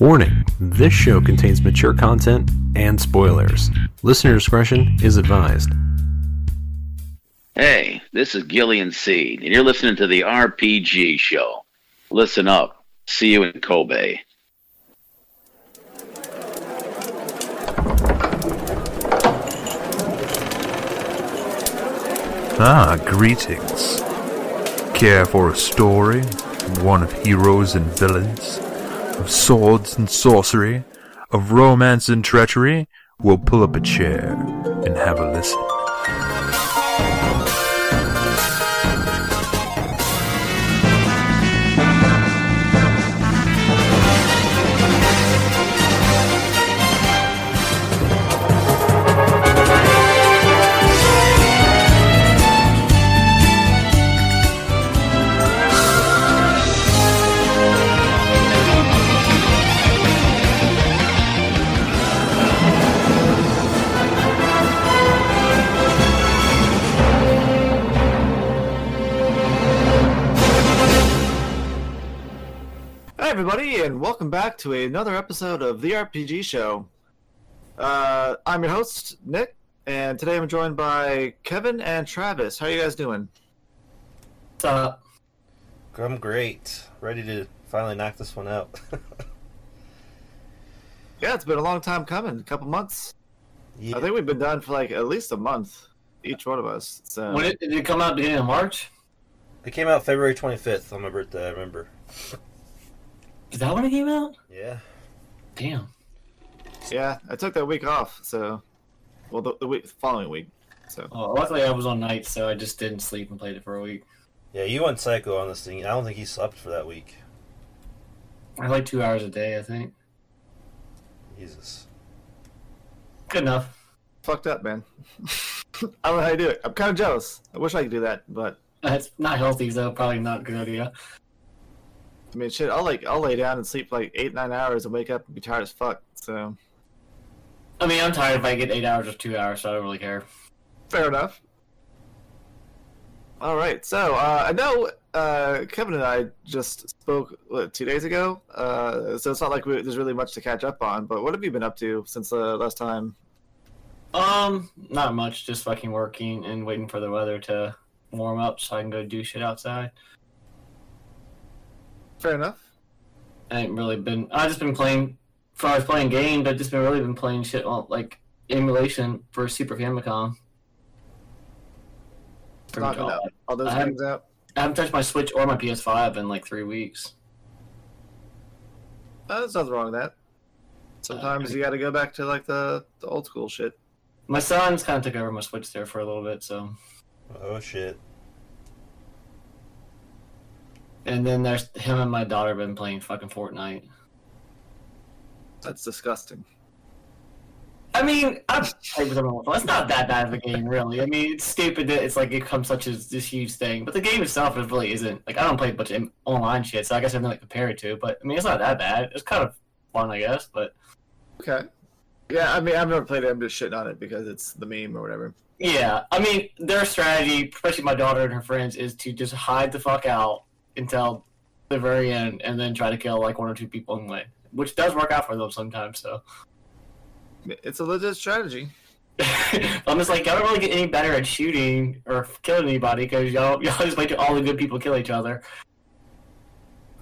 Warning this show contains mature content and spoilers. Listener discretion is advised. Hey, this is Gillian Seed, and you're listening to the RPG Show. Listen up. See you in Kobe. Ah, greetings. Care for a story? One of heroes and villains? Of swords and sorcery? Of romance and treachery? We'll pull up a chair and have a listen. Everybody, and welcome back to another episode of the RPG Show. Uh, I'm your host, Nick, and today I'm joined by Kevin and Travis. How are you guys doing? What's up? I'm great. Ready to finally knock this one out. Yeah, it's been a long time coming, a couple months. yeah. I think we've been done for like at least a month, each one of us. So When did it come out beginning of March? It came out February 25th on my birthday, I remember. Is that when it came out? Yeah. Damn. yeah, I took that week off. So, well, the, the week following week. So Well, luckily I was on night, so I just didn't sleep and played it for a week. Yeah, you went psycho on this thing. I don't think he slept for that week. I had like two hours a day, I think. Jesus. Good enough. fucked up, man. I don't know how you do it. I'm kind of jealous. I wish I could do that, but It's not healthy, so probably not a good idea. I mean, shit. I'll like I'll lay down and sleep like eight nine hours and wake up and be tired as fuck. So I mean, I'm tired if I get eight hours or two hours, so I don't really care. Fair enough. All right, so uh, I know uh, Kevin and I just spoke what, two days ago, uh, so it's not like we, there's really much to catch up on. But what have you been up to since the last time? Um, not much, just fucking working and waiting for the weather to warm up so I can go do shit outside. Fair enough. I ain't really been. I just been playing. For I was playing games, I've just been really been playing shit on like emulation for Super Famicom. Pretty much Knocking all. out all those I haven't- games out. I haven't touched my Switch or my PS5 in like three weeks. Uh, there's nothing wrong with that. Sometimes you got to go back to like the, the old school shit. My son's kind of took over my Switch there for a little bit, so. Oh, shit. And then there's him and my daughter been playing fucking Fortnite. That's disgusting. I mean, I've played with them. It's not that bad of a game, really. I mean, it's stupid that it's like it comes such as this huge thing, but the game itself it really isn't. Like, I don't play a bunch of online shit, so I guess I haven't like compare it to. But I mean, it's not that bad. It's kind of fun, I guess. But Okay. Yeah, I mean, I've never played it. I'm just shitting on it because it's the meme or whatever. yeah, I mean, their strategy, especially my daughter and her friends, is to just hide the fuck out until the very end, and then try to kill like one or two people in the way, which does work out for them sometimes. So. It's a legit strategy. I'm just like, y'all don't really get any better at shooting or killing anybody because y'all y'all just make all the good people kill each other.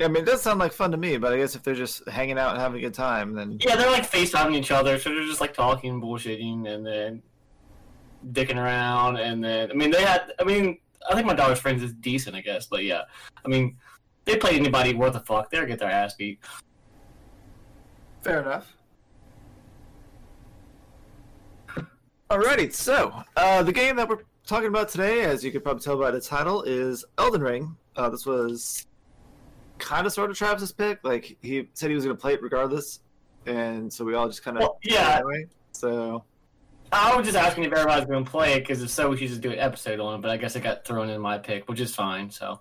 I mean, it does sound like fun to me, but I guess if they're just hanging out and having a good time, then Yeah, they're like FaceTiming each other, so they're just like talking, bullshitting, and then dicking around, and then I mean they had, I mean I think my daughter's friends is decent, I guess, but yeah, I mean they play anybody worth a fuck, they'll get their ass beat. Fair enough. Alrighty, so uh, the game that we're talking about today, as you can probably tell by the title, is Elden Ring. Uh, this was kind of sort of Travis's pick. Like he said he was going to play it regardless, and so we all just kind of Well, yeah. Anyway, so I was just asking if everybody's going to play it because if so, we should just do an episode on it. But I guess it got thrown in my pick, which is fine. So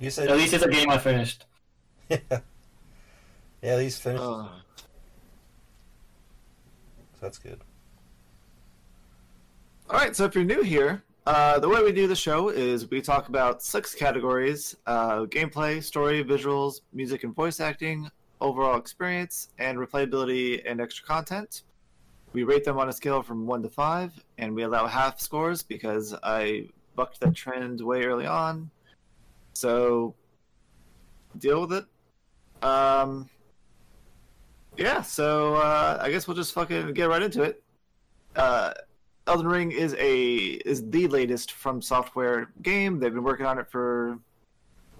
You said. at least it's a game I finished. yeah, at least finished. uh, That's good. All right, so if you're new here, uh, the way we do the show is we talk about six categories uh, gameplay, story, visuals, music, and voice acting, overall experience, and replayability and extra content. We rate them on a scale from one to five, and we allow half scores because I bucked that trend way early on. So deal with it. Um, yeah, so uh, I guess we'll just fucking get right into it. Uh, Elden Ring is a is the latest from software game. They've been working on it for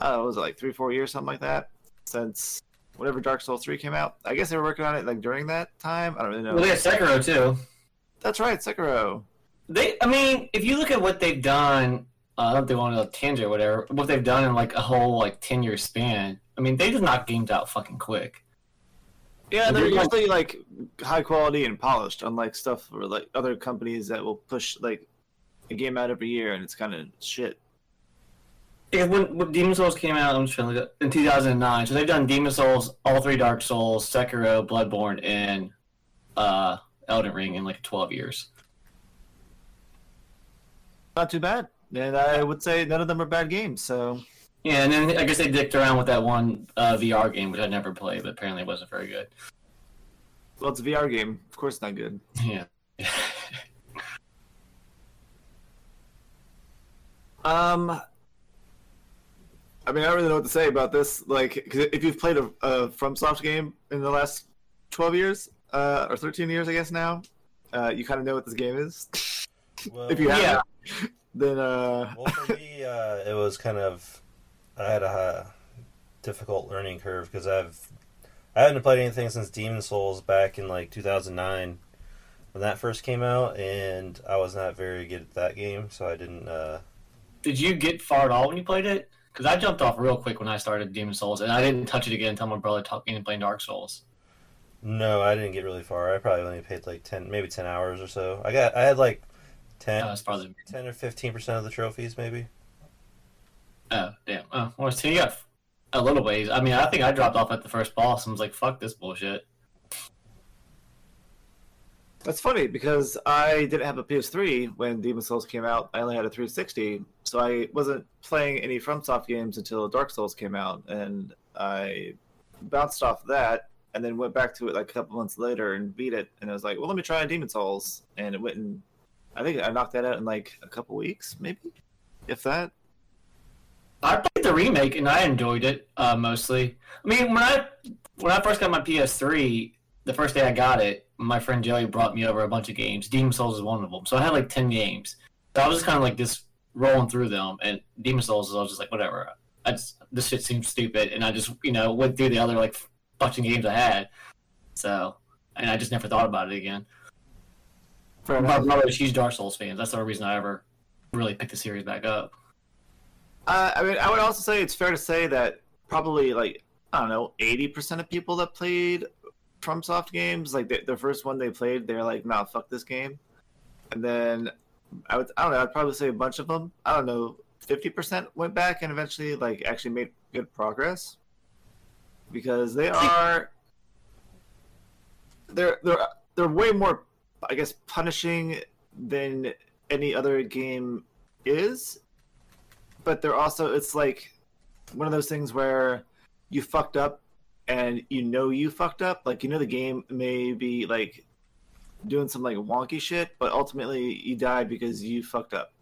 uh, was it like three four years something like that since whenever Dark Souls three came out. I guess they were working on it like during that time. I don't really know. Well, they have Sekiro too. That's right, Sekiro. They, I mean, if you look at what they've done, uh, I don't know if they want to tangent or whatever. What they've done in like a whole like ten year span. I mean, they just knock games out fucking quick. Yeah, they're usually like high quality and polished, unlike stuff for like other companies that will push like a game out every year and it's kind of shit. Yeah, when, when Demon Souls came out, I'm just trying to look at, in 2009. So they've done Demon Souls, all three Dark Souls, Sekiro, Bloodborne, and uh, Elden Ring in like 12 years. Not too bad. And I would say none of them are bad games. So Yeah, and then I guess they dicked around with that one uh, VR game, which I never played, but apparently it wasn't very good. well, it's a VR game. Of course, not good. Yeah. Um, I mean, I don't really know what to say about this. Like, 'cause if you've played a, a FromSoft game in the last twelve years uh, or thirteen years, I guess now, uh, you kind of know what this game is. Well, if you haven't, Yeah. then uh, well, for me, uh, it was kind of I had a uh, difficult learning curve because I've I hadn't played anything since Demon Souls back in like 2009 when that first came out, and I was not very good at that game, so I didn't. Uh, Did you get far at all when you played it? Because I jumped off real quick when I started Demon Souls, and I didn't touch it again until my brother taught me to play Dark Souls. no, I didn't get really far. I probably only played like 10, maybe 10 hours or so. I got I had like 10, Oh, that's probably 10 or 15 percent of the trophies, maybe. Oh, damn. Oh, well, so you got a little ways. I mean, I think I dropped off at the first boss and was like, fuck this bullshit. That's funny because I didn't have a PS3 when Demon Souls came out. I only had a 360, so I wasn't playing any FromSoft games until Dark Souls came out, and I bounced off that and then went back to it like a couple months later and beat it. And I was like, well, let me try Demon Souls, and it went and I think I knocked that out in like a couple weeks, maybe, if that. I played the remake and I enjoyed it uh, mostly. I mean, when I when I first got my PS3, the first day I got it, my friend Joey brought me over a bunch of games. Demon Souls is one of them, so I had like ten games. So I was just kind of like just rolling through them, and Demon Souls, I was just like, whatever. I just this shit seems stupid, and I just you know went through the other like bunch of games I had. So, and I just never thought about it again. Fair My brother huge Dark Souls fans. That's the only reason I ever really picked the series back up. Uh, I mean, I would also say it's fair to say that probably like I don't know, eighty percent of people that played FromSoft games, like the, the first one they played, they're like, "Nah, fuck this game," and then I would I don't know, I'd probably say a bunch of them, I don't know, fifty percent went back and eventually like actually made good progress. Because they are they're they're they're way more, I guess, punishing than any other game is. But they're also it's like one of those things where you fucked up and you know you fucked up like you know the game may be like doing some like wonky shit but ultimately you died because you fucked up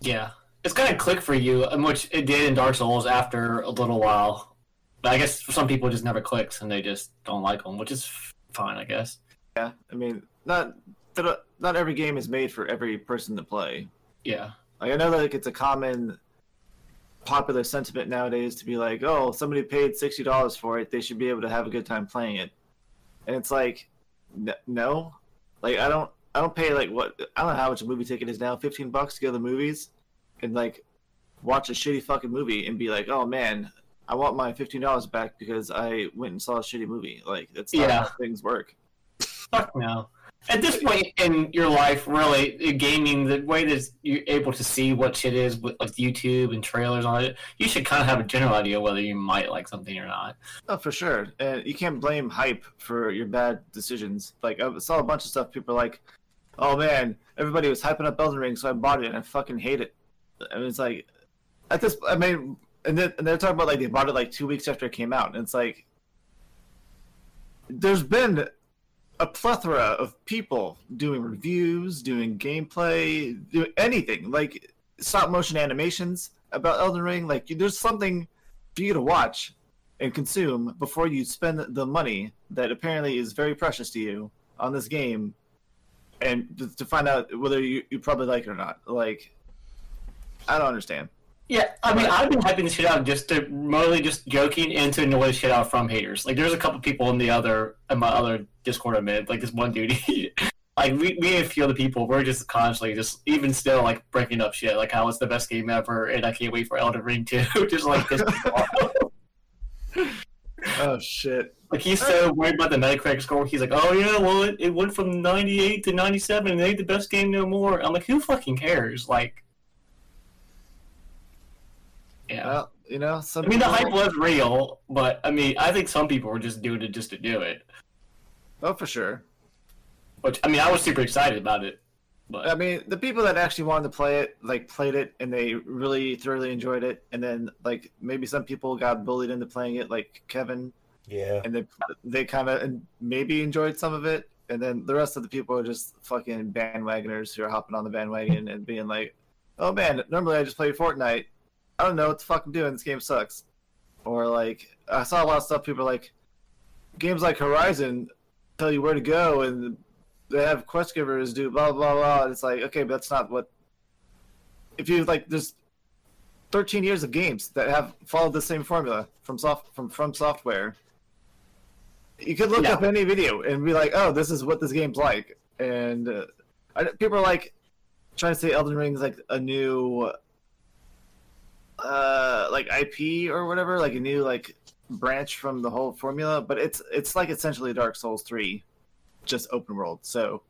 Yeah, it's gonna click for you, which it did in Dark Souls after a little while. But I guess for some people, it just never clicks, and they just don't like them, which is fine, I guess. yeah i mean not not every game is made for every person to play Yeah, Like I know that like it's a common popular sentiment nowadays to be like, oh, somebody paid sixty dollars for it, they should be able to have a good time playing it. And it's like, n- no, like I don't, I don't pay like what I don't know how much a movie ticket is now, fifteen bucks to go to the movies, and like watch a shitty fucking movie and be like, oh man, I want my fifteen dollars back because I went and saw a shitty movie. Like that's not Yeah. how things work. fuck no. At this point in your life, really, gaming, the way that you're able to see what shit is with like YouTube and trailers on it, you should kind of have a general idea whether you might like something or not. Oh, for sure. And you can't blame hype for your bad decisions. Like, I saw a bunch of stuff. People are like, oh man, everybody was hyping up Elden Ring, so I bought it and I fucking hate it. And it's like, at this, I mean, and, then, and they're talking about like they bought it like two weeks after it came out. And it's like, there's been a plethora of people doing reviews, doing gameplay, doing anything like stop motion animations about Elden Ring. Like, there's something for you to watch and consume before you spend the money that apparently is very precious to you on this game, and to- find out whether you, you probably like it or not. Like, I don't understand. Yeah, I mean, I've been hyping the shit out just to mostly just joking and to annoy the shit out from haters. Like, there's a couple people in the other in my other Discord I'm in, like this one dude. he- like, we we and a few other people, we're just constantly just even still like breaking up shit. Like, how it's the best game ever, and I can't wait for Elden Ring 2. just like this. Oh shit! like he's so worried about the Metacritic score. He's like, oh yeah, well it, it went from 98 to 97, and it ain't the best game no more. I'm like, who fucking cares? Like, yeah. Well, you know, some I mean, the hype was real, but I mean, I think some people were just doing it just to do it. Oh, for sure. Which I mean, I was super excited about it, I mean, the people that actually wanted to play it, like, played it and they really thoroughly enjoyed it. And then, like, maybe some people got bullied into playing it, like Kevin, Yeah. and they they kind of maybe enjoyed some of it. And then the rest of the people are just fucking bandwagoners who are hopping on the bandwagon and being like, "Oh man, normally I just play Fortnite. I don't know what the fuck I'm doing. This game sucks." Or like, I saw a lot of stuff. People are like, games like Horizon tell you where to go and they have quest givers do blah blah blah. And it's like, okay, but that's not what. If you like, there's 13 years of games that have followed the same formula from soft from from software. You could look Yeah. up any video and be like, "Oh, this is what this game's like," and uh, I, people are like trying to say Elden Ring is like a new, uh, like IP or whatever, like a new like branch from the whole formula. But it's it's like essentially Dark Souls three, just open world. So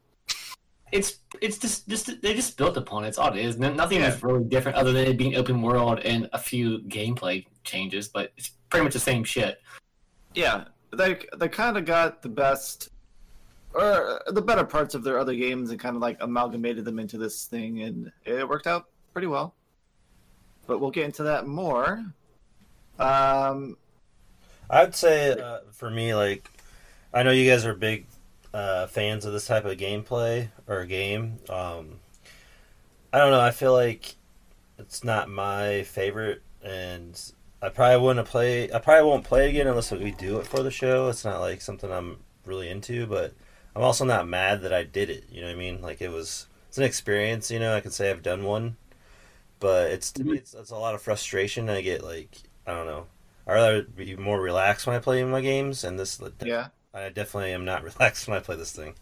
it's it's just just they just built upon it. It's all it is. Nothing Yeah. is really different other than it being open world and a few gameplay changes, but it's pretty much the same shit. yeah, they they kind of got the best or the better parts of their other games and kind of like amalgamated them into this thing, and it worked out pretty well. But we'll get into that more. Um, I would say uh, for me, like, I know you guys are big uh, fans of this type of gameplay or game. Um, I don't know. I feel like it's not my favorite, and I probably wouldn't play. I probably won't play again unless we do it for the show. It's not like something I'm really into, but I'm also not mad that I did it. You know what I mean? Like it was. It's an experience. You know, I can say I've done one, but it's to me, it's, it's a lot of frustration. I get like I don't know. I rather be more relaxed when I play my games, and this yeah, I definitely am not relaxed when I play this thing.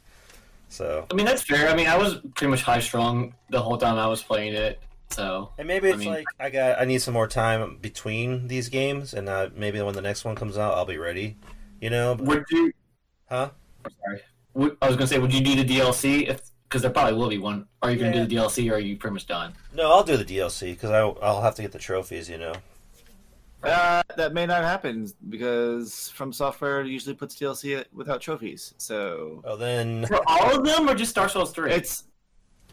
So, I mean, that's fair. I mean, I was pretty much high strung the whole time I was playing it. So and maybe I it's mean- like I got I need some more time between these games, and uh, maybe when the next one comes out, I'll be ready. You know, but, would you? huh? I'm sorry. Would, I was gonna say, would you do the DLC? If because there probably will be one. Are you gonna Yeah. do the DLC, or are you pretty much done? No, I'll do the DLC because I'll, I'll have to get the trophies. You know. uh, that may not happen because From Software usually puts DLC without trophies. So Oh, then For all of them, or just Dark Souls Three? It's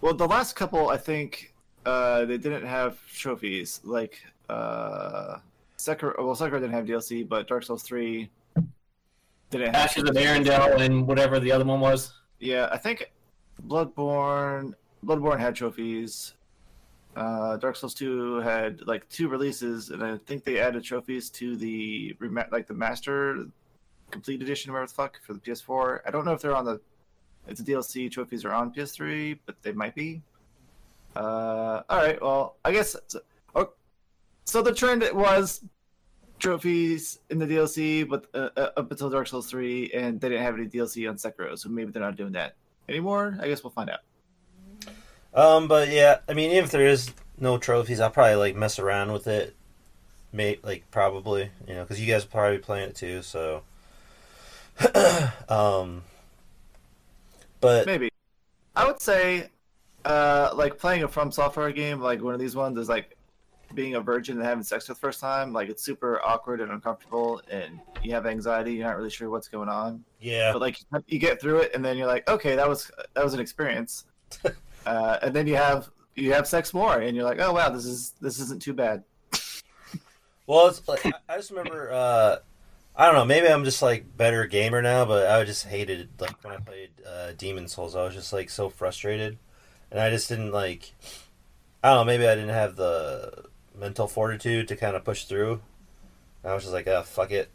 well, the last couple I think uh, they didn't have trophies. Like uh, Sekiro, well, Sekiro didn't have DLC, but Dark Souls three didn't have. Ashes of Ariandel and whatever the other one was. Yeah, I think Bloodborne, Bloodborne had trophies. Uh, Dark Souls two had like two releases, and I think they added trophies to the like the Master Complete Edition, whatever the fuck, for the PS4. I don't know if they're on the if the DLC trophies are on PS3, but they might be. Uh, all right. Well, I guess. oh, so the trend was trophies in the DLC, but uh, uh, up until Dark Souls three, and they didn't have any DLC on Sekiro, so maybe they're not doing that anymore. I guess we'll find out. Um, but yeah, I mean, even if there is no trophies, I'll probably like mess around with it. May like probably, you know, because you guys probably playing it too. So, um, but Maybe. I would say, uh, like playing a From Software game, like one of these ones, is like being a virgin and having sex for the first time. Like it's super awkward and uncomfortable, and you have anxiety. You're not really sure what's going on. yeah, but like you get through it and then you're like okay that was that was an experience uh, and then you have you have sex more and you're like oh wow this is this isn't too bad Well, it's like I- just remember uh, I don't know. Maybe I'm just like better gamer now, but I just hated like when I played uh, Demon Souls. I was just like so frustrated, and I just didn't like. I don't know. Maybe I didn't have the mental fortitude to kind of push through. I was just like, ah, fuck it.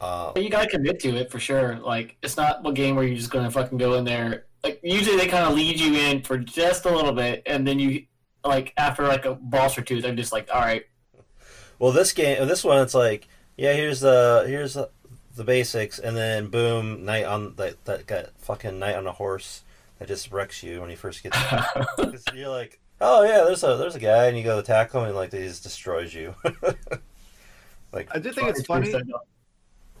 But you gotta commit to it for sure. Like it's not a game where you're just gonna fucking go in there. Like usually they kind of lead you in for just a little bit, and then you like after like a boss or two, they're just like, all right, well, this game, this one, it's like, yeah, here's the here's the, the basics, and then boom, night on that that got fucking night on a horse that just wrecks you when you first get. there. you're like, oh yeah, there's a there's a guy, and you go attack him, and like he just destroys you. like I do think it's funny.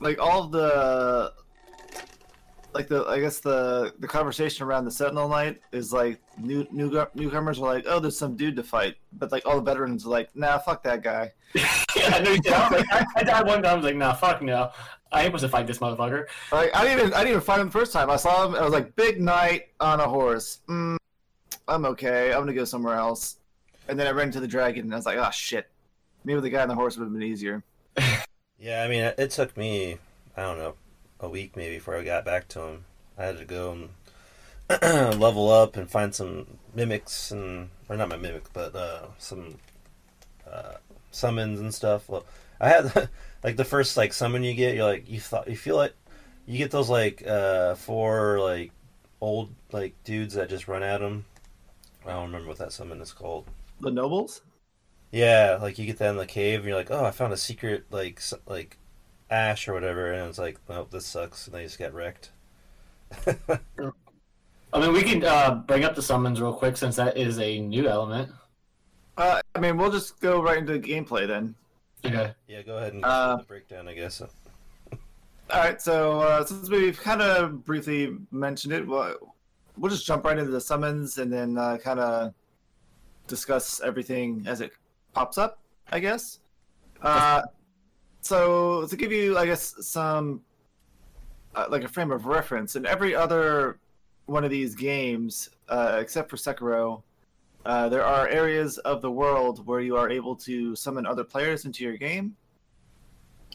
like all of the like the I guess the the conversation around the Sentinel Knight is like new new newcomers are like, oh, there's some dude to fight, but like all the veterans are like, nah, fuck that guy. yeah, no, I, was like, I, I died one time. I was like, nah, fuck no. I ain't supposed to fight this motherfucker. Like I didn't even I didn't even fight him the first time. I saw him. I was like, big knight on a horse. Mm, I'm okay. I'm gonna go somewhere else. And then I ran into the dragon, and I was like, oh shit. Maybe the guy on the horse would have been easier. Yeah, I mean, it took me, I don't know, a week maybe before I got back to him. I had to go and level up and find some mimics and, or not my mimic, but uh, some uh, summons and stuff. Well, I had like the first like summon you get, you're like you thought you feel like you get those like uh, four like old like dudes that just run at them. I don't remember what that summon is called. The nobles. Yeah, like you get that in the cave, and you're like, "Oh, I found a secret like like ash or whatever," and it's like, "Nope, this sucks," and they just get wrecked. I mean, we can uh, bring up the summons real quick since that is a new element. Uh, I mean, we'll just go right into the gameplay then. Okay. Yeah, go ahead and Uh, the breakdown, I guess. All right, so uh, since we've kind of briefly mentioned it, we'll, we'll just jump right into the summons and then uh, kind of discuss everything as it pops up, I guess. Uh, so to give you, I guess, some uh, like a frame of reference, in every other one of these games, uh, except for Sekiro, uh, there are areas of the world where you are able to summon other players into your game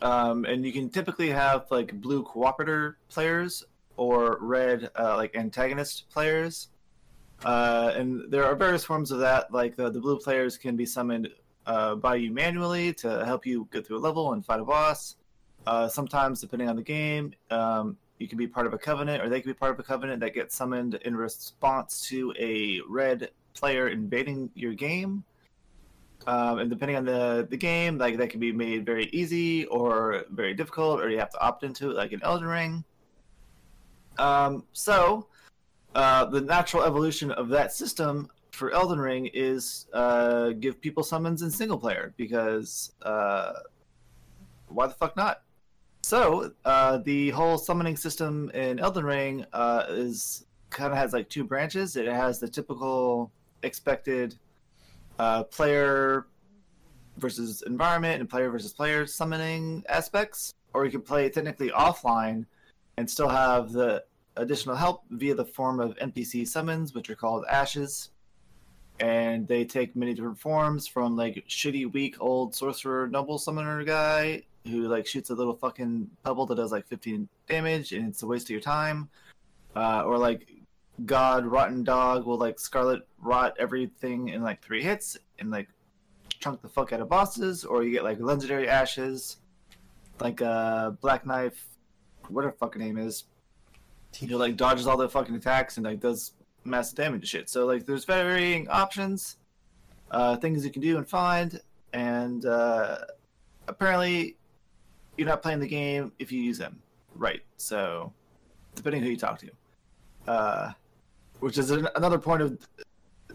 um, and you can typically have like blue cooperator players or red uh, like antagonist players. Uh, and there are various forms of that like the, the blue players can be summoned uh, by you manually to help you get through a level and fight a boss. Uh, sometimes depending on the game um, you can be part of a covenant or they can be part of a covenant that gets summoned in response to a red player invading your game. Um, and depending on the, the game, like that can be made very easy or very difficult, or you have to opt into it, like in Elden Ring. Um, so, uh, the natural evolution of that system for Elden Ring is uh, give people summons in single player because uh, why the fuck not? So, uh, the whole summoning system in Elden Ring uh, is kind of has like two branches. It has the typical expected uh, player versus environment and player versus player summoning aspects, or you can play technically offline and still have the additional help via the form of NPC summons, which are called ashes. And they take many different forms from like shitty, weak, old sorcerer noble summoner guy who like shoots a little fucking pebble that does like 15 damage and it's a waste of your time. Uh, or like God Rotten Dog will like Scarlet Rot everything in like three hits and like chunk the fuck out of bosses, or you get like legendary ashes, like uh Black Knife, whatever fucking name is. You know, like dodges all the fucking attacks and like does massive damage to shit. So like there's varying options, uh things you can do and find, and uh apparently you're not playing the game if you use them. Right. So depending who you talk to. Uh which is an, another point of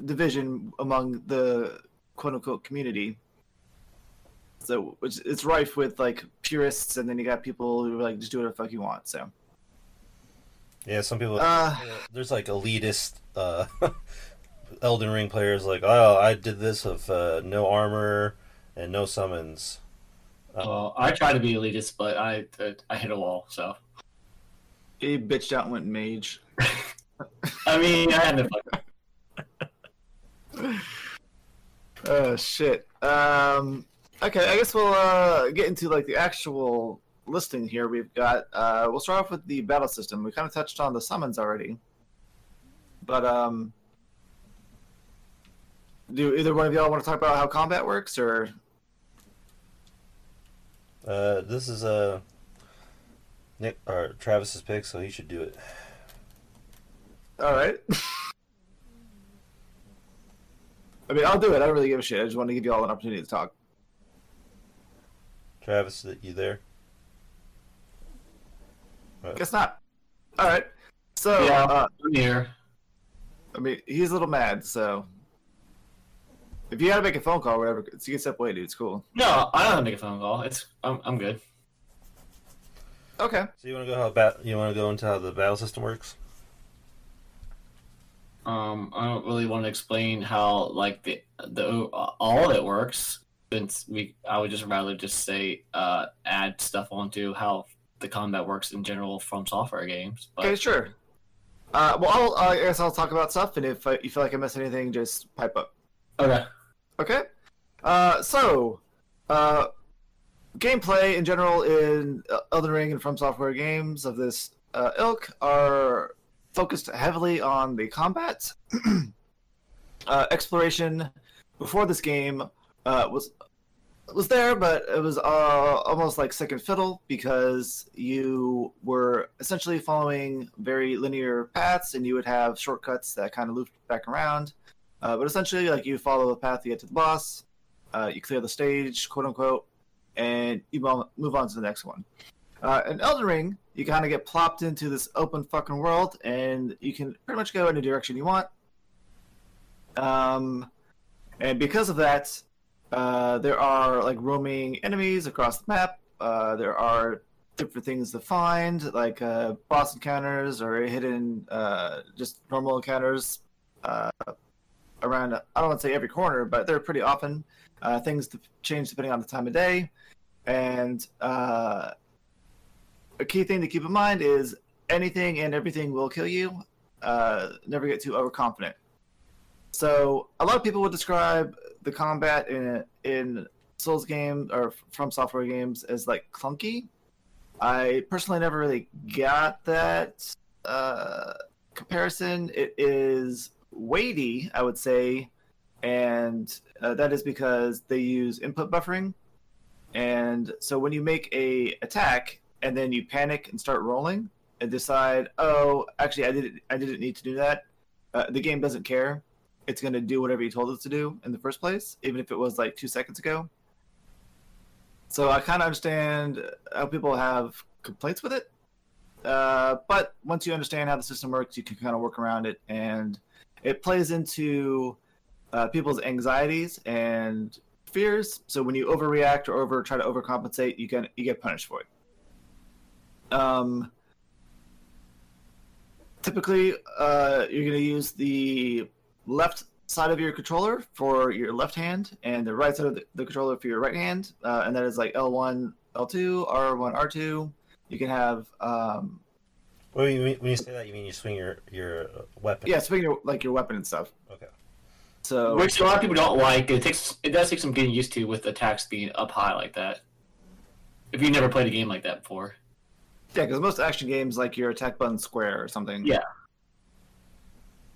division among the quote unquote community. So which it's rife with like purists, and then you got people who are like just do whatever the fuck you want. So Yeah, some people. Uh, there's like elitist uh, Elden Ring players, like, oh, I did this with uh, no armor and no summons. Uh, Well, I try to be elitist, but I I hit a wall. So he bitched out and went mage. I mean, I had to fuck. Oh shit. Um. Okay, I guess we'll uh, get into like the actual listing here, we've got. Uh, we'll start off with the battle system. We kind of touched on the summons already, but um, do either one of y'all want to talk about how combat works, or Uh, this is uh, Nick or Travis's pick, so he should do it. all right? I mean, I'll do it. I don't really give a shit. I just want to give you all an opportunity to talk. Travis, that you there? Guess not. All right. So, Yeah. uh, I'm here. I mean, he's a little mad. So, if you got to make a phone call, or whatever, it's, you can step away, dude. It's cool. No, I don't have to make a phone call. It's I'm I'm good. Okay. So you want to go how bat? You want to go into how the battle system works? Um, I don't really want to explain how like the the all of it works. Since we, I would just rather just say uh add stuff onto how the combat works in general from software games. But Okay, sure. Uh, well, I'll, I guess I'll talk about stuff, and if uh, you feel like I missed anything, just pipe up. okay. Okay. Uh, so, uh, gameplay in general in Elden Ring and From Software games of this uh, ilk are focused heavily on the combat. uh, exploration before this game uh, was was there, but it was uh, almost like second fiddle because you were essentially following very linear paths, and you would have shortcuts that kind of looped back around. Uh, but essentially, like you follow the path to get to the boss, uh, you clear the stage, quote unquote, and you move on to the next one. Uh, in Elden Ring, you kind of get plopped into this open fucking world, and you can pretty much go any direction you want. Um, and because of that, uh, there are like roaming enemies across the map. Uh, there are different things to find, like uh, boss encounters or hidden, uh, just normal encounters uh, around. I don't want to say every corner, but they're pretty often. Things to change depending on the time of day, and a key thing to keep in mind is anything and everything will kill you. Never get too overconfident. So a lot of people would describe the combat in in Souls games or from software games is like clunky. I personally never really got that uh, comparison. It is weighty, I would say, and uh, that is because they use input buffering. And so when you make a attack and then you panic and start rolling and decide, oh, actually, I didn't, I didn't need to do that. Uh, the game doesn't care. It's going to do whatever you told it to do in the first place, even if it was like two seconds ago. So I kind of understand how people have complaints with it. Uh, but once you understand how the system works, you can kind of work around it, and it plays into uh, people's anxieties and fears. So when you overreact or over try to overcompensate, you get you get punished for it. Um, typically, uh, you're going to use the left side of your controller for your left hand, and the right side of the, the controller for your right hand, uh, and that is like L1, L2, R1, R2. You can have um, Well, you mean, when you say that, you mean you swing your your uh, weapon? yeah, swing your like your weapon and stuff. Okay. So Which a lot of people don't like. It takes it does take some getting used to with attacks being up high like that. If you've never played a game like that before. Yeah, because most action games like your attack button square or something. Yeah.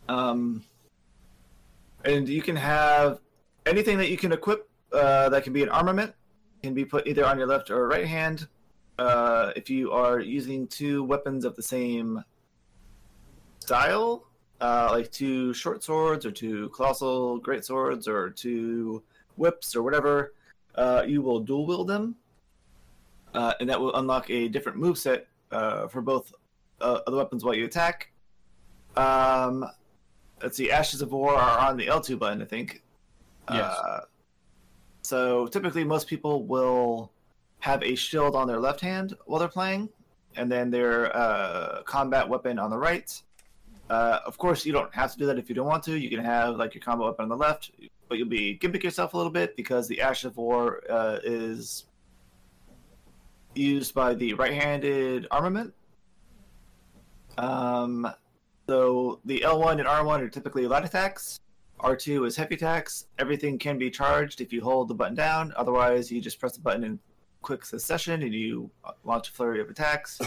Um, and you can have anything that you can equip uh, that can be an armament can be put either on your left or right hand. Uh, if you are using two weapons of the same style, uh, like two short swords or two colossal great swords or two whips or whatever, uh, you will dual wield them, uh, and that will unlock a different moveset uh, for both of the weapons while you attack. Um, let's see, Ashes of War are on the L2 button, I think. Yes. Uh, so typically, most people will have a shield on their left hand while they're playing, and then their uh, combat weapon on the right. Uh, of course, you don't have to do that if you don't want to. You can have like your combat weapon on the left, but you'll be gimping yourself a little bit because the Ash of War uh, is used by the right-handed armament. Um, so the L1 and R1 are typically light attacks. R2 is heavy attacks. Everything can be charged if you hold the button down. Otherwise, you just press the button and quick succession and you launch a flurry of attacks.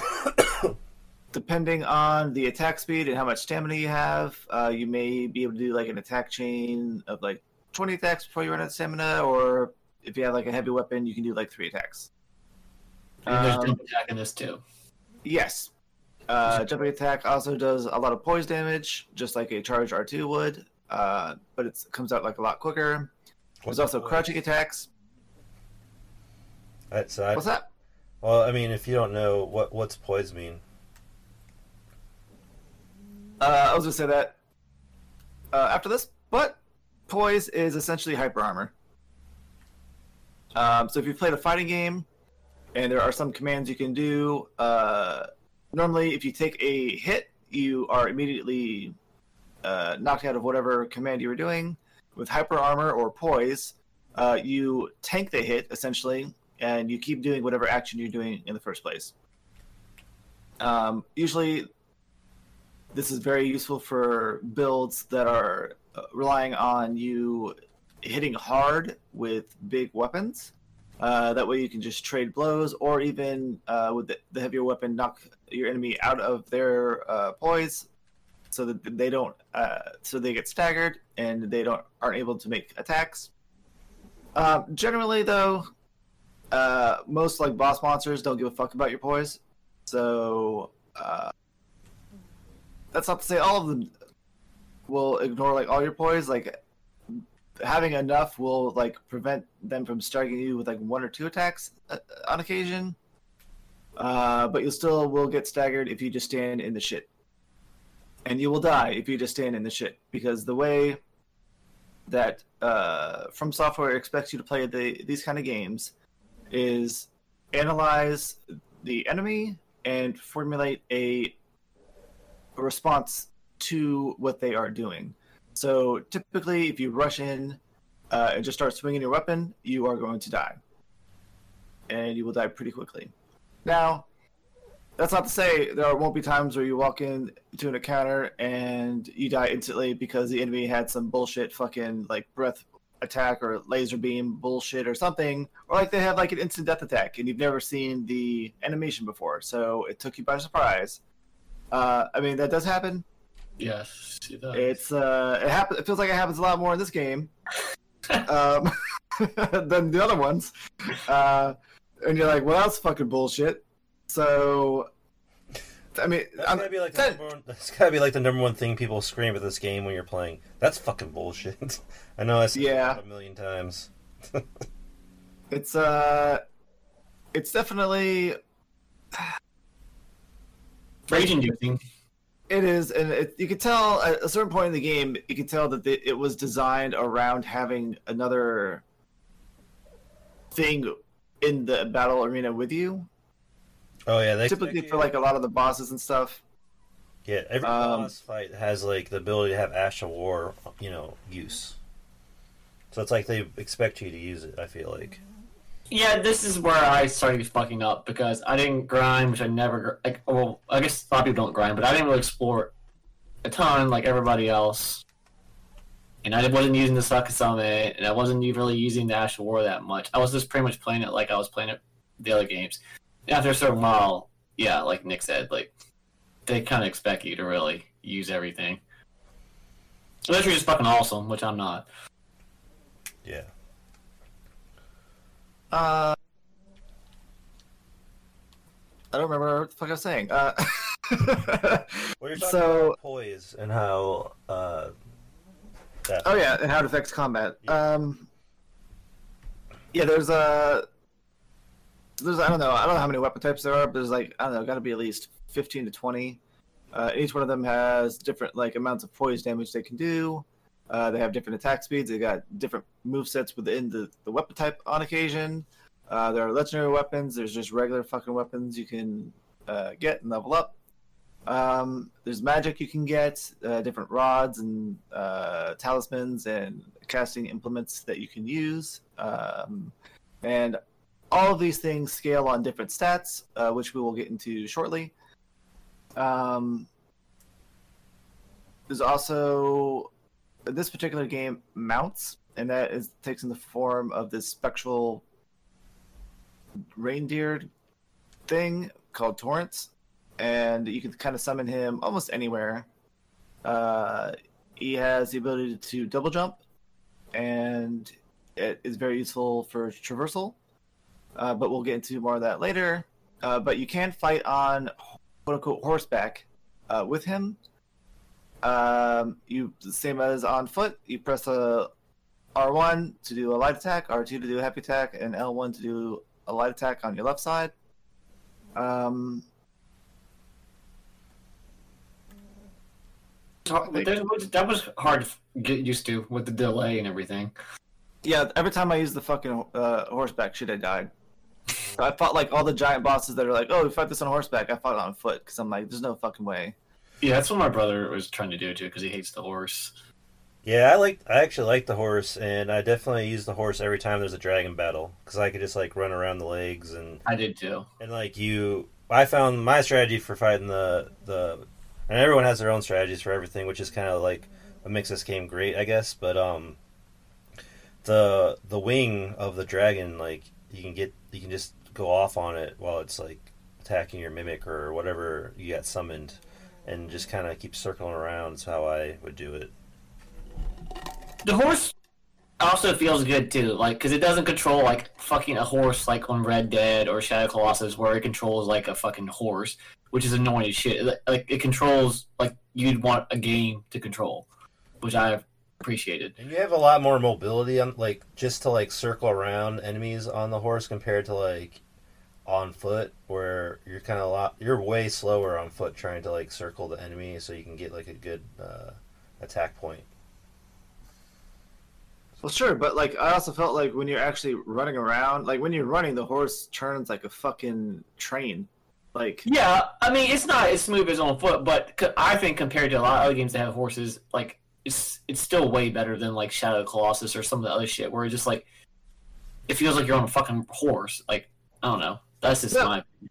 Depending on the attack speed and how much stamina you have, uh, you may be able to do like an attack chain of like 20 attacks before you run out of stamina, or if you have like a heavy weapon, you can do like three attacks. And there's Um, jump attack in this too. Yes. Uh, jumping attack also does a lot of poise damage, just like a charged R2 would, uh, but it comes out like a lot quicker. There's also crouching attacks. Right, so What's that? well, I mean, if you don't know what what's poise mean, Uh, I was gonna say that uh, after this, but poise is essentially hyper armor. Um, so if you've played a fighting game, and there are some commands you can do, uh, normally if you take a hit, you are immediately uh, knocked out of whatever command you were doing. With hyper armor or poise, uh, you tank the hit essentially, and you keep doing whatever action you're doing in the first place. Um, usually, this is very useful for builds that are uh, relying on you hitting hard with big weapons. Uh, that way you can just trade blows, or even uh, with the, the heavier weapon, knock your enemy out of their uh, poise, so that they don't, uh, so they get staggered and they don't aren't able to make attacks. Um, generally, though, uh, most like boss monsters don't give a fuck about your poise, so uh, that's not to say all of them will ignore like all your poise. Like having enough will like prevent them from striking you with like one or two attacks uh, on occasion. Uh, but you still will get staggered if you just stand in the shit, and you will die if you just stand in the shit because the way that uh, From Software expects you to play the, these kind of games is analyze the enemy and formulate a a response to what they are doing. So typically, if you rush in uh, and just start swinging your weapon, you are going to die, and you will die pretty quickly. Now, that's not to say there won't be times where you walk in to an encounter and you die instantly because the enemy had some bullshit fucking like breath attack or laser beam bullshit or something, or like they had like an instant death attack and you've never seen the animation before, so it took you by surprise. Uh, I mean that does happen. Yes, it does. It's uh, it happens. It feels like it happens a lot more in this game um, than the other ones. Uh, and you're like, well, that's fucking bullshit. So, I mean, that's I'm, gotta be like the that- number one, that's gotta be like the number one thing people scream at this game when you're playing. That's fucking bullshit. I know I said Yeah. that a million times. it's uh, it's definitely Rage inducing. It is, and it, you could tell at a certain point in the game, you could tell that the, it was designed around having another thing in the battle arena with you. Oh yeah, they Typically, expect for like a lot of the bosses and stuff. yeah, every um, boss fight has like the ability to have Ash of War, you know, use. So it's like they expect you to use it. I feel like. Yeah, this is where I started fucking up because I didn't grind, which I never like. Well, I guess a lot of people don't grind, but I didn't really explore a ton like everybody else. And I wasn't using the Sakasame, and I wasn't even really using the Ash of War that much. I was just pretty much playing it like I was playing it the other games. And after a certain while, yeah, like Nick said, like they kind of expect you to really use everything. Unless you're just fucking awesome, which I'm not. Yeah. Uh, I don't remember what the fuck I was saying. Uh, Well, you're talking So- about poise and how. Uh, that Oh yeah, and how it affects combat. Um, yeah, there's a there's I don't know I don't know how many weapon types there are, but there's like I don't know, got to be at least fifteen to twenty. Uh, each one of them has different like amounts of poise damage they can do. Uh, they have different attack speeds. They got different move sets within the, the weapon type on occasion. Uh, there are legendary weapons. There's just regular fucking weapons you can uh, get and level up. Um, there's magic you can get, uh, different rods and uh, talismans and casting implements that you can use. Um, and all of these things scale on different stats, uh, which we will get into shortly. Um, there's also this particular game mounts, and that is takes in the form of this spectral reindeer thing called Torrent, and you can kind of summon him almost anywhere. Uh, he has the ability to double jump, and it is very useful for traversal. Uh, but we'll get into more of that later. Uh, but you can fight on quote unquote horseback uh, with him. Um, you same as on foot. You press a R1 to do a light attack, R2 to do a heavy attack, and L1 to do a light attack on your left side. Um, There's- That was hard to get used to with the delay and everything. yeah, every time I used the fucking uh, horseback shit, I died. So I fought like all the giant bosses that are like, oh, we fight this on horseback. I fought it on foot because I'm like, there's no fucking way. Yeah, that's what my brother was trying to do too, because he hates the horse. Yeah, I like. I actually like the horse, and I definitely use the horse every time there's a dragon battle because I could just like run around the legs and I did too. and like you. I found my strategy for fighting the the, and everyone has their own strategies for everything, which is kind of like what makes this game great, I guess. But um, the the wing of the dragon, like you can get, you can just go off on it while it's like attacking your mimic or whatever you got summoned, and just kind of keep circling around. Is how I would do it. The horse also feels good too, like because it doesn't control like fucking a horse like on Red Dead or Shadow Colossus, where it controls like a fucking horse, which is annoying as shit. Like- it controls like you'd want a game to control, which I appreciated. And you have a lot more mobility on like just to like circle around enemies on the horse compared to like on foot where you're kind of a lot you're way slower on foot trying to like circle the enemy so you can get like a good uh, attack point. Well, sure, but like I also felt like when you're actually running around, like when you're running, the horse turns like a fucking train. Like Yeah, I mean it's not as smooth as on foot, but c- I think compared to a lot of other games that have horses, like it's it's still way better than like Shadow Colossus or some of the other shit where it's just like it feels like you're on a fucking horse. Like I don't know. That's just Yeah. my Actually,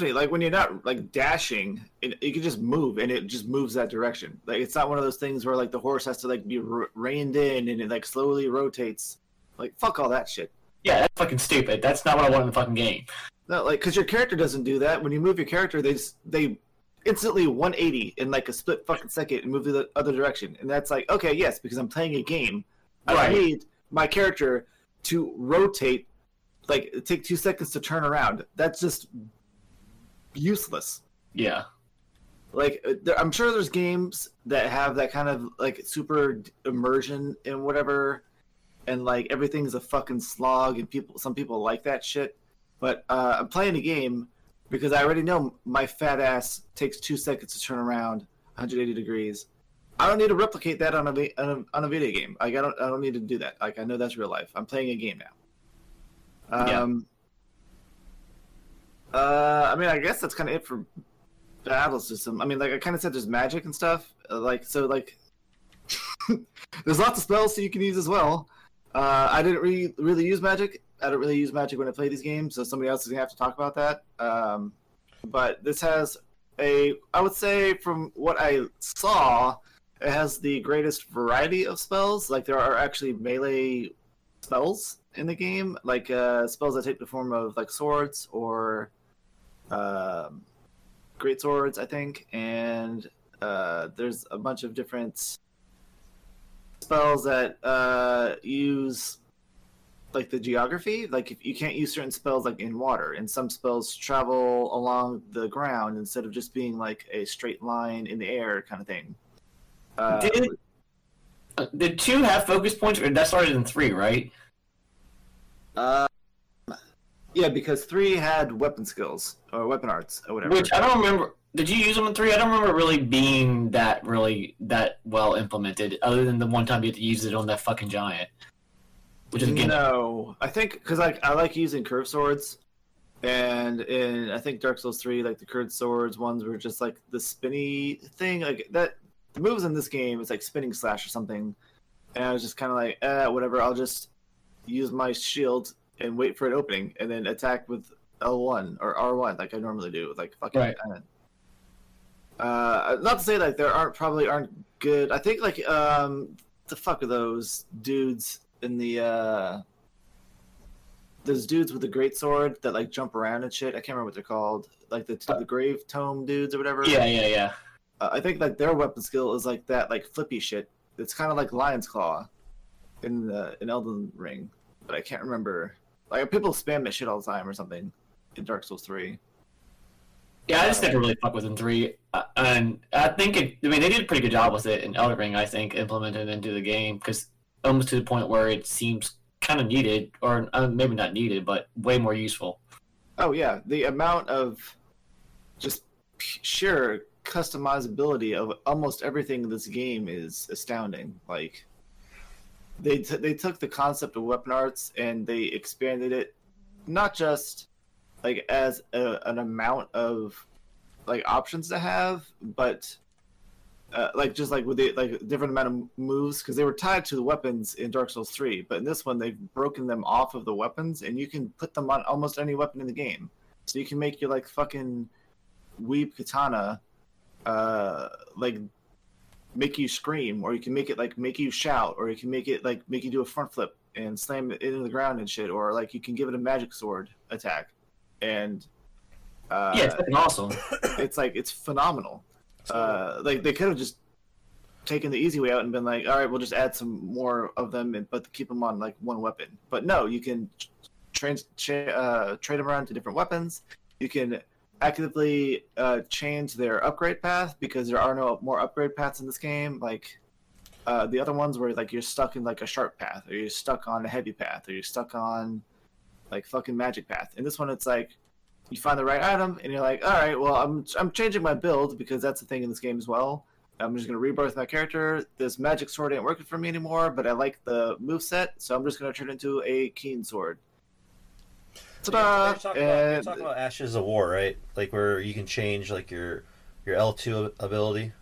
like when you're not like dashing, it, you can just move and it just moves that direction. Like it's not one of those things where like the horse has to like be re- reined in and it like slowly rotates. Like fuck all that shit. yeah. That's fucking stupid. That's not what I want in the fucking game. No, like because your character doesn't do that. When you move your character, they they instantly 180 in like a split fucking second and move the other direction. And that's like okay, yes, because I'm playing a game. I need my character to rotate, like take two seconds to turn around. That's just useless. Yeah. like uh, there, i'm sure there's games that have that kind of like super immersion in whatever and like everything's a fucking slog and people some people like that shit but uh, i'm playing a game because i already know my fat ass takes two seconds to turn around 180 degrees i don't need to replicate that on a, on a, on a video game like i don't i don't need to do that like i know that's real life i'm playing a game now Yeah. Uh i mean i guess that's kind of it for battle system. I mean, like I kind of said, there's magic and stuff. Uh, like so, like there's lots of spells that you can use as well. Uh, I didn't really really use magic. I don't really use magic when I play these games, so somebody else is gonna have to talk about that. Um, but this has a, I would say, from what I saw, it has the greatest variety of spells. Like there are actually melee spells in the game, like uh, spells that take the form of like swords or. Um, great swords, I think, and uh, there's a bunch of different spells that uh, use like the geography. Like if you can't use certain spells like in water, and some spells travel along the ground instead of just being like a straight line in the air kind of thing. Uh, Did uh, did two have focus points? Or that started in three, right? uh, yeah, because three had weapon skills or weapon arts or whatever. Which I don't remember. Did you use them in three? I don't remember really being that really that well implemented, other than the one time you had to use it on that fucking giant. Which is again, No, I think because like I like using curved swords, and in I think Dark Souls three, like the curved swords ones were just like the spinny thing, like that. The moves in this game is like spinning slash or something, and I was just kind of like, eh, whatever. I'll just use my shield and wait for an opening, and then attack with L one or R one like I normally do. Like fucking. Right. Uh, not to say like there aren't probably aren't good. I think like um, the fuck are those dudes in the uh those dudes with the great sword that like jump around and shit. I can't remember what they're called. Like the the grave tome dudes or whatever. Yeah, yeah, yeah. Uh, I think like their weapon skill is like that like flippy shit. It's kind of like Lion's Claw in uh, in Elden Ring, but I can't remember. Like people spam that shit all the time or something in Dark Souls three. Yeah, I just never really fuck with in three, uh, and I think it. I mean, they did a pretty good job with it in Elden Ring. I think implemented into the game because almost to the point where it seems kind of needed, or uh, maybe not needed, but way more useful. Oh yeah, the amount of just sheer customizability of almost everything in this game is astounding. Like they t- they took the concept of weapon arts and they expanded it, not just like as a, an amount of like options to have, but uh, like just like with the like different amount of moves because they were tied to the weapons in Dark Souls three, but in this one they've broken them off of the weapons and you can put them on almost any weapon in the game. So you can make your like fucking weeb katana, uh, like make you scream, or you can make it like make you shout, or you can make it like make you do a front flip and slam it into the ground and shit, or like you can give it a magic sword attack, and uh, yeah, it's fucking awesome. it's like it's phenomenal. Uh, like they could have just taken the easy way out and been like, all right, we'll just add some more of them, and, but keep them on like one weapon. But no, you can trans cha- uh, trade them around to different weapons. You can actively uh, change their upgrade path because there are no more upgrade paths in this game. Like uh, the other ones where like you're stuck in like a sharp path, or you're stuck on a heavy path, or you're stuck on like fucking magic path. In this one, it's like you find the right item and you're like, all right, well, I'm I'm changing my build because that's the thing in this game as well. I'm just gonna rebirth my character. This magic sword ain't working for me anymore, but I like the move set, so I'm just gonna turn it into a keen sword. Ta-da! You're talking, about, you're talking about Ashes of War, right? Like where you can change like your your L two ability.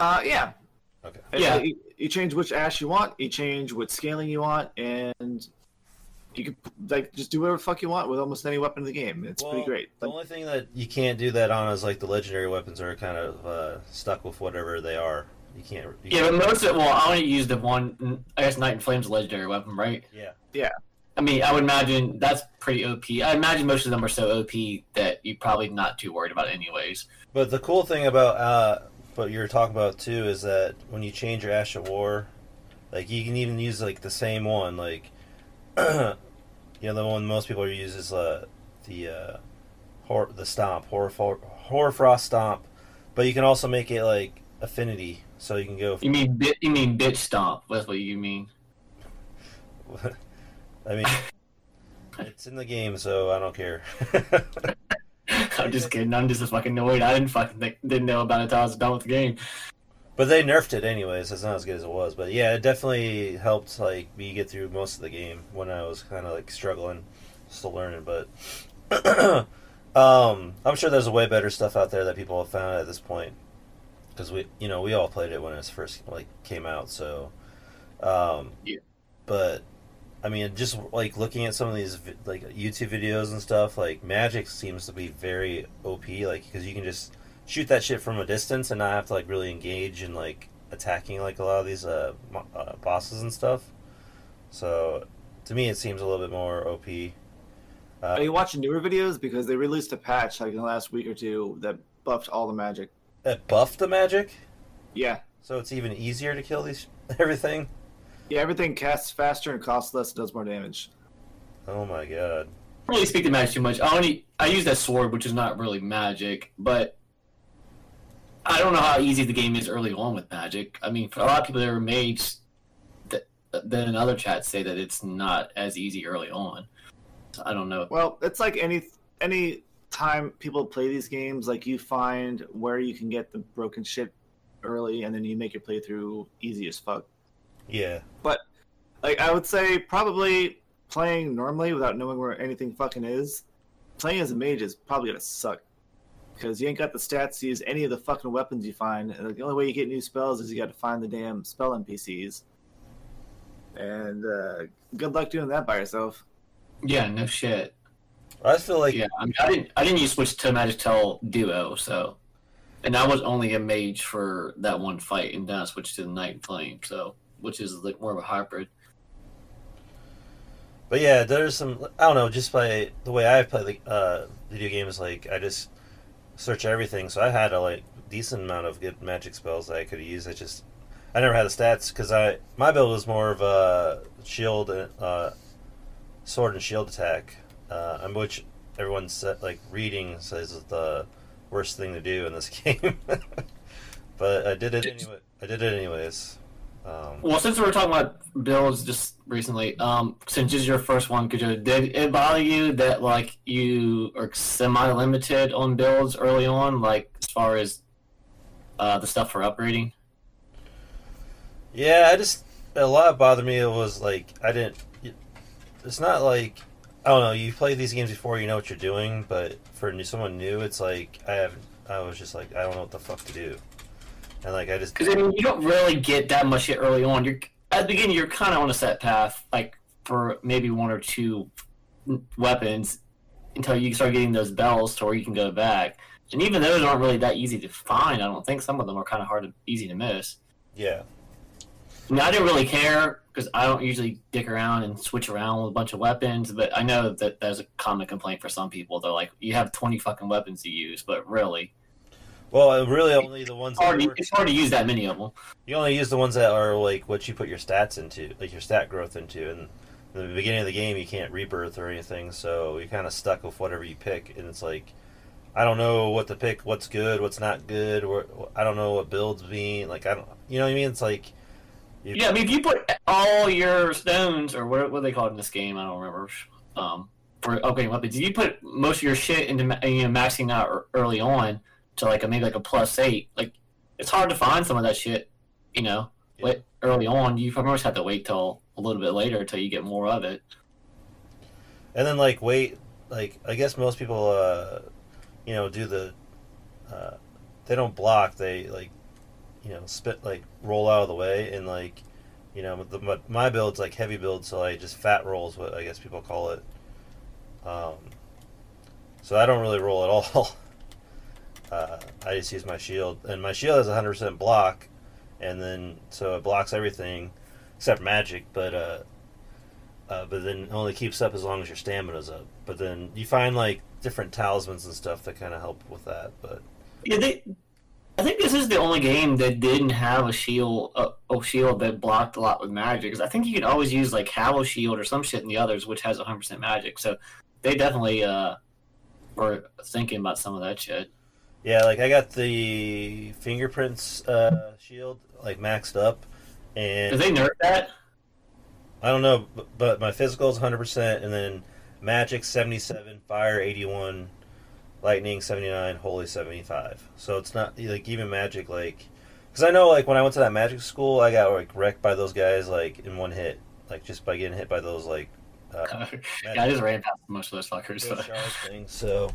Uh, yeah. Okay. Yeah. You, you change which ash you want. You change what scaling you want, and you can like just do whatever the fuck you want with almost any weapon in the game. It's pretty Well, great. The Like, only thing that you can't do that on is like the legendary weapons are kind of uh, stuck with whatever they are. You can't. You Yeah, but most of well, I only use the one. I guess Night and Flame's legendary weapon, right? Yeah. Yeah. I mean, I would imagine that's pretty OP. I imagine most of them are so OP that you're probably not too worried about, it anyways. But the cool thing about uh, what you're talking about too is that when you change your Ash of War, like you can even use like the same one, like you know the one most people use is uh, the uh, hor- the stomp, horror hoarfrost stomp, but you can also make it like affinity, so you can go. You mean bit? You mean bitch stomp? That's what you mean. I mean, it's in the game, so I don't care. I'm just kidding. I'm just fucking annoyed. I didn't fucking think, didn't know about it until I was done with the game. But they nerfed it anyways. It's not as good as it was. But yeah, it definitely helped like me get through most of the game when I was kind of like struggling, still learning. But um, I'm sure there's way better stuff out there that people have found at this point because we, you know, we all played it when it first like came out. So, um, Yeah. But I mean, just like looking at some of these like YouTube videos and stuff, like magic seems to be very OP. Like because you can just shoot that shit from a distance and not have to like really engage in like attacking like a lot of these uh, mo- uh bosses and stuff. So to me, it seems a little bit more OP. Are you watching newer videos because they released a patch like in the last week or two that buffed all the magic? That buffed the magic, Yeah, so it's even easier to kill these everything. Yeah. Everything casts faster and costs less, and does more damage. Oh my god. I don't really speak to magic too much. I only I use that sword, which is not really magic, but I don't know how easy the game is early on with magic. I mean, for a lot of people that are mages, that then in other chats say that it's not as easy early on. So I don't know. Well, it's like any any time people play these games, like you find where you can get the broken shit early, and then you make your playthrough easy as fuck. Yeah. But like I would say, probably playing normally without knowing where anything fucking is, playing as a mage is probably gonna suck. Because you ain't got the stats to use any of the fucking weapons you find. And the only way you get new spells is you got to find the damn spell NPCs. And uh, good luck doing that by yourself. Yeah, no shit. I just feel like Yeah, I mean, I didn't I didn't use switch to Magic Tell Duo, so and I was only a mage for that one fight, and then I switched to the Night Flame, so which is like more of a hybrid. But yeah, there's some. I don't know. Just by the way I play the uh, video games, like I just search everything. So I had a like decent amount of good magic spells that I could use. I just I never had the stats because I my build was more of a shield, and, uh, sword and shield attack, uh, which everyone said like reading says is the worst thing to do in this game. but I did it anyway. I did it anyways. Um, Well, since we were talking about builds just recently, um, since this is your first one, could you did it bother you that like you are semi limited on builds early on, like as far as uh, the stuff for upgrading? Yeah, I just a lot bothered me. It was like I didn't. It's not like I don't know. You play these games before, you know what you're doing, but for someone new, it's like I have. I was just like I don't know what the fuck to do, and like I just Because I mean, you don't really get that much shit early on. You're at the beginning, you're kind of on a set path, like for maybe one or two weapons, until you start getting those bells to where you can go back. And even those aren't really that easy to find. I don't think some of them are kind of hard to easy to miss. yeah. I mean, I didn't really care because I don't usually dick around and switch around with a bunch of weapons. But I know that there's a common complaint for some people. They're like, you have 20 fucking weapons to use, but really, Well, really, only the ones it's hard, work, it's hard to use that many of them. you only use the ones that are like what you put your stats into, like your stat growth into, and in the beginning of the game you can't rebirth or anything, so you're kind of stuck with whatever you pick, and it's like. I don't know what to pick, what's good, what's not good, or I don't know what builds mean. Like I don't, you know what I mean? It's like, you- Yeah, I mean, if you put all your stones, or what, what they call it in this game, I don't remember. Um, for okay weapons, if you put most of your shit into you know maxing out early on to like a maybe like a plus eight, like it's hard to find some of that shit. You know, Yeah. wait, early on, you pretty much have to wait till a little bit later until you get more of it. And then like wait, like I guess most people, uh, you know, do the, uh, they don't block. They like, you know, spit like roll out of the way and like, you know, the, my, my build's like heavy build, so I just fat rolls, what I guess people call it. Um, so I don't really roll at all. Uh, I just use my shield, and my shield has 100% block, and then so it blocks everything except magic, but uh, uh, but then only keeps up as long as your stamina's up. But then you find like different talismans and stuff that kind of help with that. But Yeah, they. I think this is the only game that didn't have a shield, a, a shield that blocked a lot with magic. Because I think you could always use like Hallow Shield or some shit in the others, which has 100% magic. So they definitely uh, were thinking about some of that shit. Yeah, like I got the fingerprints uh, shield like maxed up, Did and they nerf that? I don't know, but, but my physical is 100%, and then magic 77, fire 81, lightning 79, holy 75. So it's not like even magic like because I know like when I went to that magic school, I got like wrecked by those guys like in one hit, like just by getting hit by those like. Uh, yeah, I just ran past most of those fuckers. But. things. So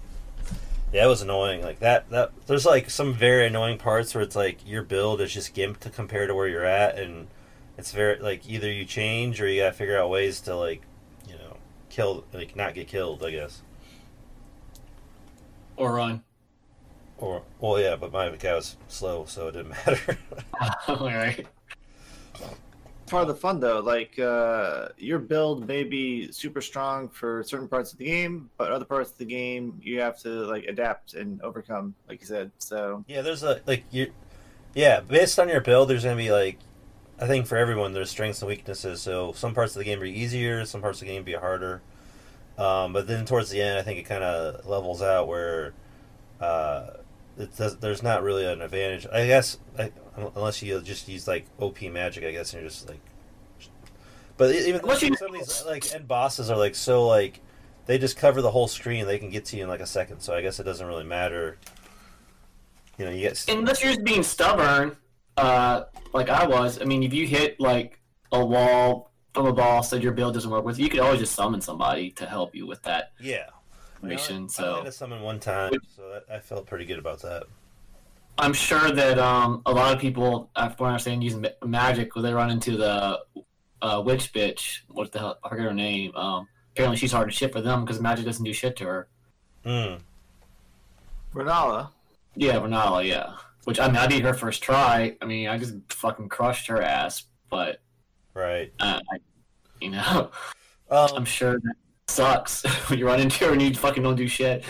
yeah, it was annoying. Like that. That there's like some very annoying parts where it's like your build is just gimped to compare to where you're at, and it's very like either you change or you gotta figure out ways to like you know kill like not get killed. I guess. Or run. Or well, yeah, but my guy was slow, so it didn't matter. Alright. Part of the fun though like uh, your build may be super strong for certain parts of the game but other parts of the game you have to like adapt and overcome like you said so yeah, there's a like you. Yeah, based on your build, there's gonna be like. I think for everyone, there's strengths and weaknesses. So some parts of the game are easier, some parts of the game be harder. Um, but then towards the end, I think it kind of levels out where uh, does, there's not really an advantage. I guess I, unless you just use like OP magic, I guess, and you're just like. But even Unless you- some of these like end bosses are like so like they just cover the whole screen. They can get to you in like a second. So I guess it doesn't really matter. You know, you get Unless you're just being stubborn, uh, like I was. I mean, if you hit like a wall from a boss that your build doesn't work with, you could always just summon somebody to help you with that yeah. Mission. I So had to summon one time, so that, I felt pretty good about that. I'm sure that um, a lot of people, after what I understand, using ma- magic, when they run into the uh, witch bitch, what the hell, I forget her name. Um, apparently, she's hard to shit for them because magic doesn't do shit to her. Mm. Rennala Yeah, Rennala, yeah. Which I mean, I beat her first try. I mean, I just fucking crushed her ass. But Right. uh, I, you know, I'm Um, sure that sucks when you run into her and you fucking don't do shit.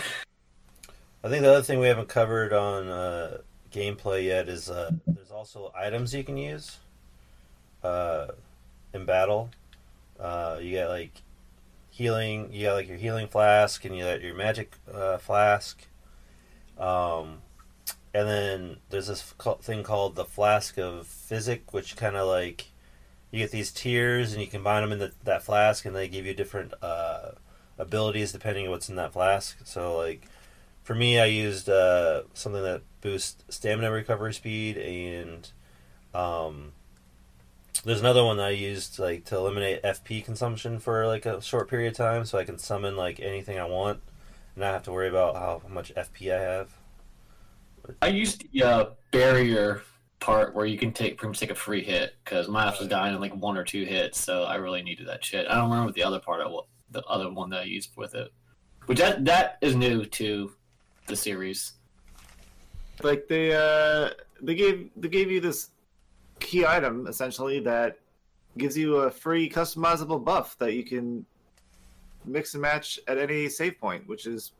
I think the other thing we haven't covered on uh, gameplay yet is uh, there's also items you can use uh, in battle. Uh, you get like healing. You got like your healing flask, and you got your magic uh, flask. Um, and then there's this thing called the flask of Physick, which kind of like you get these tears, and you combine them in the, that flask, and they give you different uh, abilities depending on what's in that flask. So like for me, I used uh, something that boosts stamina recovery speed, and um, there's another one that I used like to eliminate FP consumption for like a short period of time, so I can summon like anything I want, and not have to worry about how much FP I have. I used the uh, barrier part where you can take pretty much take a free hit because my ass was dying in like one or two hits, so I really needed that shit. I don't remember the other part of what the other one that I used with it, which that that is new to the series. Like they uh they gave they gave you this key item essentially that gives you a free customizable buff that you can mix and match at any save point, which is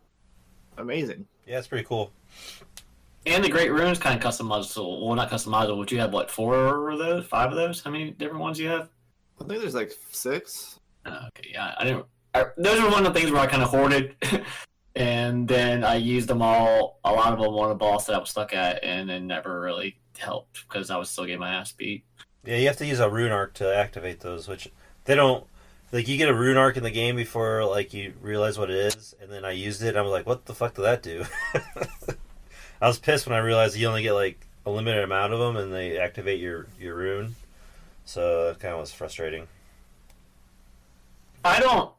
amazing. Yeah, it's pretty cool. And the Great Runes kind of customizable. Well, not customizable, but you have what four of those, five of those? How many different ones do you have? I think there's like six. Uh, okay, yeah, I didn't. I, those are one of the things where I kind of hoarded, and then I used them all. A lot of them on a boss that I was stuck at, and then never really helped because I was still getting my ass beat. Yeah, you have to use a rune arc to activate those, which they don't. Like you get a rune arc in the game before like you realize what it is, and then I used it. and I was like, "What the fuck did that do?" I was pissed when I realized you only get like a limited amount of them, and they activate your your rune. So that kind of was frustrating. I don't.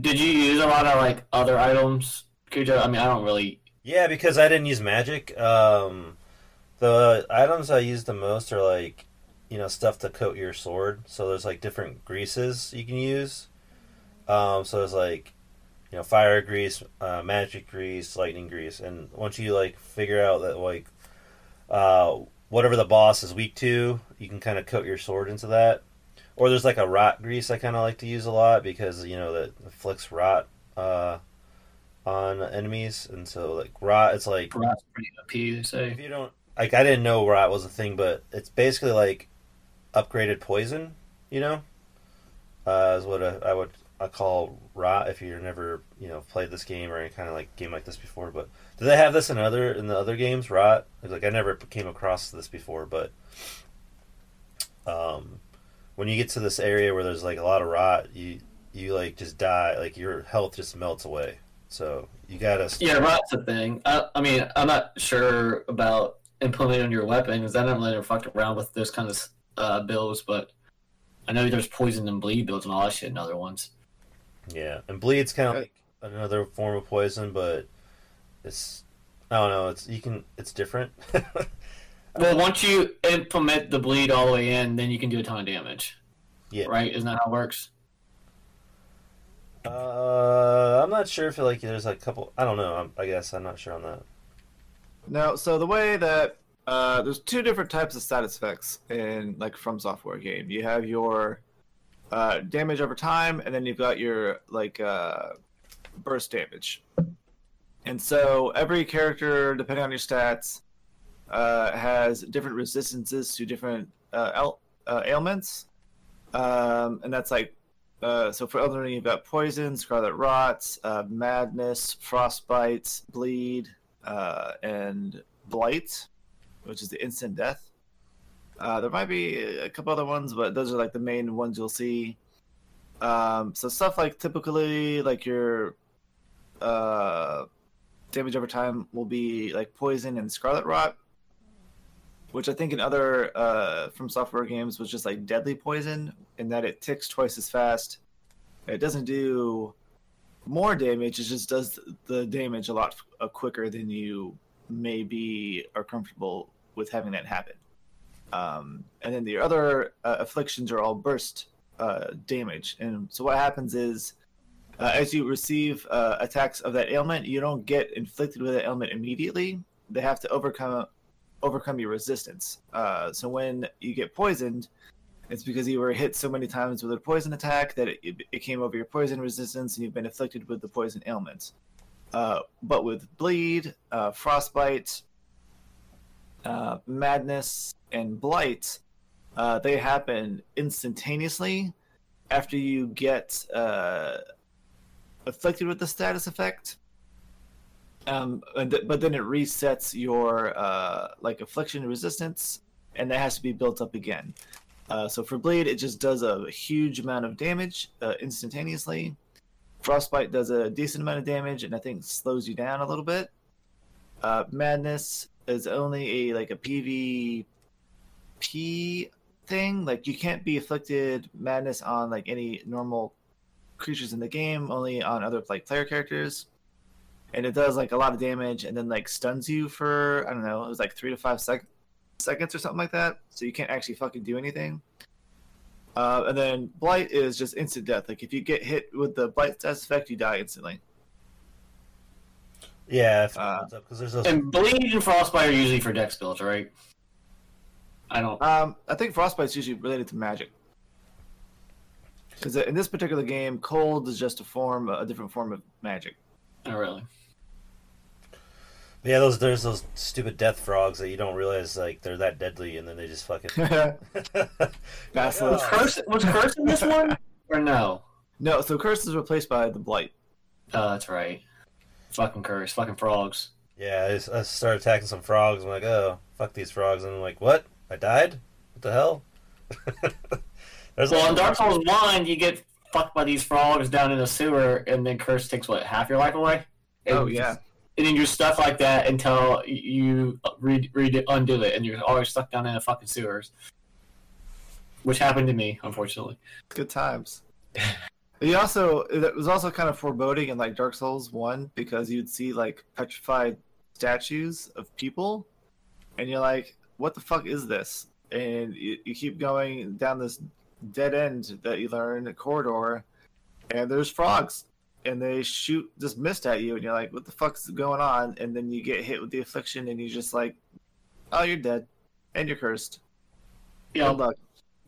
Did you use a lot of like other items, Kujo? I mean, I don't really. Yeah, because I didn't use magic. Um, the items I use the most are like, you know, stuff to coat your sword. So there's like different greases you can use. Um, so there's like, you know, fire grease, uh, magic grease, lightning grease, and once you like figure out that like, uh, whatever the boss is weak to, you can kind of coat your sword into that. Or there's like a rot grease I kind of like to use a lot because you know that afflicts rot uh, on enemies, and so like rot, it's like That's pretty OP, they if you don't like, I didn't know rot was a thing, but it's basically like upgraded poison. You know, uh, is what I, I would I call rot if you've never you know played this game or any kind of like game like this before. But do they have this in other in the other games? Rot like I never came across this before, but um, when you get to this area where there's like a lot of rot, you you like just die, like your health just melts away. So you gotta Yeah, rot's a thing. I, I mean, I'm not sure about implementing your weapon because I don't really fucked around with those kind of uh, builds, but I know there's poison and bleed builds and all that shit in other ones. Yeah, and bleed's kind of like another form of poison, but it's I don't know. It's you can it's different. Well, once you implement the bleed all the way in, then you can do a ton of damage. Yeah. Right? Isn't that how it works? uh, I'm not sure if like there's like a couple. I don't know. I'm, I guess I'm not sure on that. No, so the way that uh, there's two different types of status effects in like from software game. You have your uh, damage over time, and then you've got your like uh, burst damage. And so every character, depending on your stats, uh, has different resistances to different uh, uh, ailments, um, and that's like uh, so for Elden Ring, you've got poison, scarlet rots, uh, madness, frostbites, bleed, uh, and blight, which is the instant death. Uh, there might be a couple other ones, but those are like the main ones you'll see. Um, so stuff like typically like your uh, damage over time will be like poison and scarlet rot, which I think in other uh, from software games was just like deadly poison, in that it ticks twice as fast. It doesn't do more damage; it just does the damage a lot uh, quicker than you maybe are comfortable with having that happen. Um, and then the other uh, afflictions are all burst uh, damage, and so what happens is. Uh, as you receive uh, attacks of that ailment, you don't get inflicted with that ailment immediately. They have to overcome overcome your resistance. Uh, so when you get poisoned, It's because you were hit so many times with a poison attack that it, it came over your poison resistance and you've been afflicted with the poison ailment. Uh, but with bleed, frostbite, madness, and blight, uh, they happen instantaneously after you get uh, afflicted with the status effect. Um, but then it resets your uh, like affliction resistance, and that has to be built up again. Uh, so for bleed, it just does a huge amount of damage uh, instantaneously. Frostbite does a decent amount of damage, and I think slows you down a little bit. Uh, Madness is only a like a PvP thing. Like you can't be afflicted madness on like any normal creatures in the game, only on other like player characters. And it does like a lot of damage, and then like stuns you for I don't know, it was like three to five sec- seconds or something like that. So you can't actually fucking do anything. Uh, and then blight is just instant death. Like if you get hit with the blight status effect, you die instantly. Yeah, Uh, because there's those. And bleed and frostbite are usually for dex builds, right? I don't. Um, I think frostbite's usually related to magic. Because in this particular game, cold is just a form, a different form of magic. Not really. Yeah, those there's those stupid death frogs that you don't realize like they're that deadly, and then they just fucking. Basilisk. Was curse was curse in this one or no? No, so curse is replaced by the blight. Oh, that's right. Fucking curse, fucking frogs. Yeah, I, just, I started attacking some frogs. I'm like, oh, fuck these frogs, and I'm like, what? I died? What the hell? There's Well, like- in Dark Souls One, you get fucked by these frogs down in the sewer, and then curse takes what half your life away. Oh And- yeah, And then you're stuck like that until you re- re- undo it, and you're always stuck down in the fucking sewers. Which happened to me, unfortunately. good times. You also it was also kind of foreboding in like Dark Souls One because you'd see like petrified statues of people, and you're like, "What the fuck is this?" And you, you keep going down this dead end that you learn a corridor, and there's frogs, and they shoot this mist at you, and you're like, "What the fuck's going on?" And then you get hit with the affliction, and you're just like, "Oh, you're dead, and you're cursed. Yeah. Good luck."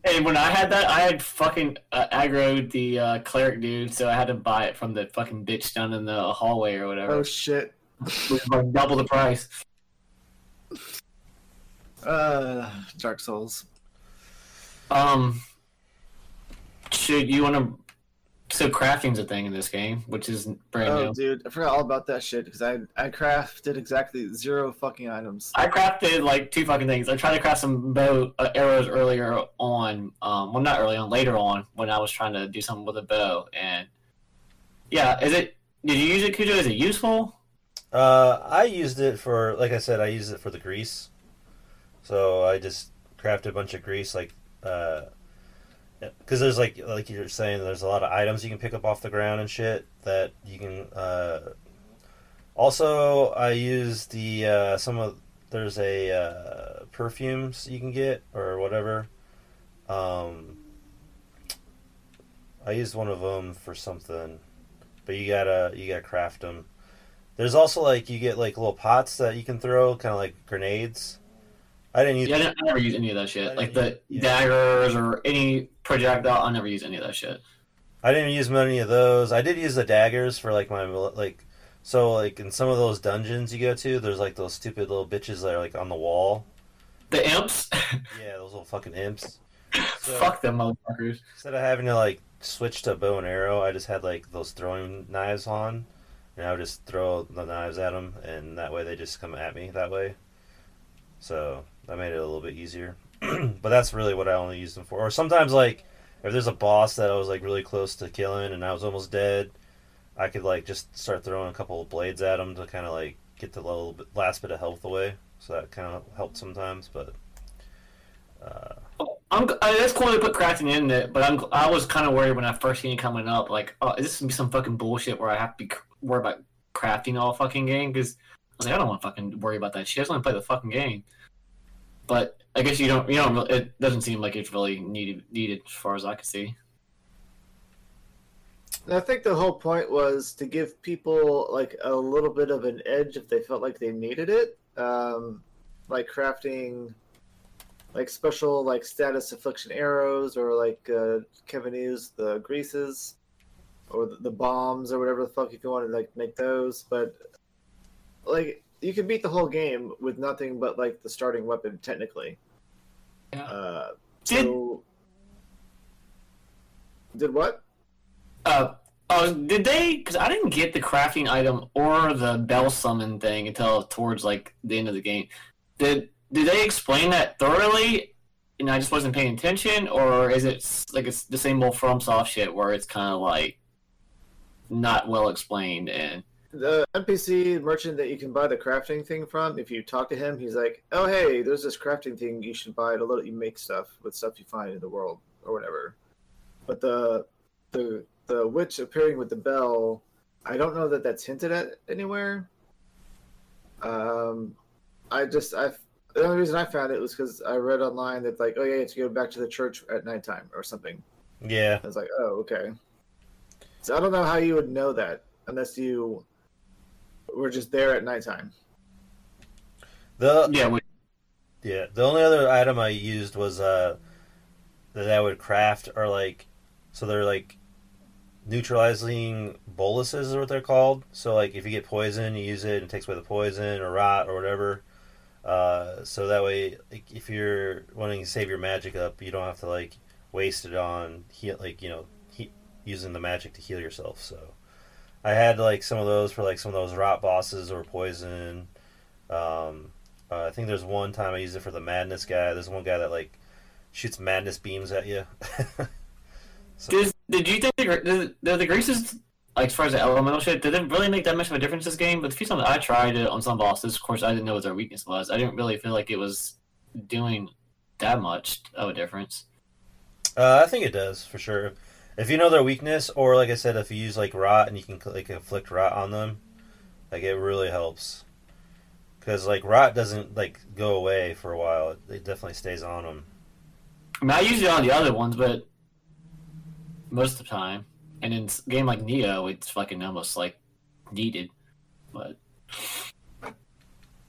And when I had that, I had fucking uh, aggroed the uh, cleric dude, so I had to buy it from the fucking bitch down in the hallway or whatever. Oh shit. which was like double the price. Uh, Dark Souls. Um, should you want to? So crafting's a thing in this game, which is brand new. Oh, new. dude, I forgot all about that shit because I I crafted exactly zero fucking items. I crafted like two fucking things. I tried to craft some bow uh, arrows earlier on. Um, well, not early on, later on when I was trying to do something with a bow. And yeah, is it? Did you use it, Kujo? Is it useful? Uh, I used it for, like I said, I used it for the grease. So I just crafted a bunch of grease, like, because there's like, like you're saying, there's a lot of items you can pick up off the ground and shit that you can. Uh... Also, I used the uh, some of there's a uh, perfumes you can get or whatever. Um, I used one of them for something, but you gotta you gotta craft them. There's also like you get like little pots that you can throw, kind of like grenades. I didn't use. Yeah, I, didn't- I never use any of that shit. Like the daggers or any projectile. I never use any of that shit. I didn't use many of those. I did use the daggers for like my like. So like in some of those dungeons you go to, there's like those stupid little bitches that are like on the wall. The imps. Yeah, those little fucking imps. So- Fuck them motherfuckers. Instead of having to like switch to bow and arrow, I just had like those throwing knives on, and I would just throw the knives at them, and that way they just come at me that way. So that made it a little bit easier. but that's really what I only use them for. Or sometimes like if there's a boss that I was like really close to killing and I was almost dead, I could like just start throwing a couple of blades at them to kind of like get the little bit, last bit of health away. So that kind of helped sometimes, but. Uh, I'm. I, that's cool to put crafting in it, but I'm. I was kind of worried when I first seen it coming up. Like, oh, is this gonna be some fucking bullshit where I have to be worried about crafting all fucking game? Because I was like, I don't want to fucking worry about that shit. I just want to play the fucking game. But I guess you don't. You don't. It doesn't seem like it's really needed. Needed as far as I can see. I think the whole point was to give people like a little bit of an edge if they felt like they needed it. Um, like crafting like special like status affliction arrows or like uh, Kevin used the greases or the, the bombs or whatever the fuck if you want to like make those. But like you can beat the whole game with nothing but like the starting weapon technically. Yeah. Uh, Did so did what? uh oh did they? Because I didn't get the crafting item or the bell summon thing until towards like the end of the game. Did did they explain that thoroughly? And I just wasn't paying attention, or is it like it's the same old FromSoft shit where it's kind of like not well explained and the NPC merchant that you can buy the crafting thing from, if you talk to him, he's like, "Oh, hey, there's this crafting thing you should buy to let you make stuff with stuff you find in the world or whatever." But the the the witch appearing with the bell, I don't know that that's hinted at anywhere. Um, I just I the only reason I found it was because I read online that like, oh yeah, you have to go back to the church at nighttime or something. Yeah, I was like, oh, okay. So I don't know how you would know that unless you were just there at nighttime. the yeah. we- Yeah, the only other item I used was uh that I would craft are like so they're like neutralizing boluses is what they're called. So like if you get poison, you use it and it takes away the poison or rot or whatever. Uh, so that way, like, if you're wanting to save your magic up, you don't have to like waste it on heal, like you know, he, using the magic to heal yourself. So I had like some of those for like some of those rot bosses or poison. Um, uh, I think there's one time I used it for the madness guy. There's one guy that like shoots madness beams at you. so, Did, did you think the, the, the greases, like as far as the elemental shit, did it really make that much of a difference this game? But the few times I tried it on some bosses, of course, I didn't know what their weakness was. I didn't really feel like it was doing that much of a difference. uh, I think it does for sure. If you know their weakness, or like I said, if you use like rot and you can like inflict rot on them, like it really helps. Because like rot doesn't like go away for a while; it, it definitely stays on them. I mean, I used it on the other ones, but most of the time, and in a game like Neo, it's fucking almost like needed. But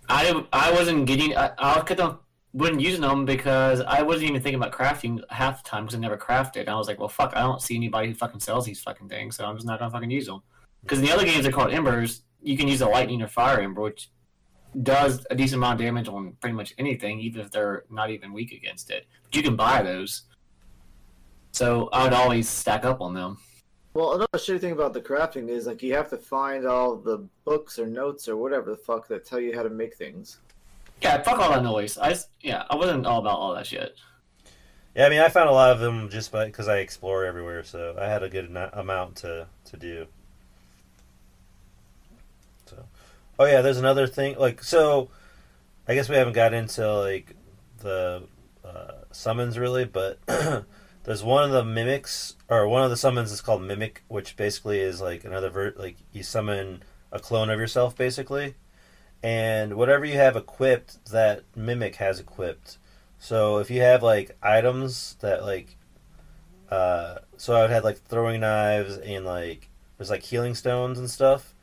I I wasn't getting I, I kept on wasn't use them because I wasn't even thinking about crafting half the time because I never crafted. I was like, well, fuck, I don't see anybody who fucking sells these fucking things, so I'm just not gonna fucking use them. Because in the other games, they're called embers. You can use a lightning or fire ember, which does a decent amount of damage on pretty much anything, even if they're not even weak against it. But you can buy those. So I would always stack up on them. Well, another shitty thing about the crafting is like you have to find all the books or notes or whatever the fuck that tell you how to make things. Yeah, fuck all that noise. I yeah, I wasn't all about all that shit. Yeah, I mean, I found a lot of them just because I explore everywhere, so I had a good amount to to do. So, oh yeah, there's another thing. Like, so I guess we haven't got into like the uh, summons really, but there's one of the mimics or one of the summons is called mimic, which basically is like another ver- like you summon a clone of yourself, basically, and whatever you have equipped, that mimic has equipped. So if you have like items that like, uh, so I would have like throwing knives and like there's like healing stones and stuff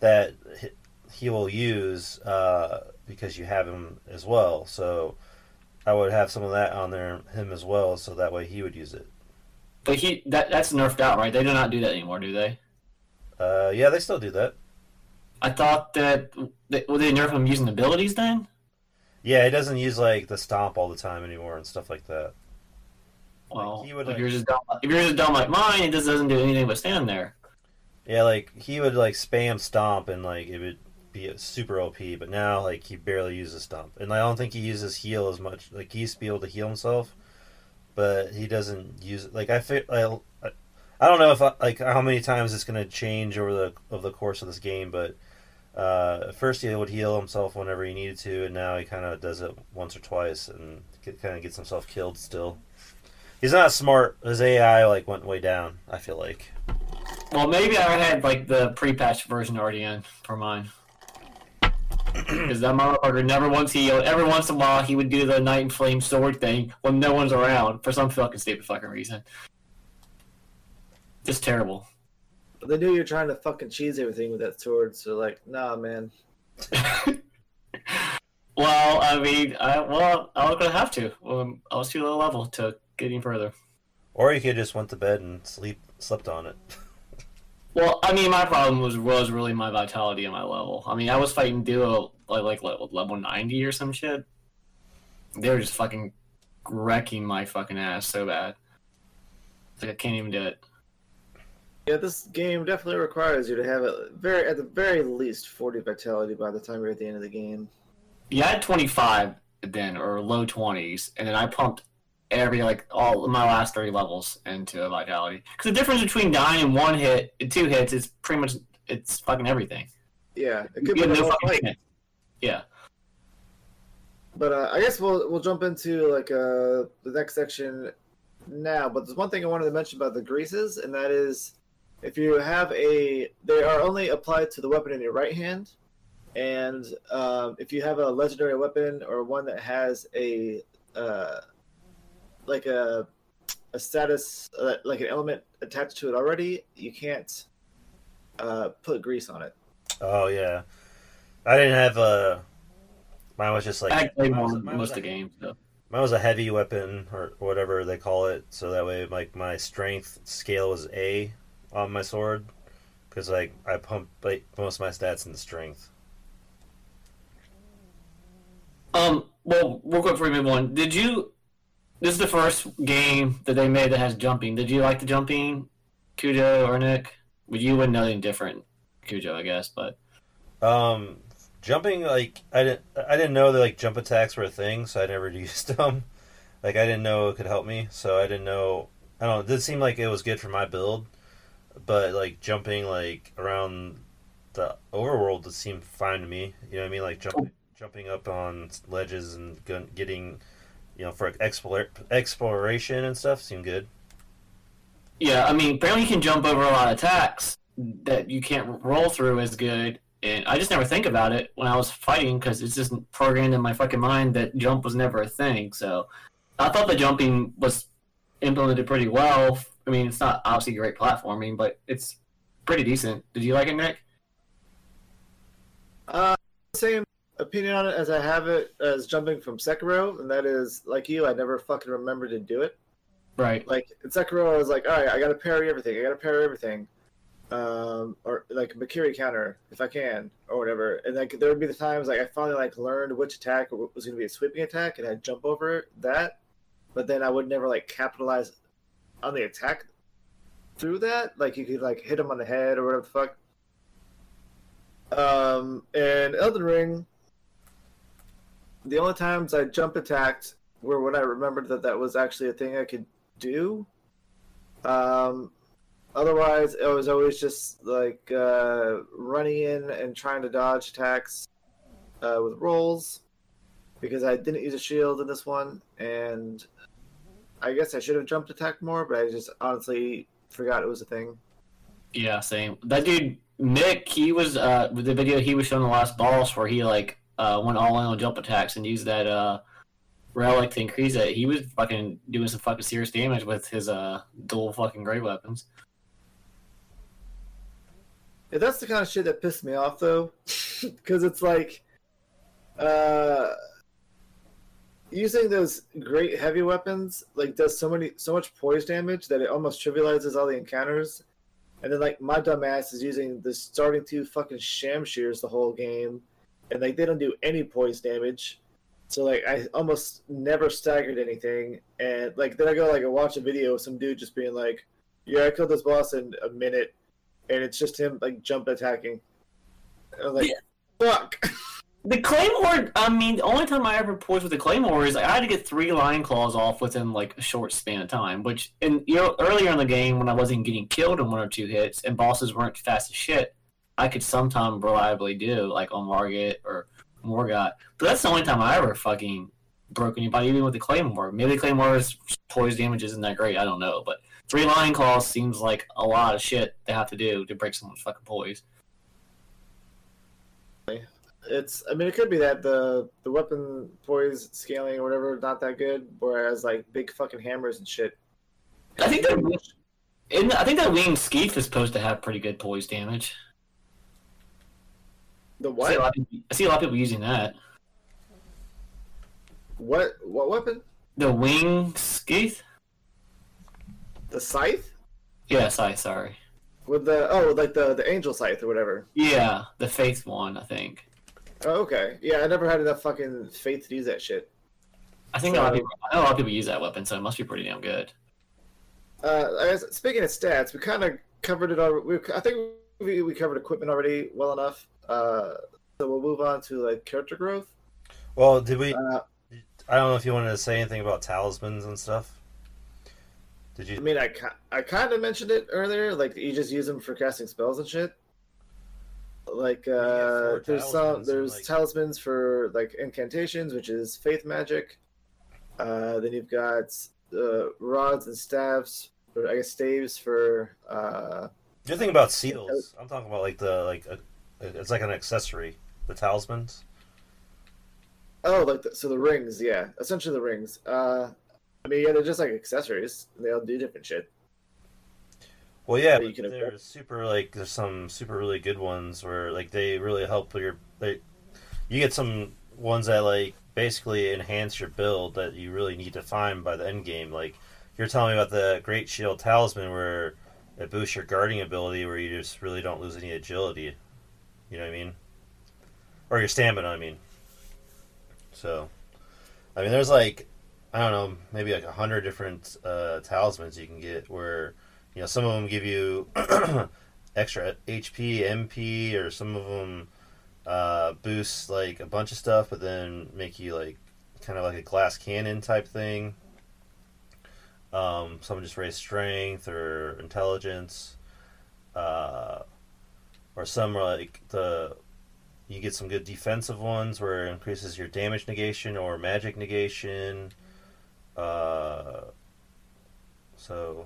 that he- will use uh, because you have him as well. So I would have some of that on there him as well, so that way he would use it. But he that that's nerfed out, right? They do not do that anymore, do they? Uh, yeah, they still do that. I thought that they, well, they nerf him using abilities then. Yeah, he doesn't use like the stomp all the time anymore and stuff like that. Well, he would, if like, you're just dumb, if yours is dumb like mine, it just doesn't do anything but stand there. Yeah, like he would like spam stomp and like it would be super OP, but now like he barely uses stomp, and I don't think he uses heal as much. Like he used to be able to heal himself, but he doesn't use it. Like I feel, I, I don't know if I, like how many times it's gonna change over the over the course of this game, but uh, first he would heal himself whenever he needed to, and now he kind of does it once or twice and kind of gets himself killed. Still, he's not smart. His AI like went way down. I feel like. Well, maybe I had like the pre-patch version already in for mine. Because that motherfucker never once healed. Every once in a while, he would do the night and flame sword thing when no one's around for some fucking stupid fucking reason. Just terrible. But they knew you were trying to fucking cheese everything with that sword, so like, nah, man. Well, I mean, I well, I was gonna have to. Um, I was too low level to get any further. Or you could just went to bed and sleep slept on it. Well, I mean, my problem was was really my vitality and my level. I mean, I was fighting duo like like level level ninety or some shit. They were just fucking wrecking my fucking ass so bad. Like I can't even do it. Yeah, this game definitely requires you to have a very, at the very least, 40 vitality by the time you're at the end of the game. Yeah, I had twenty five then or low twenties, and then I pumped every like all of my last three levels into vitality. Because the difference between dying in one hit and two hits is pretty much it's fucking everything. Yeah, it could You be no fucking fight. Yeah. But uh, I guess we'll we'll jump into like uh, the next section now. But there's one thing I wanted to mention about the greases, and that is if you have a, they are only applied to the weapon in your right hand, and um, if you have a legendary weapon or one that has a uh, like a a status uh, like an element attached to it already, you can't uh, put grease on it. Oh yeah, I didn't have a. Mine was just like I played mine was- mine most of the games. So. Mine was a heavy weapon or whatever they call it, so that way like my strength scale was A on my sword, because like I pump like most of my stats into strength. Um. Well, real quick before we move on, did you? This is the first game that they made that has jumping. Did you like the jumping, Kujo or Nick? Well, you wouldn't know anything different, Kujo, I guess. But Um, jumping like I didn't I didn't know that like jump attacks were a thing, so I never used them. Like I didn't know it could help me, so I didn't know. I don't know. It did seem like it was good for my build, but like jumping like around the overworld, seemed fine to me. You know what I mean? Like jumping jumping up on ledges and getting, you know, for explore, exploration and stuff seemed good. yeah, I mean, apparently you can jump over a lot of attacks that you can't roll through as good. And I just never think about it when I was fighting because it's just programmed in my fucking mind that jump was never a thing. So I thought the jumping was implemented pretty well. I mean, it's not obviously great platforming, but it's pretty decent. Did you like it, Nick? Uh, same opinion on it as I have it as jumping from Sekiro, and that is like you, I never fucking remember to do it. Right. Like in Sekiro, I was like, all right, I gotta parry everything. I gotta parry everything, um, or like Mikiri counter if I can, or whatever. And like there would be the times like I finally like learned which attack was gonna be a sweeping attack, and I'd jump over that. But then I would never like capitalize on the attack through that. Like you could like hit him on the head or whatever the fuck. Um, and Elden Ring, the only times I jump attacked were when I remembered that that was actually a thing I could do. Um, otherwise, it was always just like uh, running in and trying to dodge attacks uh, with rolls because I didn't use a shield in this one, and I guess I should have jumped attacked more, but I just honestly forgot it was a thing. Yeah, same. That dude Nick, he was uh with the video he was showing the last boss where he like uh went all in on jump attacks and used that uh relic to increase it. He was fucking doing some fucking serious damage with his uh dual fucking great weapons. Yeah, that's the kind of shit that pissed me off though, because it's like, uh, using those great heavy weapons like does so many so much poise damage that it almost trivializes all the encounters, and then like my dumbass is using the starting two fucking Shamshirs the whole game, and like they don't do any poise damage, so like I almost never staggered anything, and like then I go like I watch a video of some dude just being like, yeah I killed this boss in a minute and it's just him like jump attacking. And I was like, fuck. The claymore, I mean, the only time I ever poised with the claymore is I had to get three Lion Claws off within like a short span of time. Which, in you know, earlier in the game when I wasn't getting killed in one or two hits and bosses weren't fast as shit, I could sometimes reliably do like on Margit or Morgot. But that's the only time I ever fucking broke anybody, even with the claymore. Maybe the claymore's poise damage isn't that great. I don't know, but three Lion Claws seems like a lot of shit they have to do to break someone's fucking poise. It's I mean it could be that the the weapon poise scaling or whatever not that good, whereas like big fucking hammers and shit. I think that in, I think that winged skeef is supposed to have pretty good poise damage. The I see, a lot of people, I see a lot of people using that. What what weapon? The wing skeith? The scythe Yeah, sorry, sorry. with the oh like the the angel scythe or whatever. Yeah, the faith one, I think. Oh, okay. Yeah, I never had enough fucking faith to use that shit. I think a lot of people, I know a lot of people use that weapon, so it must be pretty damn good. Uh, I guess, speaking of stats, we kind of covered it already. We, I think we, we covered equipment already well enough. Uh, so we'll move on to like character growth. Well, did we? Uh, I don't know if you wanted to say anything about talismans and stuff. Did you? I you? mean, I, ki- I kind of mentioned it earlier. Like you just use them for casting spells and shit. Like uh, there's some there's like- talismans for like incantations, which is faith magic. Uh, then you've got uh, rods and staves, or I guess staves for uh, You're thinking about seals. I'm talking about like the like a, it's like an accessory. The talismans. Oh, like the, so the rings, yeah, essentially the rings. Uh, I mean, yeah, they're just like accessories. They all do different shit. Well, yeah, but there's super like there's some super really good ones where like they really help your they you get some ones that like basically enhance your build that you really need to find by the end game. Like you're telling me about the Great Shield Talisman where it boosts your guarding ability where you just really don't lose any agility. You know what I mean? Or your stamina, I mean. So, I mean, there's like I don't know, maybe like a hundred different uh, talismans you can get where you know, some of them give you extra HP, MP, or some of them uh, boost like a bunch of stuff, but then make you like kind of like a glass cannon type thing. Um, some just raise strength or intelligence, uh, or some are like the you get some good defensive ones where it increases your damage negation or magic negation. Uh, so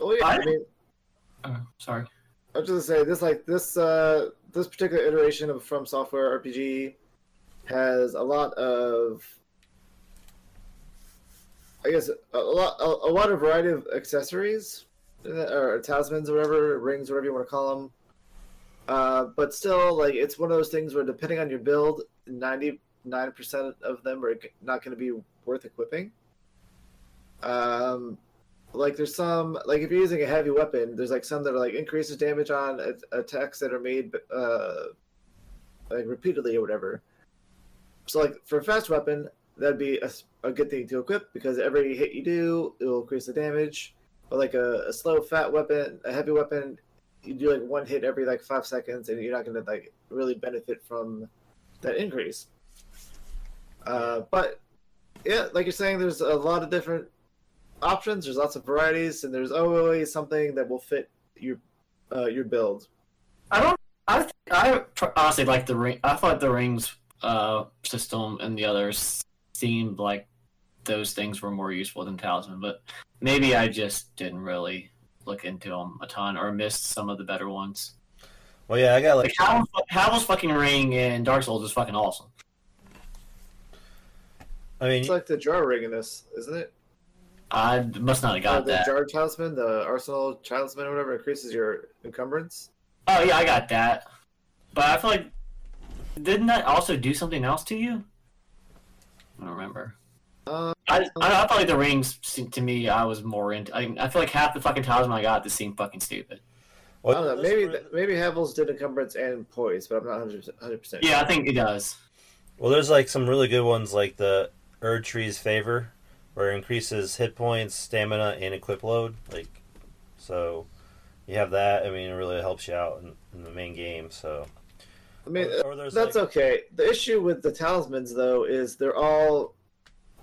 Oh yeah, I I- mean, Oh, sorry. I was just gonna say this like this uh this particular iteration of From Software RPG has a lot of I guess a, a lot a, a lot of variety of accessories uh, or talismans or whatever rings whatever you want to call them. Uh, but still, like it's one of those things where depending on your build, ninety nine percent of them are not going to be worth equipping. Um, like there's some like if you're using a heavy weapon there's like some that are like increases damage on attacks that are made uh like repeatedly or whatever. So like for a fast weapon that'd be a, a good thing to equip because every hit you do it will increase the damage. But like a, a slow fat weapon a heavy weapon you do like one hit every like five seconds and you're not to like really benefit from that increase. Uh but yeah like you're saying there's a lot of different options. There's lots of varieties, and there's always something that will fit your uh, your build. I don't. I th- I pr- honestly like the ring. I thought the rings uh, system and the others seemed like those things were more useful than talisman, but maybe I just didn't really look into them a ton or missed some of the better ones. well, yeah, I got Like like Havel's, Havel's fucking ring in Dark Souls is fucking awesome. I mean, It's like the jar ring in this, isn't it? I must not have Uh, got the that. jar talisman, the arsenal talisman, or whatever, increases your encumbrance. Oh yeah, I got that. But I feel like didn't that also do something else to you? I don't remember. Uh, I, I, I felt like the rings seemed- to me I was more into. I, I feel like half the fucking talisman I got this seemed fucking stupid. I don't know. Maybe maybe Havel's did encumbrance and poise, but I'm not 100 percent. Yeah, I think it does. Well, there's like some really good ones, like the Erdtree's Favor, where it increases hit points, stamina, and equip load. Like, so you have that. I mean, it really helps you out in, in the main game. So, I mean, Or- or that's like- okay. The issue with the talismans, though, is they're all,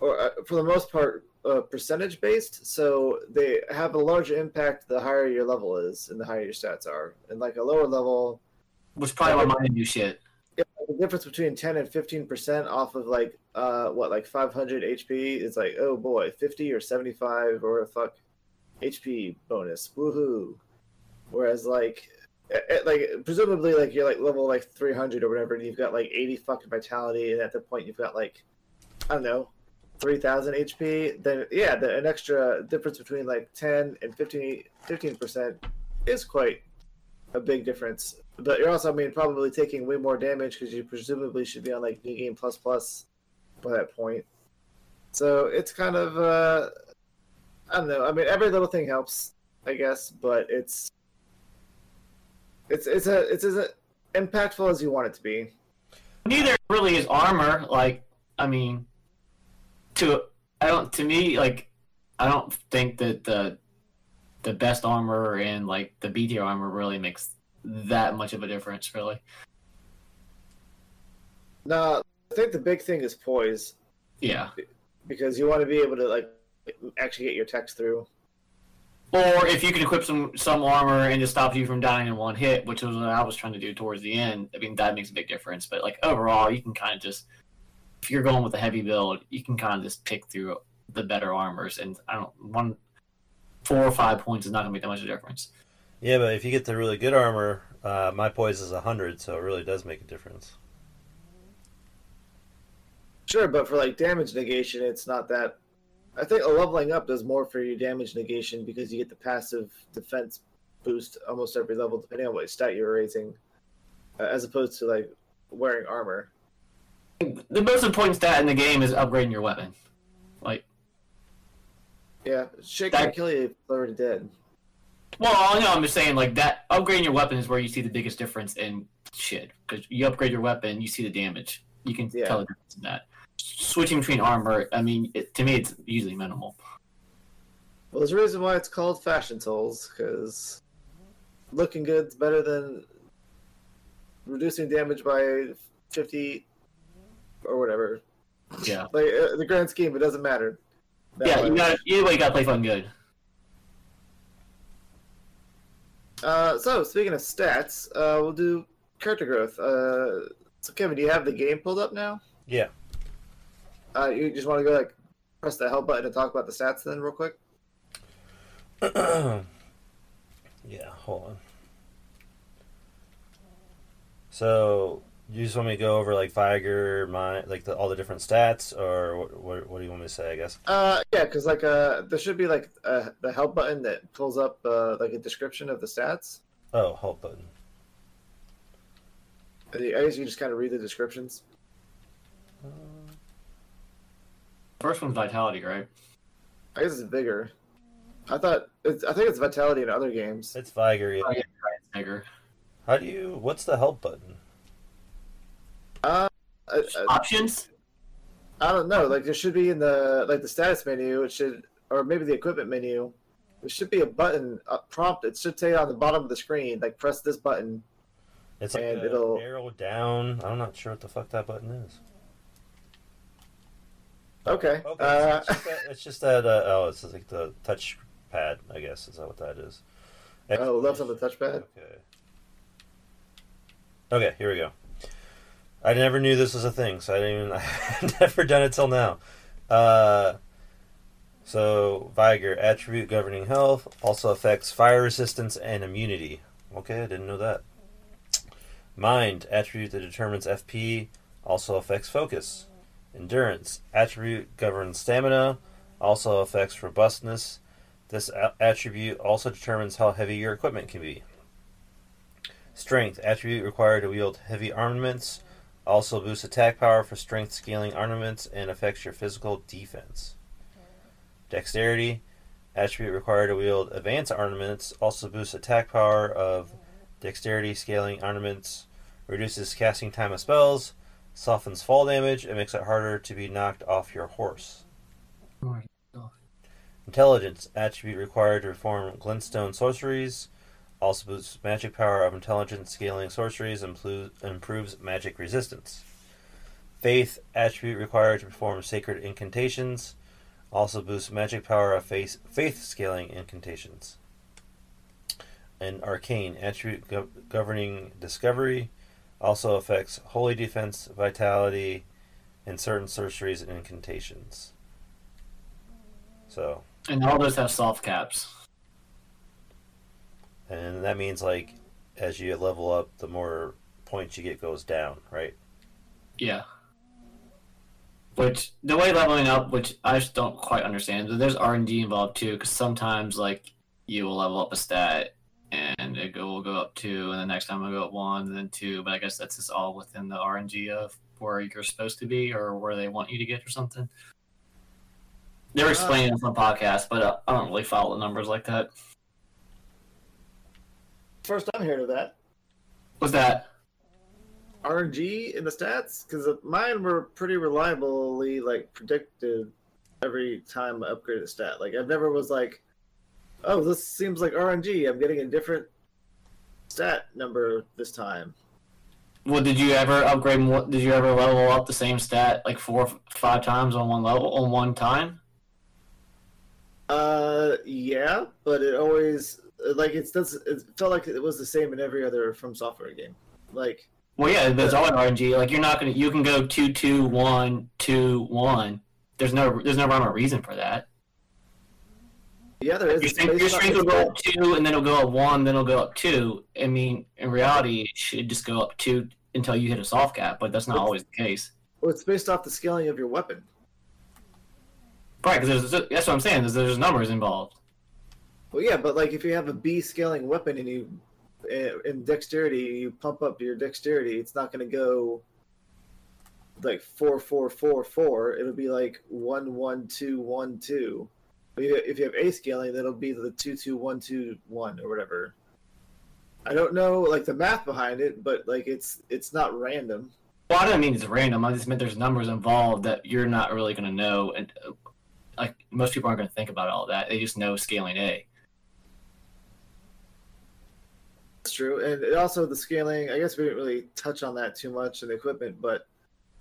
or uh, for the most part, uh, percentage based. So they have a larger impact the higher your level is and the higher your stats are. And like a lower level, Which probably why mine do shit. The difference between 10 and 15 percent off of like uh what like 500 hp is like oh boy 50 or 75 or a fuck hp bonus. Woohoo. Whereas like eh, eh, like presumably like you're like level like 300 or whatever and you've got like 80 fucking vitality and at the point you've got like i don't know 3000 hp then yeah the, an extra difference between like 10 and 15 15 percent is quite a big difference but you're also, I mean, probably taking way more damage because you presumably should be on like new game plus plus by that point. So it's kind of uh, I don't know. I mean, every little thing helps, I guess, but it's it's it's a it's as impactful as you want it to be. Neither really is armor. Like, I mean, to I don't to me like I don't think that the the best armor and like the B tier armor really makes that much of a difference. Really, No, I think the big thing is poise yeah. because you want to be able to like actually get your text through. Or if you can equip some some armor and just stop you from dying in one hit, which was what I was trying to do towards the end. I mean, that makes a big difference. But like overall, you can kind of just if you're going with a heavy build, you can kind of just pick through the better armors, and I don't one four or five points is not going to make that much of a difference. Yeah, but if you get the really good armor, uh, my poise is 100, so it really does make a difference. Sure, but for like damage negation, it's not that. I think a leveling up does more for your damage negation because you get the passive defense boost almost every level, depending on what stat you're raising, uh, as opposed to like wearing armor. The most important stat in the game is upgrading your weapon. Like, Yeah, shake That- can kill you if it's already dead. Well, no, I'm just saying like that upgrading your weapon is where you see the biggest difference in shit. Because you upgrade your weapon, you see the damage. You can Yeah. tell the difference in that. Switching between armor, I mean, it, to me, it's usually minimal. Well, there's a reason why it's called fashion souls because looking good's better than reducing damage by fifty or whatever. Yeah. Like uh, the grand scheme, it doesn't matter. Yeah, you got either way, you got to play fun good. Uh, so speaking of stats, uh, we'll do character growth. Uh, so Kevin, do you have the game pulled up now? Yeah. Uh, you just want to go like press the help button to talk about the stats then real quick. yeah, hold on. So, you just want me to go over like Vigor, my like the, all the different stats, or what, what? What do you want me to say? I guess. Uh, yeah, because like uh, there should be like uh, the help button that pulls up uh, like a description of the stats. Oh, help button. I guess you just kind of read the descriptions. First one's vitality, right? I guess it's vigor. I thought it's, I think it's vitality in other games. It's Vigor. Yeah. Yeah, right, it's bigger. How do you? What's the help button? Uh, I, I, Options? I don't know. Like there should be in the like the status menu. It should, or maybe the equipment menu. There should be a button a prompt. It should say on the bottom of the screen, like press this button. It's like And a it'll- arrow down. I'm not sure what the fuck that button is. Okay. Okay. Uh, so it's just that, it's just that uh, oh, it's like the touch pad. I guess is that what that is? oh, left on the touchpad. Okay. Okay, here we go. I never knew this was a thing, so I didn't even. I've never done it till now. Uh, so Vigor attribute governing health also affects fire resistance and immunity. Okay, I didn't know that. Mind attribute that determines FP also affects focus. Endurance attribute governs stamina, also affects robustness. This a- attribute also determines how heavy your equipment can be. Strength attribute required to wield heavy armaments, also boosts attack power for strength scaling armaments and affects your physical defense. Dexterity attribute required to wield advanced armaments, also boosts attack power of dexterity scaling armaments, reduces casting time of spells, softens fall damage, and makes it harder to be knocked off your horse. Intelligence attribute required to perform glintstone sorceries. Also boosts magic power of intelligence scaling sorceries and improves magic resistance. Faith attribute required to perform sacred incantations. Also boosts magic power of faith, faith scaling incantations. And arcane attribute gov- governing discovery. Also affects holy defense, vitality, and certain sorceries and incantations. So, And all those have soft caps. And that means like as you level up, the more points you get goes down, right? Yeah. Which the way leveling up, which I just don't quite understand, but there's R and D involved too. Because sometimes like you will level up a stat and it will go up two, and the next time it'll go up one, and then two. But I guess that's just all within the RNG of where you're supposed to be or where they want you to get or something. They were explaining this on the podcast, but uh, I don't really follow the numbers like that. First I'm hearing of that. What's that? RNG in the stats? Because mine were pretty reliably like predicted every time I upgraded a stat. Like I've never was like, oh, this seems like RNG. I'm getting a different stat number this time. Well, did you ever upgrade more? Did you ever level up the same stat like four, five times on one level on one time? Uh, yeah, but it always like it's does it felt like it was the same in every other from software game. Like Well, yeah, there's always RNG. Like you're not gonna, you can go two, two, one, two, one. There's no, there's no rhyme or reason for that. yeah, there is. Your It's string, your string will go up two, and then it'll go up one, then it'll go up two. I mean, in reality, it should just go up two until you hit a soft cap, but that's not always the case. Well, it's based off the scaling of your weapon. Right, because that's what I'm saying. There's, there's numbers involved. Well, yeah, but like if you have a B scaling weapon and you uh, in dexterity, you pump up your dexterity, it's not going to go like four four four four. It'll be like one one two one two. But if you have A scaling, that'll be the two two one two one or whatever. I don't know like the math behind it, but like it's it's not random. Well, I don't mean it's random. I just meant there's numbers involved that you're not really going to know, and uh, like most people aren't going to think about all that. They just know scaling A. That's true, and also the scaling. I guess we didn't really touch on that too much in the equipment, but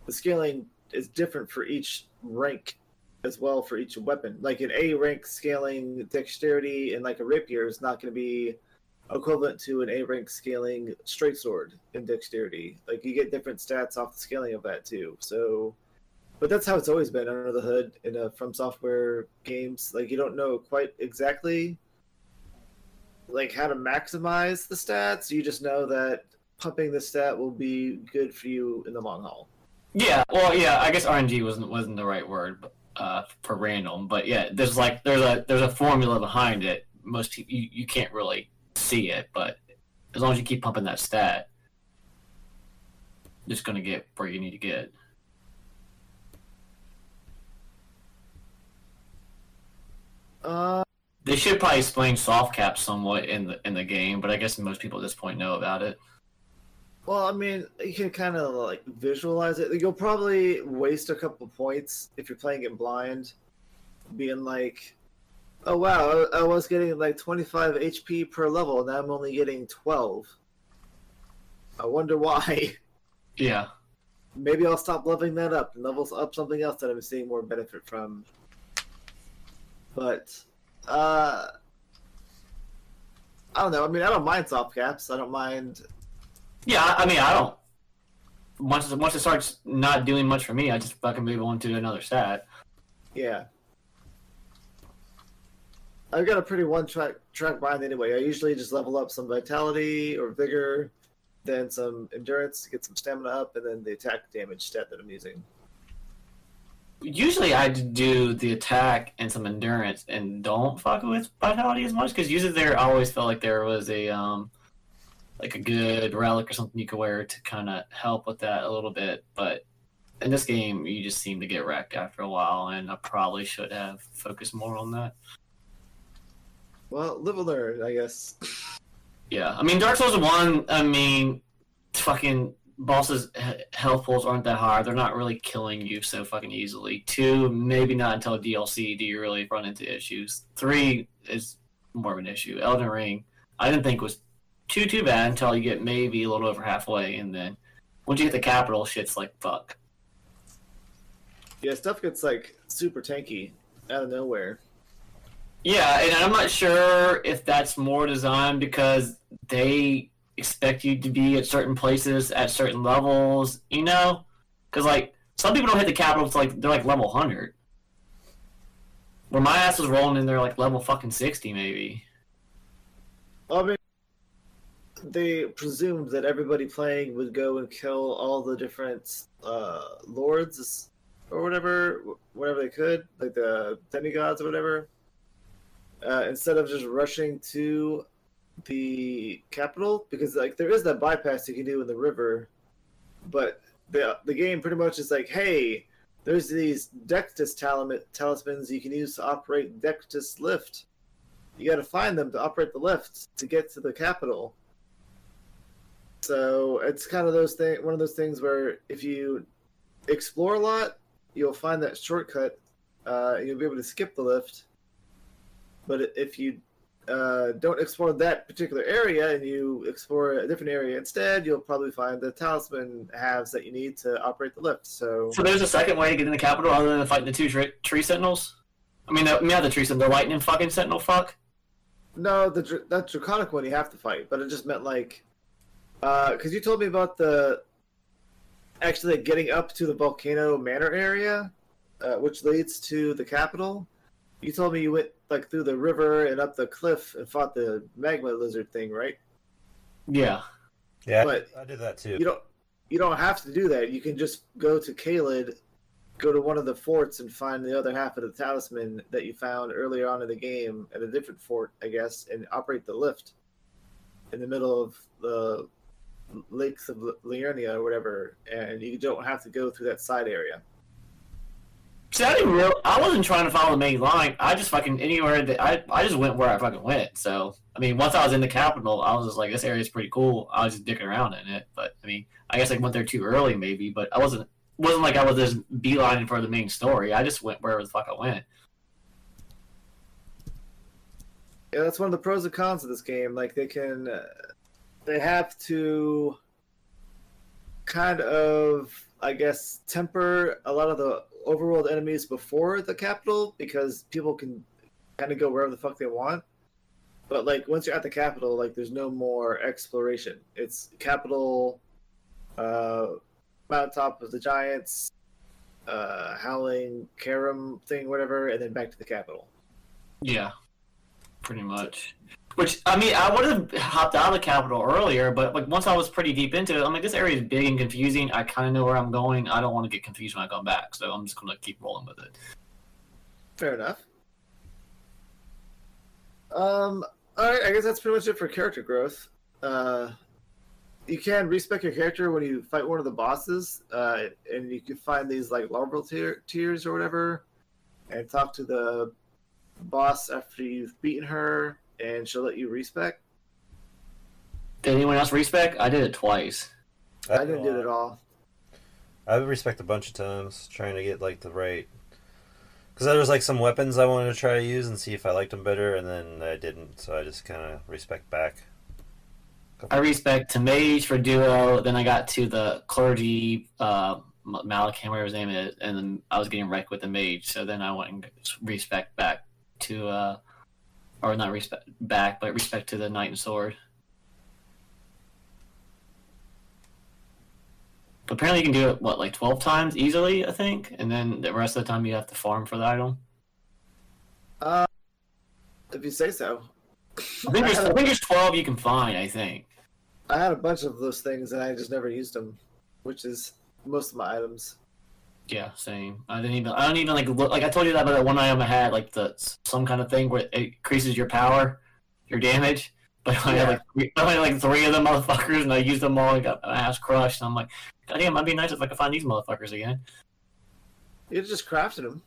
the scaling is different for each rank as well for each weapon. Like an A rank scaling dexterity and like a rapier is not going to be equivalent to an A rank scaling straight sword in dexterity. Like you get different stats off the scaling of that too. So, but that's how it's always been under the hood in a from software games. Like you don't know quite exactly like how to maximize the stats. You just know that pumping the stat will be good for you in the long haul. Yeah, well, yeah. I guess RNG wasn't wasn't the right word uh, for random, but yeah, there's like there's a there's a formula behind it. Most people you, you can't really see it, but as long as you keep pumping that stat, you're just gonna get where you need to get. Uh, They should probably explain soft cap somewhat in the in the game, but I guess most people at this point know about it. well, I mean, you can kind of like visualize it. You'll probably waste a couple points if you're playing it blind, being like, "Oh wow, I was getting like 25 HP per level, now I'm only getting 12." I wonder why. Yeah. Maybe I'll stop leveling that up and levels up something else that I'm seeing more benefit from. But uh I don't know. I mean, I don't mind soft caps. I don't mind. Yeah, I mean, I don't. Once once it starts not doing much for me, I just fucking move on to another stat. Yeah. I've got a pretty one track track mind anyway. I usually just level up some vitality or vigor, then some endurance to get some stamina up, and then the attack damage stat that I'm using. Usually, I do the attack and some endurance, and don't fuck with vitality as much because usually there I always felt like there was a um like a good relic or something you could wear to kind of help with that a little bit. But in this game, you just seem to get wrecked after a while, and I probably should have focused more on that. Well, live learn, I guess. Yeah, I mean Dark Souls one. I mean, fucking bosses' health pools aren't that high. They're not really killing you so fucking easily. Two, maybe not until DLC do you really run into issues. Three is more of an issue. Elden Ring, I didn't think was too too bad until you get maybe a little over halfway, and then once you hit the capital, shit's like fuck. Yeah, stuff gets like super tanky out of nowhere. Yeah, and I'm not sure if that's more designed because they expect you to be at certain places at certain levels, you know? Because, like, some people don't hit the capital until, like, they're, like, level 100. Where my ass was rolling in there, like, level fucking 60, maybe. I mean, they presumed that everybody playing would go and kill all the different uh, lords or whatever, whenever they could, like the demigods or whatever, uh, instead of just rushing to the capital, because like there is that bypass you can do in the river, but the the game pretty much is like, hey, there's these Dectus talim- talismans you can use to operate Dectus lift. You got to find them to operate the lift to get to the capital. So it's kind of those thing, one of those things where if you explore a lot, you'll find that shortcut. Uh, you'll be able to skip the lift. But if you uh, don't explore that particular area and you explore a different area instead, you'll probably find the talisman halves that you need to operate the lift. So, So there's a second way to get in the capital other than fighting the two tree, tree sentinels. I mean, the, not the tree sentinel, the lightning fucking sentinel. Fuck. no, the that draconic one you have to fight, but it just meant like, because you told me about the actually like, getting up to the volcano manor area, uh, which leads to the capital. You told me you went like through the river and up the cliff and fought the magma lizard thing, right? Yeah. Yeah, I- But- I did that too. you don't you don't have to do that. You can just go to Caelid, go to one of the forts and find the other half of the talisman that you found earlier on in the game at a different fort, I guess, and operate the lift in the middle of the lakes of Liurnia or whatever, and you don't have to go through that side area. See, I didn't real. I wasn't trying to follow the main line. I just fucking anywhere that I, I just went where I fucking went. So I mean, once I was in the capital, I was just like, this area's pretty cool. I was just dicking around in it. But I mean, I guess I went there too early, maybe. But I wasn't wasn't like I was just beelining for the main story. I just went wherever the fuck I went. Yeah, that's one of the pros and cons of this game. Like they can, uh, they have to kind of, I guess, temper a lot of the overworld enemies before the capital because people can kind of go wherever the fuck they want. But like once you're at the capital, like there's no more exploration. It's capital, uh, mountaintop of the giants, uh, howling Karam thing, whatever, and then back to the capital. Yeah, pretty much. Which I mean, I would have hopped out of the capital earlier, but like once I was pretty deep into it, I'm like, this area is big and confusing. I kind of know where I'm going. I don't want to get confused when I come back, so I'm just gonna keep rolling with it. Fair enough. Um, all right, I guess that's pretty much it for character growth. Uh, you can respec your character when you fight one of the bosses, uh, and you can find these like larval tear- tears or whatever, and talk to the boss after you've beaten her, and she'll let you respec. Did anyone else respec? I did it twice. I didn't do it at all. I respect a bunch of times trying to get like the right. Because there was like some weapons I wanted to try to use and see if I liked them better, and then I didn't, so I just kind of respect back. I respec to mage for duo. Then I got to the clergy, uh, M- Malacham, whatever his name is, and then I was getting wrecked with the mage. So then I went and respec back to, uh, or not respect back, but respect to the knight and sword. But apparently you can do it what like twelve times easily, I think, and then the rest of the time you have to farm for the item. Uh, if you say so. I think there's, I think there's twelve you can find. I think. I had a bunch of those things, and I just never used them, which is most of my items. Yeah, same. I didn't even. I don't even like look. Like I told you that about that one item I had, like the some kind of thing where it increases your power, your damage. But I had like three, I had like three of them motherfuckers, and I used them all and got my ass crushed. And I'm like, God damn, it'd be nice if I could find these motherfuckers again. You just crafted them.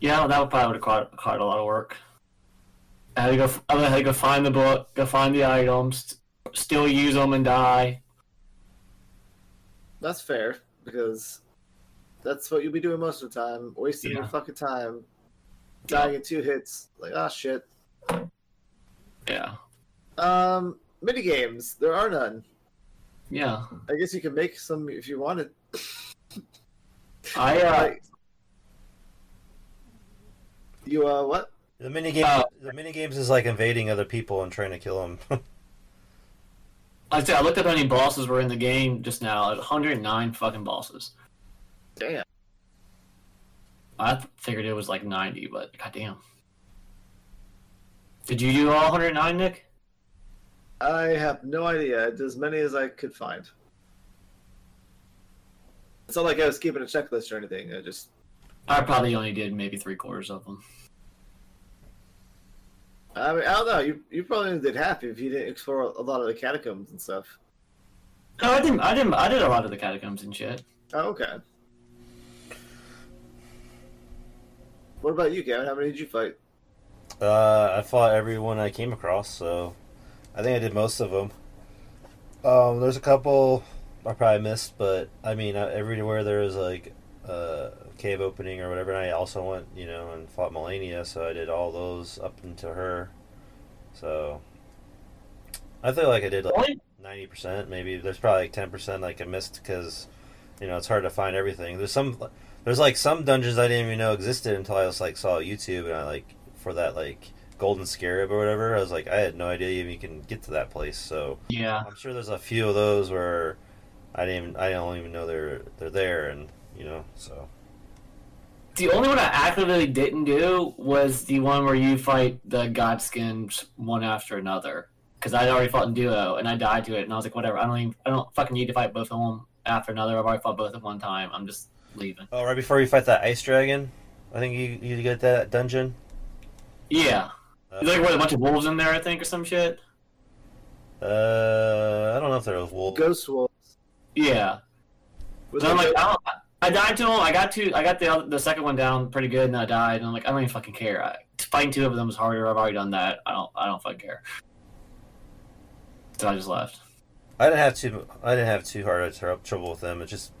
Yeah, that would probably would have caught, caught a lot of work. I had to go. I had to go find the book, go find the items, still use them and die. That's fair because that's what you'll be doing most of the time, wasting your fucking time, dying in two hits. Like, ah, shit. Yeah, Um, mini games. There are none. yeah. I guess you can make some if you wanted. I uh, Like, you uh, what? The mini game, Uh, the mini games is like invading other people and trying to kill them. I said I looked up how many bosses were in the game just now. 109 fucking bosses. Damn. I figured it was like 90, but goddamn. Did you do all 109, Nick? I have no idea. I did as many as I could find. It's not like I was keeping a checklist or anything. I just I probably only did maybe three quarters of them. I mean, I don't know. You you probably only did half if you didn't explore a lot of the catacombs and stuff. No, I didn't. I didn't. I did a lot of the catacombs and shit. Oh, okay. What about you, Gavin? How many did you fight? Uh, I fought everyone I came across, so I think I did most of them. Um, there's a couple I probably missed, but I mean, uh, everywhere there was like a cave opening or whatever, and I also went, you know, and fought Malenia, so I did all those up into her. So I feel like I did like ninety percent, maybe. There's probably like ten percent like I missed because you know it's hard to find everything. There's some, there's like some dungeons I didn't even know existed until I was like saw YouTube and I like for that like golden scarab or whatever. I was like I had no idea even you can get to that place. So Yeah. I'm sure there's a few of those where I didn't even, I don't even know they're they're there and you know so The only one I actively didn't do was the one where you fight the Godskins one after another. Because I'd already fought in duo and I died to it, and I was like, whatever. I don't even, I don't fucking need to fight both of them after another. I've already fought both at one time. I'm just leaving. oh right before you fight that ice dragon, I think you you get that dungeon. Yeah. Uh, There's like what, a bunch of wolves in there, I think, or some shit. uh, I don't know if there was wolves. Ghost Wolves. Yeah. Was So I'm like, I, don't, I died to them. I got to, I got the other, the second one down pretty good, and I died. And I'm like, I don't even fucking care. I, fighting two of them is harder. I've already done that. I don't, I don't fucking care. So I just left. I didn't have too I didn't have too hard of tr- trouble with them. It just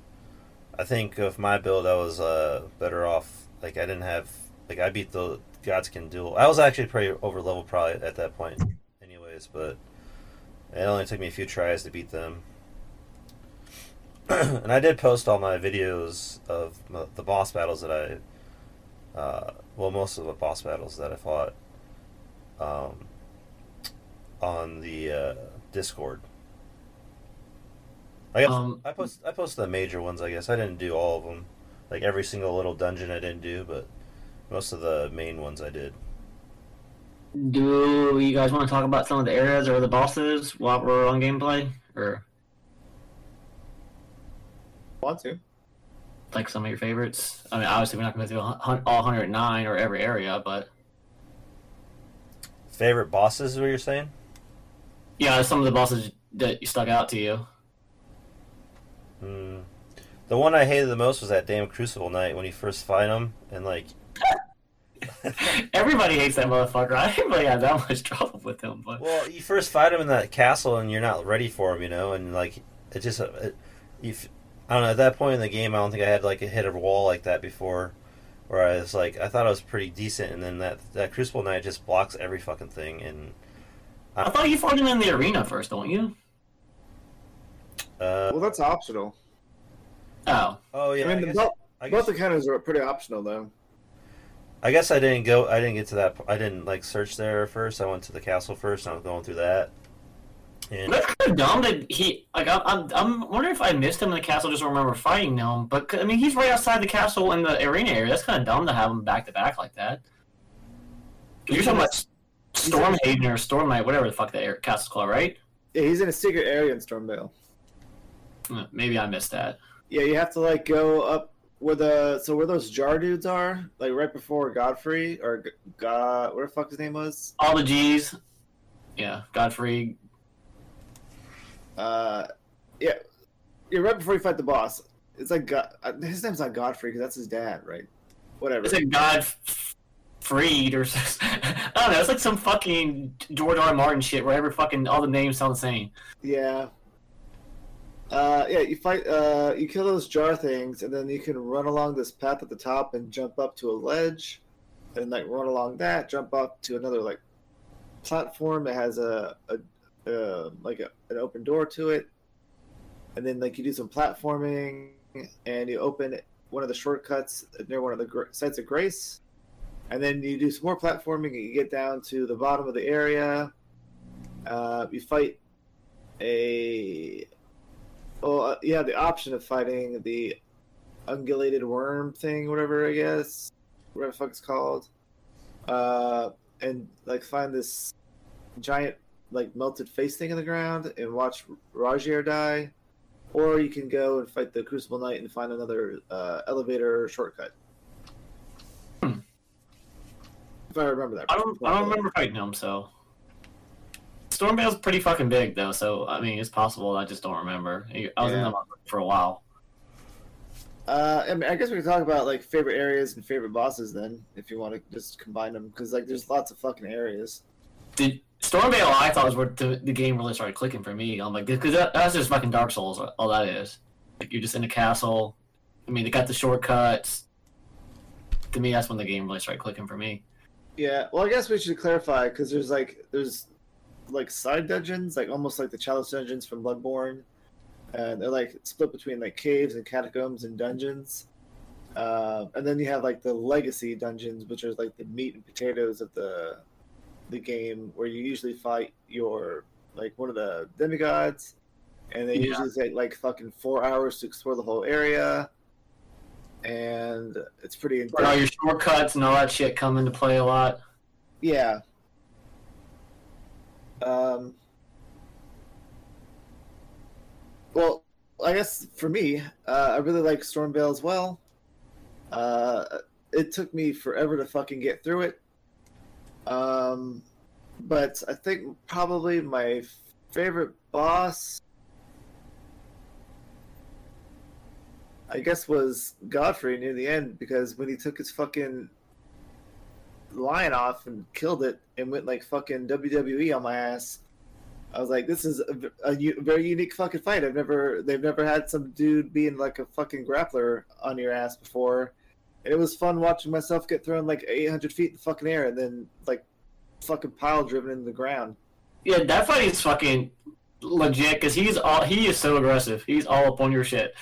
I think of my build, I was uh, better off. Like I didn't have like I beat the Godskin duel. I was actually pretty over level probably at that point, anyways. But it only took me a few tries to beat them. and I did post all my videos of the boss battles that I, uh, well, most of the boss battles that I fought, um, on the uh, Discord. I guess Um, I post I posted the major ones. I guess I didn't do all of them, like every single little dungeon I didn't do, but most of the main ones I did. Do you guys want to talk about some of the areas or the bosses while we're on gameplay, or Want to? like some of your favorites? I mean, obviously we're not going to go through all 109 or every area, but Favorite bosses? Is what you're saying? yeah, some of the bosses that stuck out to you. Hmm. The one I hated the most was that damn Crucible Knight when you first fight him, and like, Everybody hates that motherfucker. I didn't really have that much trouble with him, but well, you first fight him in that castle and you're not ready for him, you know, and like it just, it, you, f- I don't know. At that point in the game, I don't think I had like a hit a wall like that before, where I was like, I thought I was pretty decent, and then that that Crucible Knight just blocks every fucking thing, and I thought you fought him in the arena first, don't you? Uh, Well, that's optional. Oh, oh yeah, I mean, I the, guess, both, I both guess, encounters are pretty optional, though. I guess I didn't go. I didn't get to that. I didn't like search there first. I went to the castle first. And I was going through that. And that's kind of dumb that he like. I'm, I'm, I'm wondering if I missed him in the castle. Just remember fighting him, but I mean, he's right outside the castle in the arena area. That's kind of dumb to have him back to back like that. You're talking about Stormhaven or Storm Knight, whatever the fuck that air, castle's called, right? Yeah, he's in a secret area in Stormveil. Maybe I missed that. Yeah, you have to like go up where the so where those jar dudes are, like right before Godfrey or God, what the fuck his name was? All the G's. Yeah, Godfrey. Uh, yeah, yeah, right before you fight the boss. It's like God, uh, his name's not Godfrey because that's his dad, right? Whatever. It's like God Freed or I don't know. It's like some fucking George R. R. Martin shit where every fucking all the names sound the same. Yeah. Uh, yeah, you fight. Uh, you kill those jar things, and then you can run along this path at the top and jump up to a ledge, and like run along that, jump up to another like platform that has a, a uh, like a, an open door to it, and then like you do some platforming, and you open one of the shortcuts near one of the gr- sites of grace, and then you do some more platforming, and you get down to the bottom of the area. Uh, you fight a well, uh, yeah, the option of fighting the ungulated worm thing, whatever I guess, whatever the fuck it's called, uh, and like find this giant like melted face thing in the ground and watch Rogier die, or you can go and fight the Crucible Knight and find another uh, elevator shortcut. Hmm. If I remember that. I don't. I don't remember fighting him. So Stormveil's pretty fucking big though. So I mean, it's possible. I just don't remember. I was in Yeah. them for a while. Uh, I mean, I guess we can talk about like favorite areas and favorite bosses then, if you want to just combine them, because like there's lots of fucking areas. Did Stormvale? I thought was where the, the game really started clicking for me. I'm like, because that, that's just fucking Dark Souls. All that is. Like you're just in a castle. I mean, they got the shortcuts. To me, that's when the game really started clicking for me. Yeah, well, I guess we should clarify because there's like there's like side dungeons, like almost like the chalice dungeons from Bloodborne, and they're like split between like caves and catacombs and dungeons. Uh, and then you have like the legacy dungeons, which are like the meat and potatoes of the the game, where you usually fight your like one of the demigods, and they Yeah. usually take like fucking four hours to explore the whole area, and it's pretty. All your shortcuts and all that shit come into play a lot. Yeah. Um. Well, I guess for me, uh, I really like Stormveil as well. Uh, it took me forever to fucking get through it. Um, but I think probably my favorite boss, I guess, was Godfrey near the end because when he took his fucking lion off and killed it and went like fucking WWE on my ass. I was like, this is a very unique fucking fight. I've never, they've never had some dude being like a fucking grappler on your ass before. And it was fun watching myself get thrown like 800 feet in the fucking air and then like fucking pile driven into the ground. Yeah, that fight is fucking legit because he's all he is so aggressive. He's all up on your shit.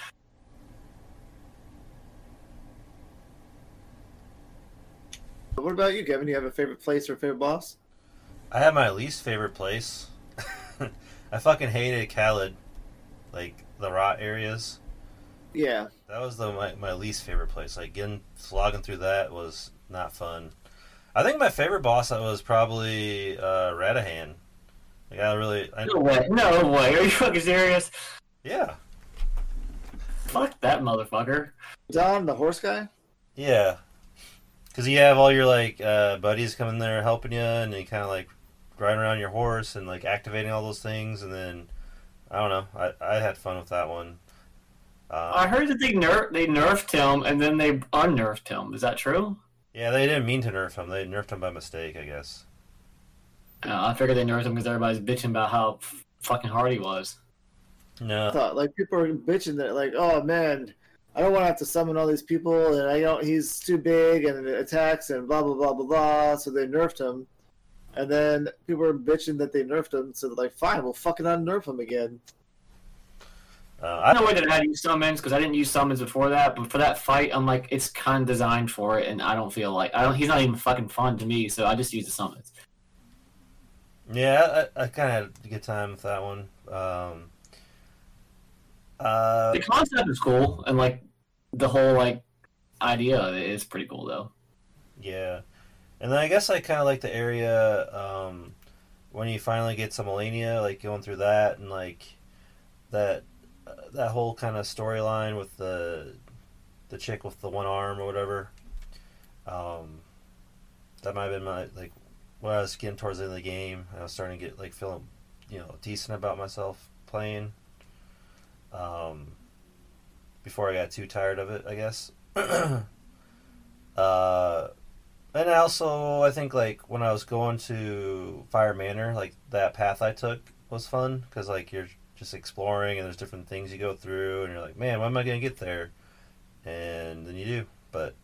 What about you, Kevin? Do you have a favorite place or favorite boss? I have my least favorite place. I fucking hated Caelid, like the rot areas. Yeah. That was the my, my least favorite place. Like getting slogging through that was not fun. I think my favorite boss was probably uh, Radahn. Like I really, I, No way, no way. Are you fucking serious? yeah, Fuck that motherfucker. Don, the horse guy? yeah. Because you have all your like uh, buddies coming there helping you, and you kind of like riding around your horse and like activating all those things, and then I don't know. I, I had fun with that one. Um, I heard that they ner- they nerfed him and then they unnerfed him. Is that true? Yeah, they didn't mean to nerf him. They nerfed him by mistake, I guess. Uh, I figured they nerfed him because everybody's bitching about how f- fucking hard he was. No. thought like people are bitching that like oh man i don't want to have to summon all these people and i don't he's too big and it attacks and blah blah blah blah blah so they nerfed him and then people are bitching that they nerfed him so they're like fine we'll fucking unnerf him again Uh, I I know that I had to use summons because I didn't use summons before that, but for that fight, I'm like, it's kind of designed for it, and I don't feel like I don't. He's not even fucking fun to me, so I just use the summons. Yeah, I, I kind of had a good time with that one. Um, uh, The concept is cool, and like the whole like idea of it is pretty cool though. yeah, and then I guess I kind of like the area um, when you finally get to Malenia, like going through that and like that uh, that whole kind of storyline with the the chick with the one arm or whatever. Um, that might have been my like when I was getting towards the end of the game. I was starting to get like feeling you know decent about myself playing. Um, before I got too tired of it, I guess. uh, and also, I think like when I was going to Fire Manor, like that path I took was fun because like you're just exploring and there's different things you go through, and you're like, man, when am I gonna get there? And then you do, but.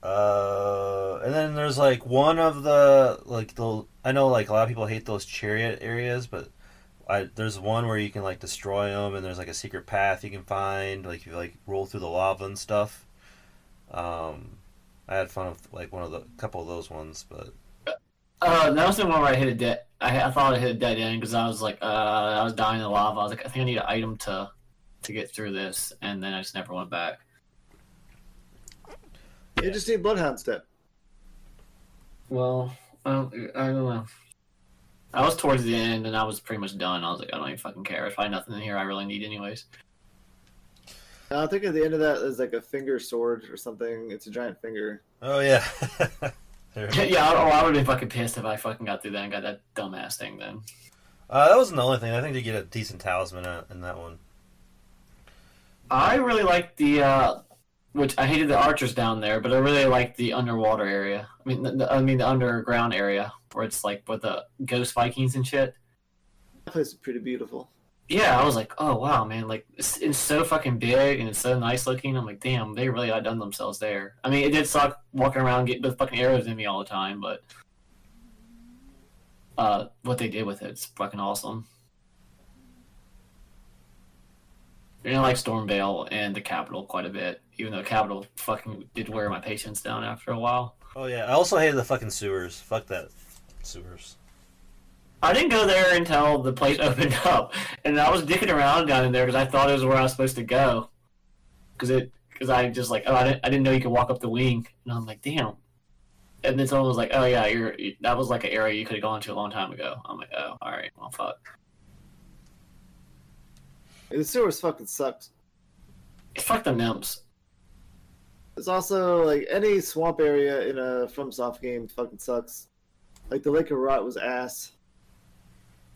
Uh, and then there's like one of the like the I know like a lot of people hate those chariot areas, but I there's one where you can like destroy them, and there's like a secret path you can find, like you like roll through the lava and stuff. Um, I had fun with like one of the couple of those ones, but Uh, that was the one where I hit a dead. I, I thought I hit a dead end because I was like, uh, I was dying in the lava. I was like, I think I need an item to to get through this, and then I just never went back. you just need bloodhound step Well, I don't, I don't know. I was towards the end, and I was pretty much done. I was like, I don't even fucking care. There's probably nothing in here I really need, anyways. Uh, i think at the end of that is like a finger sword or something it's a giant finger oh yeah, yeah, I, oh, I would have been fucking pissed if I fucking got through that and got that dumbass thing. Then uh, that wasn't the only thing. I think you get a decent talisman in- in that one. I really liked the, uh, which I hated the archers down there, but I really liked the underwater area. I mean, the, the- I mean the underground area where it's like with the ghost Vikings and shit. That place is pretty beautiful. Yeah, I was like, oh wow, man, like it's, it's so fucking big and it's so nice looking. I'm like, damn, they really outdone themselves there. I mean, it did suck walking around getting with fucking arrows in me all the time, but uh, what they did with it, it's fucking awesome. And I like Stormveil and the capital quite a bit, even though capital fucking did wear my patience down after a while. Oh yeah, I also hated the fucking sewers. Fuck that sewers. I didn't go there until the place opened up, and I was dicking around down in there because I thought it was where I was supposed to go. Because it, because I just like, oh, I didn't, I didn't know you could walk up the wing, and I'm like, damn. And then someone was like, oh yeah, you're that was like an area you could have gone to a long time ago. I'm like, oh, all right, well, fuck. The sewers fucking sucked. Fuck the nymphs. It's also like any swamp area in a FromSoft game fucking sucks. Like the Lake of Rot was ass.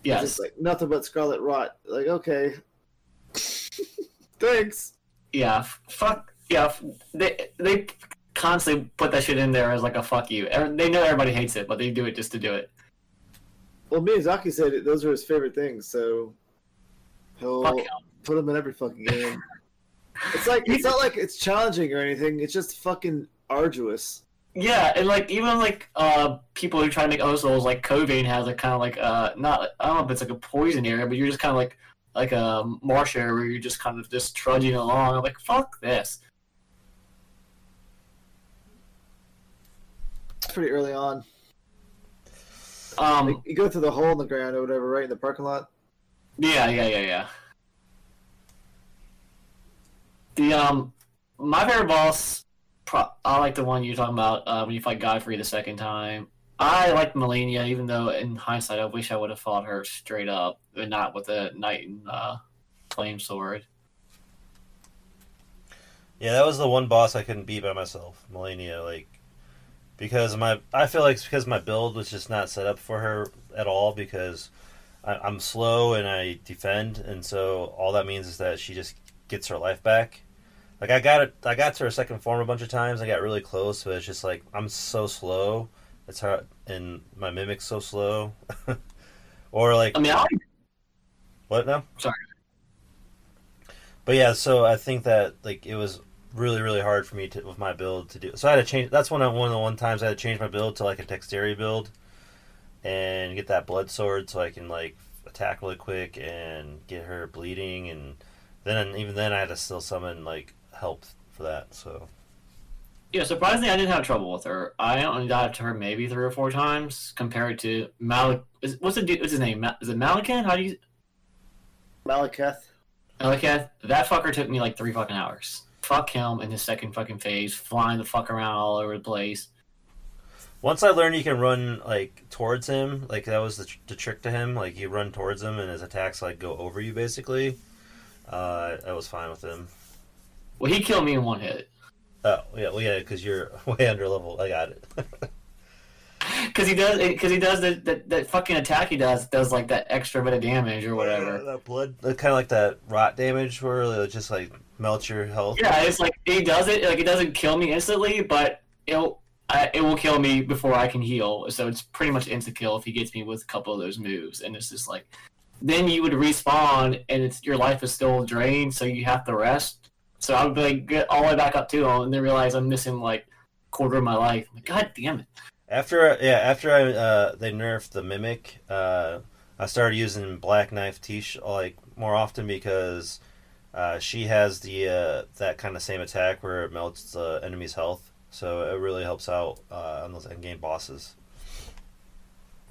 It's Yes. just like nothing but Scarlet Rot. Like okay, thanks. Yeah. Fuck. Yeah. f- They they constantly put that shit in there as like a fuck you. They know everybody hates it, but they do it just to do it. Well, Miyazaki said it, those are his favorite things, so he'll put them in every fucking game. it's like it's not like it's challenging or anything. It's just fucking arduous. Yeah, and like even like uh people who try to make other souls like Code Vein has like kind of like uh not I don't know if it's like a poison area, but you're just kind of like like a marsh area where you're just kind of just trudging along. I'm like fuck this. It's pretty early on. Um, Like, you go through the hole in the ground or whatever, right in the parking lot. yeah, yeah, yeah, yeah. The um, my favorite boss, pro- I like the one you're talking about uh, when you fight Godfrey the second time. I like Malenia, even though in hindsight I wish I would have fought her straight up and not with a knight and uh, flame sword. Yeah, that was the one boss I couldn't beat by myself, Malenia. Like, because my I feel like it's because my build was just not set up for her at all. Because I, I'm slow and I defend, and so all that means is that she just gets her life back. Like I got it, I got to her second form a bunch of times. I got really close, but it's just like I'm so slow. It's hard, and my mimic's so slow. or like I mean, I what now? Sorry. But yeah, so I think that like it was really really hard for me to with my build to do. So I had to change. That's one of one of the one times I had to change my build to like a dexterity build, and get that blood sword so I can like attack really quick and get her bleeding, and then even then I had to still summon like help for that. So Yeah, surprisingly, I didn't have trouble with her. I only died to her maybe three or four times compared to Malik. What's the dude? What's his name? Ma- Is it Malakan? How do you Maliketh. Malakath? That fucker took me like three fucking hours. Fuck him in his second fucking phase, flying the fuck around all over the place. once I learned you can run like towards him, like that was the, tr- the trick to him. Like you run towards him and his attacks like go over you basically. Uh, I was fine with him. Well, he killed me in one hit Oh yeah, well yeah, because you're way under level. I got it. because he does because he does that, that that fucking attack he does does like that extra bit of damage or whatever. that blood, kind of like that rot damage, where it just like melts your health. Yeah, it's like he does it like it doesn't kill me instantly, but it'll I, it will kill me before I can heal. So it's pretty much insta kill if he gets me with a couple of those moves, and it's just like then you would respawn and it's your life is still drained, so you have to rest. So I would be like get all the way back up to him, and then realize I'm missing like quarter of my life. I'm like, God damn it! After yeah, after I uh, they nerfed the mimic, uh, I started using Black Knife Tiche like more often because uh, she has the uh, that kind of same attack where it melts the enemy's health. So it really helps out uh, on those end game bosses.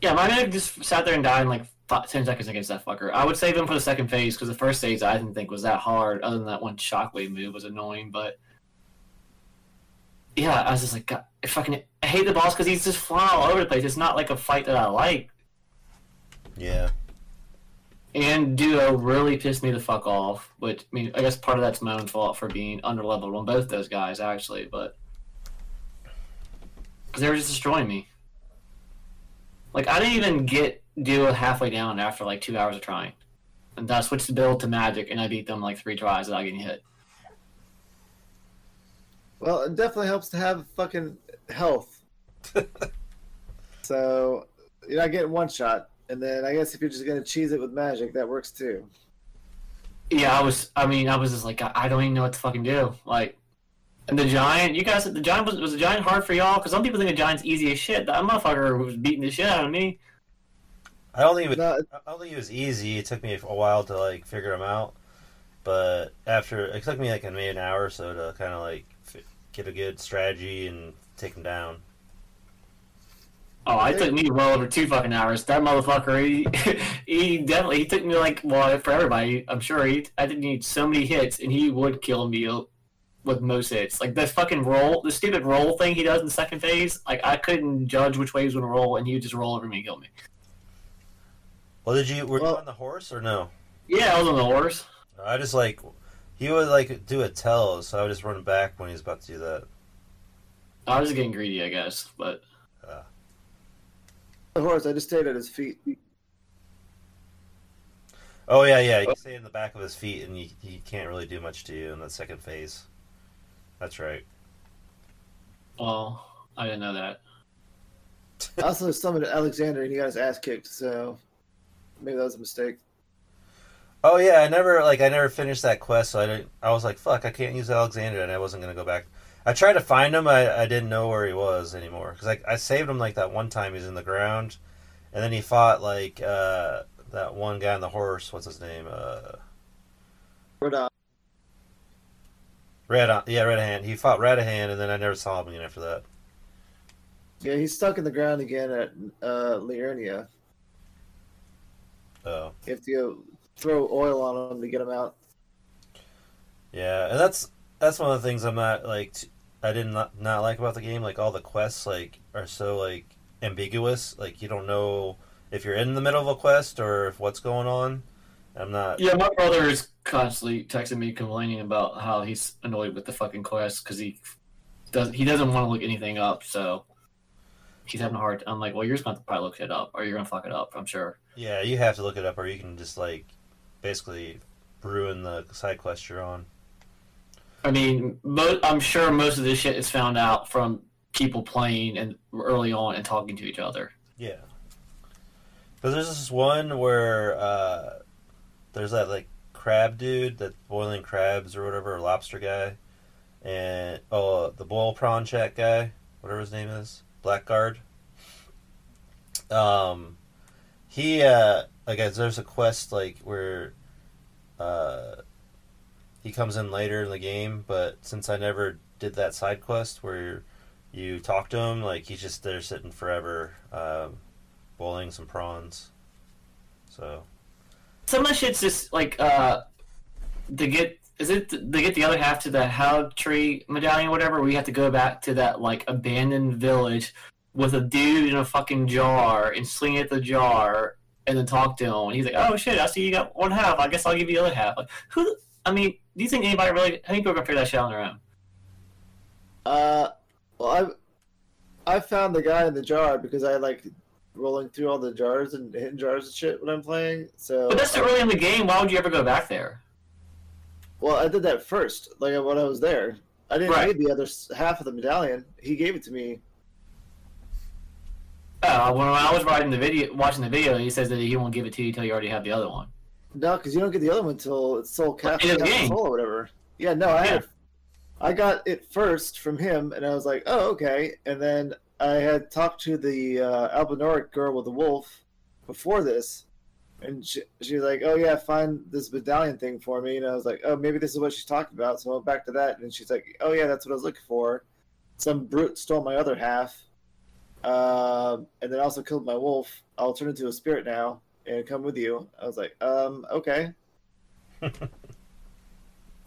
Yeah, my man just sat there and died in like five, ten seconds against that fucker. I would save him for the second phase because the first phase I didn't think was that hard. Other than that one shockwave move was annoying, but yeah, I was just like, God, I fucking I hate the boss because he's just flying all over the place. It's not like a fight that I like. Yeah, And Duo really pissed me the fuck off. Which I mean, I guess part of that's my own fault for being underleveled on both those guys actually, but because they were just destroying me. Like I didn't even get Duo halfway down after like two hours of trying, and then I switched the build to Magic, and I beat them like three tries without getting hit. Well, it definitely helps to have fucking health. so you're not getting one shot, and then I guess if you're just gonna cheese it with magic, that works too. Yeah, I was. I mean, I was just like, I, I don't even know what to fucking do. Like, and the giant. You guys, the giant was was the giant hard for y'all? Because some people think the giant's easy as shit. That motherfucker was beating the shit out of me. I don't think it was, No, I don't think it was easy. It took me a while to like figure them out, but after it took me like maybe an hour or so to kind of like get a good strategy and take them down. Oh, it took me well over two fucking hours. That motherfucker, he, he definitely he took me like well for everybody. I'm sure he I didn't need so many hits, and he would kill me with most hits. Like the fucking roll, the stupid roll thing he does in the second phase. Like I couldn't judge which way he was gonna roll, and he would just roll over me and kill me. Well, did you were Well- you on the horse or no? Yeah, I was on the horse. I just like he would like do a tell, so I would just run back when he was about to do that. I was getting greedy, I guess, but the horse. I just stayed at his feet. Oh yeah, yeah. You oh. stay in the back of his feet, and he he can't really do much to you in the second phase. That's right. well, I didn't know that. I also summoned Alexander, and he got his ass kicked. So maybe that was a mistake. Oh yeah, I never like I never finished that quest, so I didn't. I was like, "Fuck, I can't use Alexander," and I wasn't gonna go back. I tried to find him. I, I didn't know where he was anymore because I, I saved him like that one time. He's in the ground, and then he fought like uh, that one guy on the horse. What's his name? Uh, uh, Red. Yeah, Radahn. He fought Radahn, and then I never saw him again after that. yeah, he's stuck in the ground again at uh, Liurnia. Oh. You have to go throw oil on them to get them out. Yeah, and that's that's one of the things I'm not like t- I did not not like about the game. Like all the quests like are so like ambiguous. Like you don't know if you're in the middle of a quest or if what's going on. I'm not. Yeah, my brother is constantly texting me complaining about how he's annoyed with the fucking quest because he doesn't he doesn't want to look anything up, so he's having a hard. I'm like, well, you're just going to probably look it up, or you're going to fuck it up. I'm sure. Yeah, you have to look it up, or you can just like basically ruin the side quest you're on. I mean, mo- I'm sure most of this shit is found out from people playing and early on and talking to each other. Yeah. But there's this one where uh, there's that like crab dude, that boiling crabs or whatever, or lobster guy, and oh, the boil prawn chat guy, whatever his name is, Blackguard. Um, he uh, I guess there's a quest like where uh, he comes in later in the game, but since I never did that side quest where you talk to him, like he's just there sitting forever. Um, boiling some prawns. So Some of the shit's just like uh, to get. Is it they get the other half to the How Tree medallion, or whatever? We have to go back to that like abandoned village with a dude in a fucking jar and swing at the jar and then talk to him. And he's like, "Oh shit, I see you got one half. I guess I'll give you the other half." Like, who? I mean, do you think anybody really? How many people can figure that shit out on their own? Uh, well, I I found the guy in the jar because I like rolling through all the jars and hitting jars and shit when I'm playing. So, But that's so early in the game. Why would you ever go back there? Well, I did that first, like when I was there. I didn't Right. need the other half of the medallion. He gave it to me. Uh, when I was writing the video, watching the video, he says that he won't give it to you until you already have the other one. No, because you don't get the other one until it's sold cap, cap game. soul or whatever. Yeah, no, I Yeah. had, I got it first from him, and I was like, oh okay. And then I had talked to the uh, Albinauric girl with the wolf before this, and she, she was like, oh yeah, find this medallion thing for me. And I was like, oh maybe this is what she's talking about. So I went back to that, and she's like, oh yeah, that's what I was looking for. Some brute stole my other half, um, and then also killed my wolf. I'll turn into a spirit now and come with you. I was like, um, okay.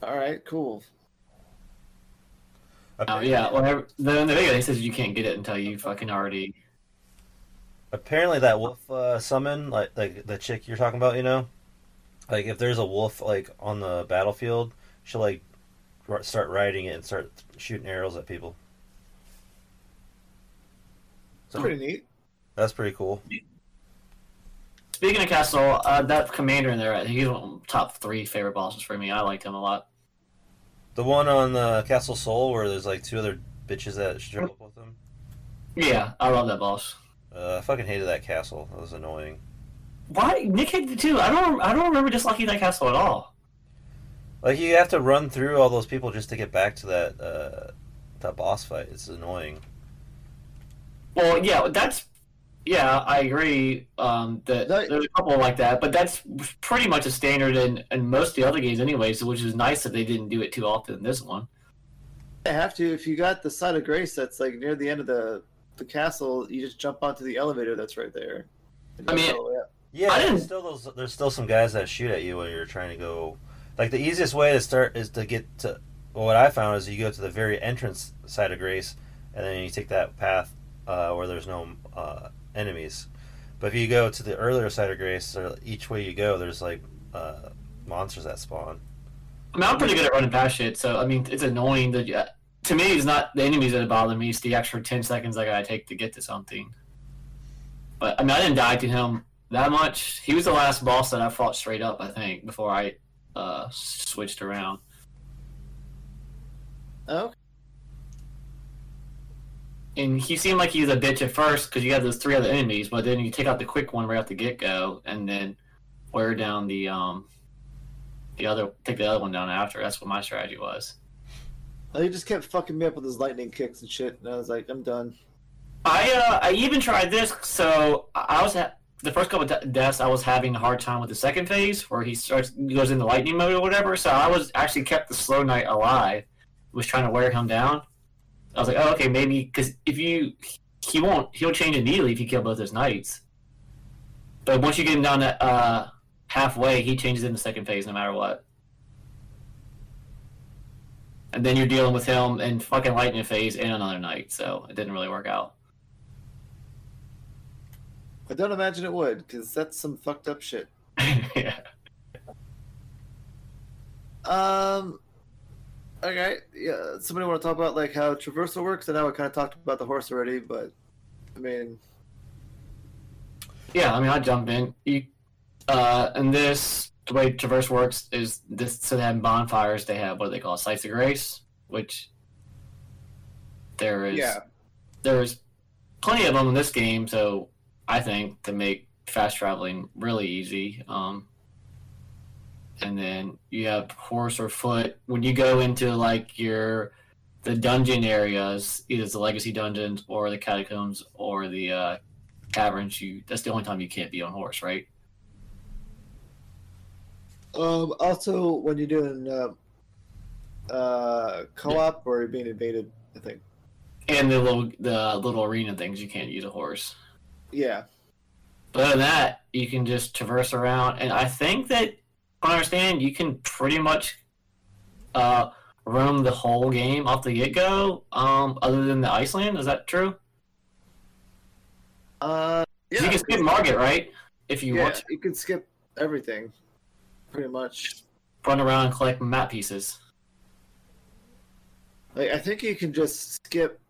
All right, cool. Oh yeah, Well, the, in the video he says you can't get it until you fucking already. Apparently, that wolf uh, summon, like like the chick you're talking about, you know, like if there's a wolf like on the battlefield, she'll like r- start riding it and start shooting arrows at people. It's pretty neat. That's pretty cool. Speaking of Castle, uh, that commander in there, I think he's one of the top three favorite bosses for me. I liked him a lot. The one on uh, Castle Sol where there's like two other bitches that strip up with them. Yeah, I love that boss. Uh, I fucking hated that castle. That was annoying. Why Nick hated it too? I don't. I don't remember disliking that castle at all. Like you have to run through all those people just to get back to that uh, that boss fight. It's annoying. Well, yeah, that's yeah, I agree. Um, that That- there's a couple like that, but that's pretty much a standard in, in most of the other games, anyways. Which is nice that they didn't do it too often in this one. I have to. If you got the site of grace that's like near the end of the the castle, you just jump onto the elevator that's right there. I mean- go all the way up. Yeah, I there's still those. There's still some guys that shoot at you when you're trying to go. Like the easiest way to start is to get to. Well, what I found is you go to the very entrance site of Grace, and then you take that path uh, where there's no uh, enemies. But if you go to the earlier site of Grace, or each way you go, there's like uh, monsters that spawn. I mean, I'm pretty good at running past shit, so I mean, it's annoying that yeah, to me, it's not the enemies that bother me; it's the extra ten seconds I gotta take to get to something. But I mean, I didn't die to him that much. He was the last boss that I fought straight up, I think, before I uh, switched around. Oh, And he seemed like he was a bitch at first because you had those three other enemies, but then you take out the quick one right off the get go, and then wear down the um the other take the other one down after. That's what my strategy was. He just kept fucking me up with his lightning kicks and shit, and I was like, I'm done. I uh, I even tried this. So I was the first couple deaths. I was having a hard time with the second phase where he starts goes into lightning mode or whatever. So I was actually kept the slow knight alive. Was trying to wear him down. I was like, oh okay, maybe because if you he won't he'll change immediately if you kill both his knights. But once you get him down to uh, halfway, he changes in the second phase no matter what. And then you're dealing with him in fucking lightning phase and another knight, so it didn't really work out. I don't imagine it would, because that's some fucked up shit. yeah. Um. Okay. Yeah. Somebody want to talk about like how traversal works? I know I kind of talked about the horse already, but I mean, Yeah, I mean, I jump in. You, uh, and this, the way Traverse works is this, so they have bonfires, they have what they call Sites of Grace, which there is, yeah. there's plenty of them in this game, so I think to make fast traveling really easy. Um, and then you have horse or foot. When you go into like your the dungeon areas, either the legacy dungeons or the catacombs or the uh, caverns, you that's the only time you can't be on horse, right? Um. Also, when you're doing uh, uh co-op or you're being invaded, I think. And the little the little arena things, you can't use a horse. Yeah. But other than that, you can just traverse around, and I think that, I understand, you can pretty much uh, roam the whole game off the get go. Um, other than the Iceland, is that true? Uh. Yeah. You can skip Margit, right? If you yeah. want to You can skip everything, pretty much. run around and collect map pieces. Like I think you can just skip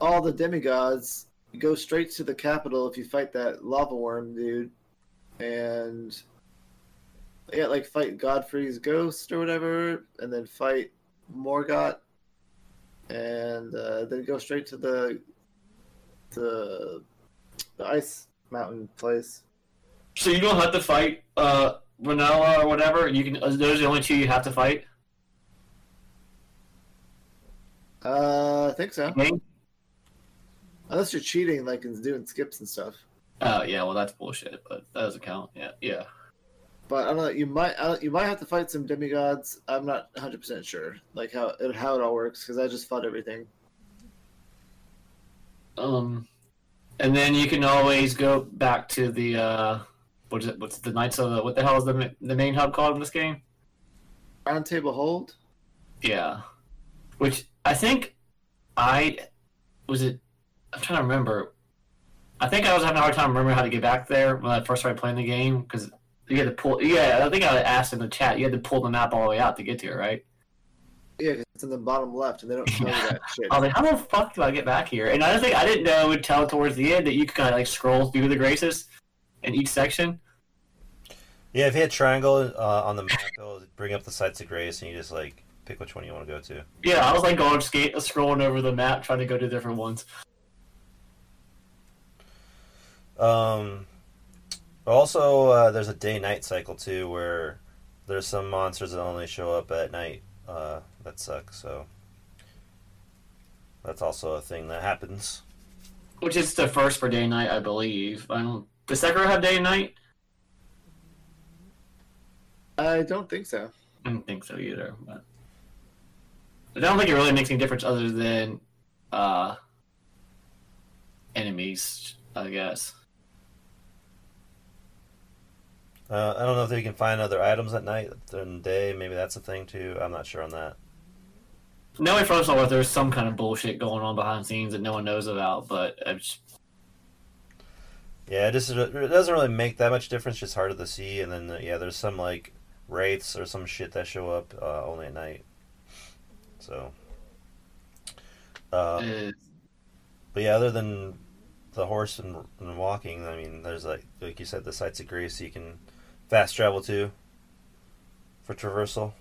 all the demigods, go straight to the capital if you fight that lava worm dude, and yeah, like fight Godfrey's ghost or whatever, and then fight Morgott, and uh, then go straight to the the the ice mountain place. So you don't have to fight uh, Rennala or whatever. You can. uh, Those are the only two you have to fight. Uh, I think so. Unless you're cheating, like and doing skips and stuff. Oh yeah, well that's bullshit, but that doesn't count. Yeah, yeah. But I don't know. You might I you might have to fight some demigods. I'm not 100 percent sure, like how it, how it all works, because I just fought everything. Um, and then you can always go back to the uh, what is it? What's the Knights of the? What the hell is the the main hub called in this game? Round table hold. Yeah, which I think I was it. I'm trying to remember. I think I was having a hard time remembering how to get back there when I first started playing the game because you had to pull. Yeah, I think I asked in the chat. You had to pull the map all the way out to get to it, right? Yeah, 'cause it's in the bottom left, and they don't show you that shit. I was like, how the fuck do I get back here? And I think I didn't know until towards the end that you could kind of like scroll through the graces in each section. Yeah, if you hit triangle uh, on the map, it'll bring up the sites of grace, and you just like pick which one you want to go to. Yeah, I was like going skate, scrolling over the map, trying to go to different ones. Um, also, uh, there's a day-night cycle too, where there's some monsters that only show up at night. Uh, that sucks. So that's also a thing that happens. Which is the first for day night, I believe. I don't. Does Sekiro have day and night? I don't think so. I don't think so either. But I don't think it really makes any difference other than uh, enemies, I guess. Uh, I don't know if they can find other items at night than day. Maybe that's a thing too. I'm not sure on that. Knowing first of all, there's some kind of bullshit going on behind the scenes that no one knows about, but I just, Yeah, it just it doesn't really make that much difference. Just harder to see, and then uh, yeah, there's some like wraiths or some shit that show up uh, only at night. So, uh, but yeah, other than the horse and, and walking, I mean, there's like like you said, the sites of grace you can fast travel to for traversal.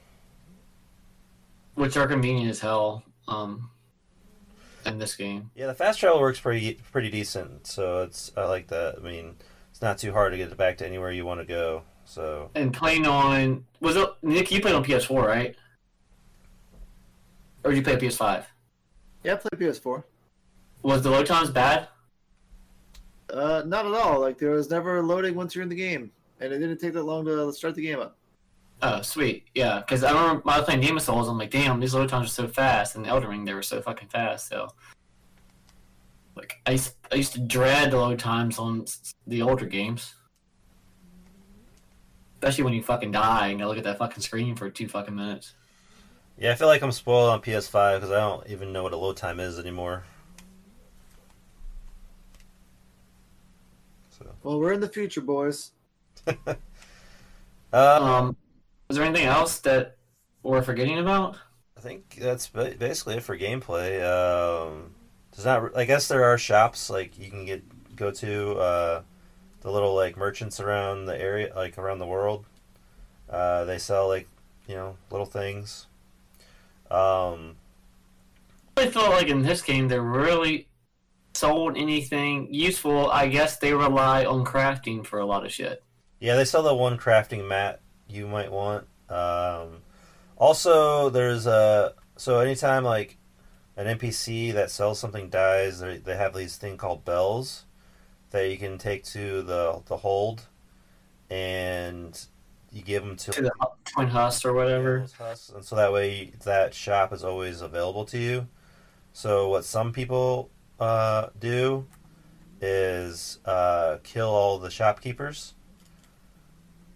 which are convenient as hell. Um, in this game, Yeah, the fast travel works pretty pretty decent. So it's I like that. I mean, it's not too hard to get back to anywhere you want to go. So and playing on was it Nick? You played on PS4, right? Or did you play PS5? Yeah, I played PS4. Was the load times bad? Uh, not at all. Like there was never loading once you're in the game, and it didn't take that long to start the game up. Oh, sweet. Yeah, because I remember when I was playing Demon Souls, I'm like, damn, these load times are so fast. And Elden Ring, they were so fucking fast. So, like, I used, I used to dread the load times on the older games. Especially when you fucking die and you look at that fucking screen for two fucking minutes. yeah, I feel like I'm spoiled on PS5 because I don't even know what a load time is anymore. So, Well, we're in the future, boys. uh, Um, is there anything else that we're forgetting about? I think that's basically it for gameplay. Um, there's not. I guess there are shops like you can get go to uh, the little like merchants around the area, like around the world. Uh, they sell like you know little things. Um, I felt like in this game they really sold anything useful. I guess they rely on crafting for a lot of shit. yeah, they sell the one crafting mat you might want. Um, also, there's a so anytime like an NPC that sells something dies, they they have these thing called bells that you can take to the the hold, and you give them to, To the Twin Husk or whatever. and so that way that shop is always available to you. So what some people uh, do is uh, kill all the shopkeepers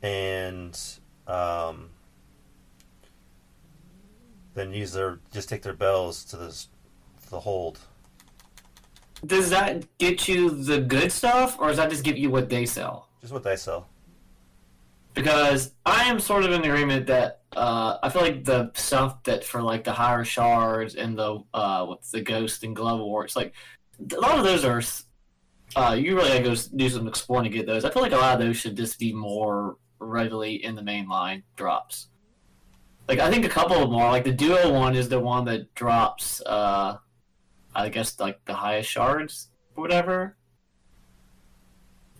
and um, then use their just take their bells to this to the hold. Does that get you the good stuff, or does that just give you what they sell? Just what they sell. Because I am sort of in agreement that uh, I feel like the stuff that for like the higher shards and the uh, what's the ghost and gloveworts, like a lot of those are. Uh, you really gotta go do some exploring to get those. I feel like a lot of those should just be more readily in the main line drops. Like I think a couple of are like the duo one is the one that drops. Uh, I guess like the highest shards or whatever.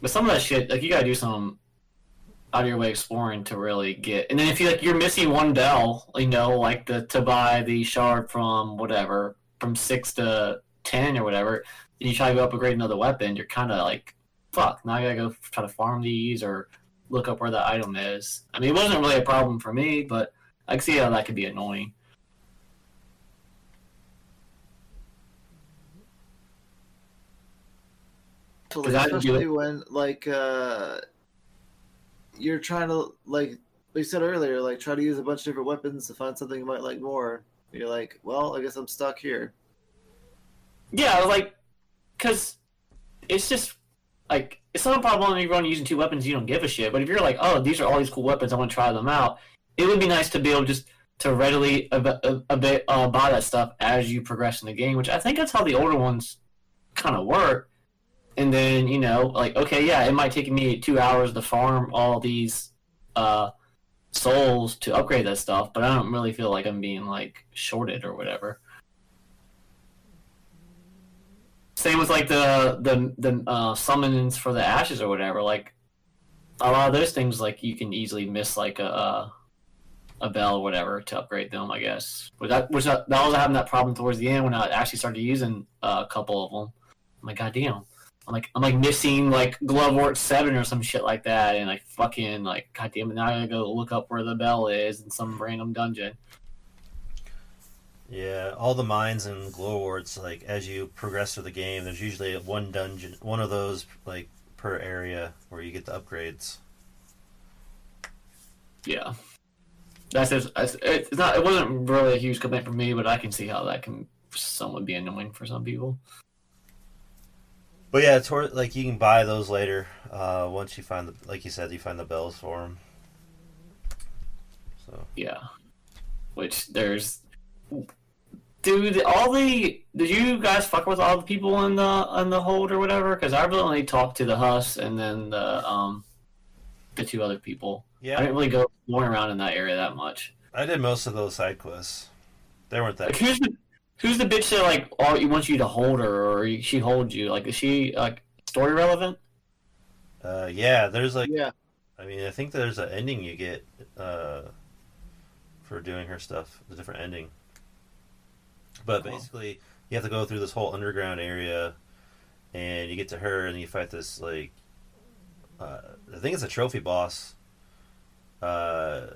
But some of that shit, like you gotta do some out of your way exploring to really get. And then if you like you're missing one bell, you know, like the to buy the shard from whatever from six to ten or whatever, and you try to go upgrade another weapon, you're kind of like, fuck. Now I gotta go try to farm these or look up where the item is. I mean, it wasn't really a problem for me, but I can see how that could be annoying. So, 'Cause like, I do especially when like uh, you're trying to like we said earlier, like try to use a bunch of different weapons to find something you might like more. You're like, well, I guess I'm stuck here. Yeah, I was like, because it's just like it's not a problem if you're only using two weapons, you don't give a shit. But if you're like, oh, these are all these cool weapons, I want to try them out. It would be nice to be able just to readily uh, buy that stuff as you progress in the game, which I think that's how the older ones kind of work. And then you know, like, okay, yeah, it might take me two hours to farm all these uh, souls to upgrade that stuff, but I don't really feel like I'm being like shorted or whatever. Same with like the the the uh, summons for the ashes or whatever. Like a lot of those things, like you can easily miss like a a, a bell or whatever to upgrade them. I guess, but that was that was having that problem towards the end when I actually started using uh, a couple of them. I'm like, goddamn. I'm like I'm like missing like Glovewort seven or some shit like that, and like fucking like goddamn it, now I gotta go look up where the bell is in some random dungeon. Yeah, all the mines and gloveworts, like as you progress through the game, there's usually one dungeon, one of those like per area where you get the upgrades. Yeah, that's just, it's not it wasn't really a huge complaint for me, but I can see how that can somewhat be annoying for some people. But yeah, toward, like you can buy those later. Uh, once you find the, like you said, you find the bells for them. So Yeah, which there's, dude. All the did you guys fuck with all the people in the in the hold or whatever? Because I really only talked to the Huss and then the um the two other people. Yeah, I didn't really go going around in that area that much. I did most of those side quests. They weren't that. Like who's the who's the bitch that like all wants you to hold her or she holds you? Like is she like story relevant? Uh, yeah, there's like, Yeah. I mean, I think there's an ending you get uh, for doing her stuff. A different ending. But Cool. basically, you have to go through this whole underground area, and you get to her, and you fight this like, uh, I think it's a trophy boss. Uh,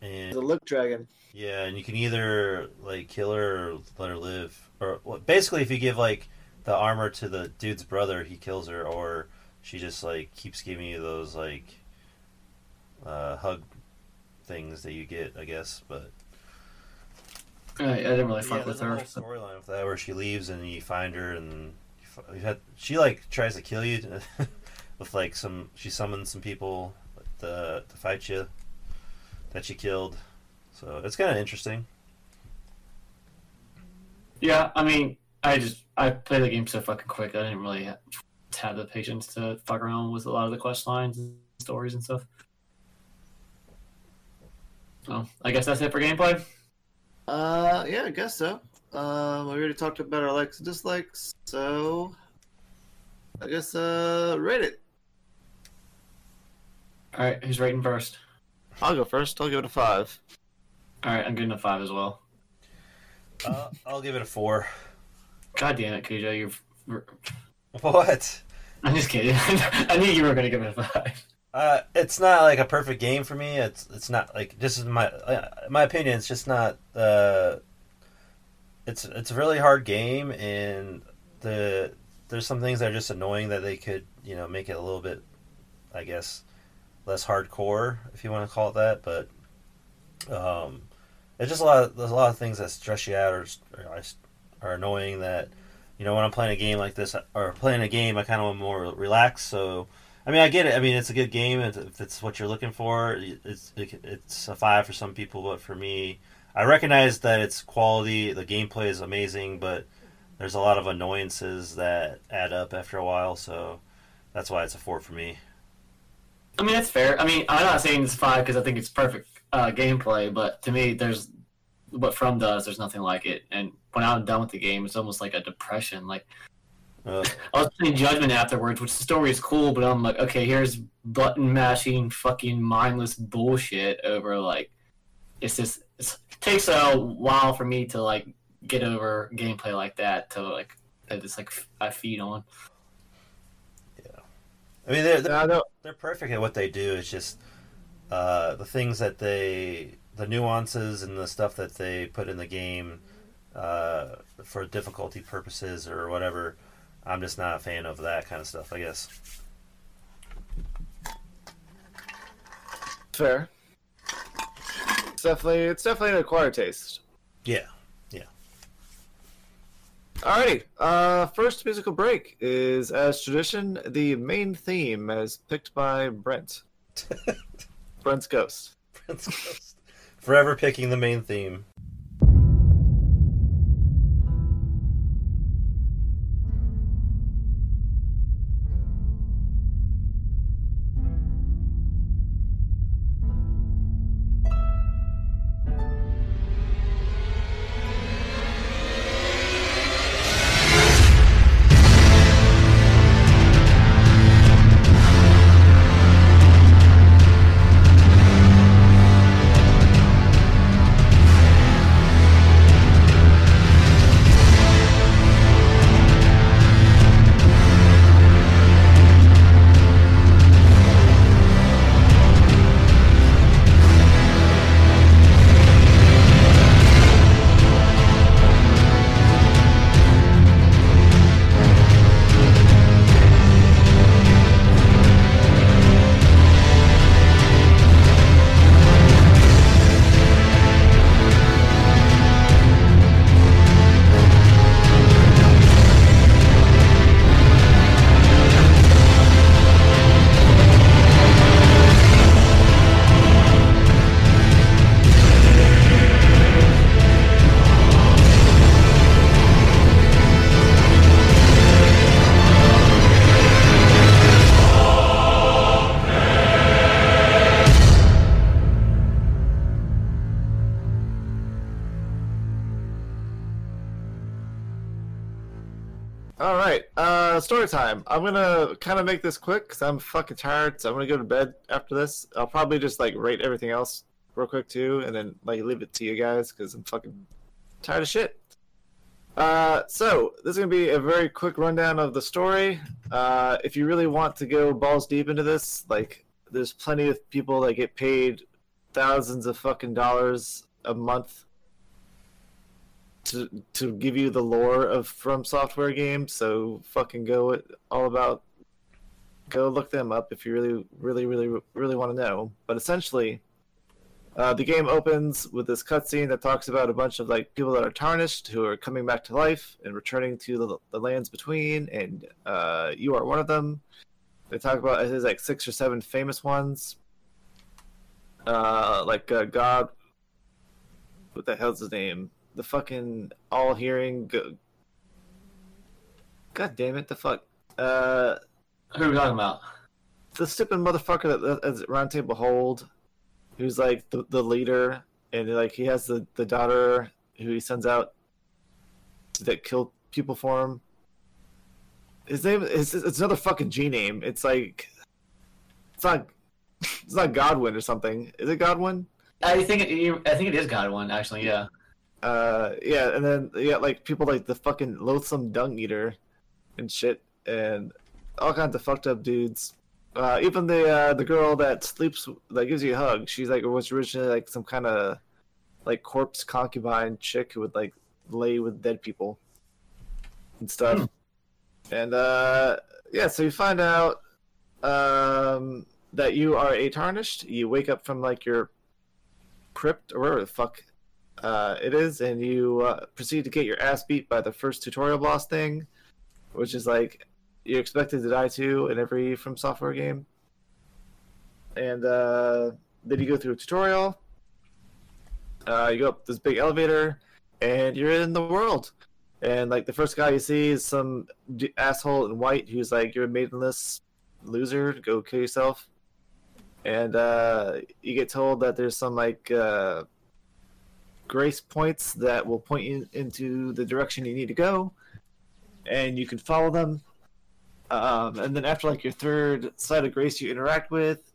and The Lichdragon. yeah, and you can either like kill her or let her live, or well, basically, if you give like the armor to the dude's brother, he kills her, or she just like keeps giving you those like uh, hug things that you get, I guess. But I, I didn't really fuck yeah, with her. storyline with that where she leaves and you find her and you, had she like tries to kill you with like some she summons some people to, to fight you that she killed. So it's kind of interesting. Yeah, I mean, I just I played the game so fucking quick. I didn't really have, the patience to fuck around with a lot of the quest lines and stories and stuff. So I guess that's it for gameplay. Uh, yeah, I guess so. Um, we already talked about our likes and dislikes, so I guess uh, rate it. All right, who's rating first? I'll go first. I'll give it a five. All right, I'm getting a five as well. Uh, I'll give it a four. God damn it, Kujo, you're. What? I'm just kidding. I knew you were gonna give it a five. Uh, it's not like a perfect game for me. It's it's not like this is my uh, my opinion. It's just not. Uh, it's it's a really hard game, and the there's some things that are just annoying that they could you know make it a little bit, I guess, less hardcore if you want to call it that. But um, it's just a lot. Of, there's a lot of things that stress you out or, or are annoying that you know when I'm playing a game like this or playing a game I kind of want more relaxed. So I mean I get it. I mean it's a good game if it's what you're looking for. It's it's a five for some people, but for me, I recognize that it's quality. The gameplay is amazing, but there's a lot of annoyances that add up after a while. So that's why it's a four for me. I mean, that's fair. I mean, I'm not saying it's five because I think it's perfect uh, gameplay, but to me, there's what From does. There's nothing like it. And when I'm done with the game, it's almost like a depression. Like Uh, I was playing Judgment afterwards, which the story is cool, but I'm like, okay, here's button mashing, fucking mindless bullshit over like, it's just it's, it takes a while for me to like get over gameplay like that to like that it's like I feed on. Yeah, I mean they're, they're Yeah, they're perfect at what they do. It's just uh, the things that they, the nuances and the stuff that they put in the game uh, for difficulty purposes or whatever. I'm just not a fan of that kind of stuff. I guess. Fair. It's definitely, it's definitely an acquired taste. Yeah. Yeah. Alrighty. Uh, first musical break is, as tradition, the main theme as picked by Brent. Brent's Ghost. Brent's Ghost. Forever picking the main theme. I'm gonna kind of make this quick because I'm fucking tired. So I'm gonna go to bed after this. I'll probably just like rate everything else real quick too, and then like leave it to you guys because I'm fucking tired of shit. Uh, so this is gonna be a very quick rundown of the story. Uh, if you really want to go balls deep into this, like, there's plenty of people that get paid thousands of fucking dollars a month to to give you the lore of From Software games. So fucking go all about. Go look them up if you really, really, really, really want to know. But essentially, uh, the game opens with this cutscene that talks about a bunch of like people that are tarnished who are coming back to life and returning to the, the lands between, and uh, you are one of them. They talk about there's like six or seven famous ones, uh, like uh, God. What the hell's his name? The fucking all-hearing. Go- God damn it! The fuck. Uh, Who are we talking about? the stupid motherfucker that, that as Roundtable Hold, who's like the, the leader, and like he has the, the daughter who he sends out that kill people for him. His name is it's another fucking G name. It's like it's not it's not Godwin or something. Is it Godwin? I think it, I think it is Godwin actually. Yeah. Uh, yeah, and then you got like people like the fucking loathsome dung eater and shit, and all kinds of fucked up dudes. Uh, even the uh, the girl that sleeps that gives you a hug, she's like was originally like some kind of like corpse concubine chick who would like lay with dead people and stuff. And uh, yeah, so you find out um, that you are a tarnished. You wake up from like your crypt or wherever the fuck uh, it is, and you uh, proceed to get your ass beat by the first tutorial boss thing, which is like you're expected to die to in every From Software game. And uh, then you go through a tutorial. Uh, you go up this big elevator, and you're in the world. And like the first guy you see is some d- asshole in white who's like, "You're a maidenless loser. Go kill yourself." And uh, you get told that there's some like uh, grace points that will point you into the direction you need to go, and you can follow them. Um, and then after like your third site of grace you interact with,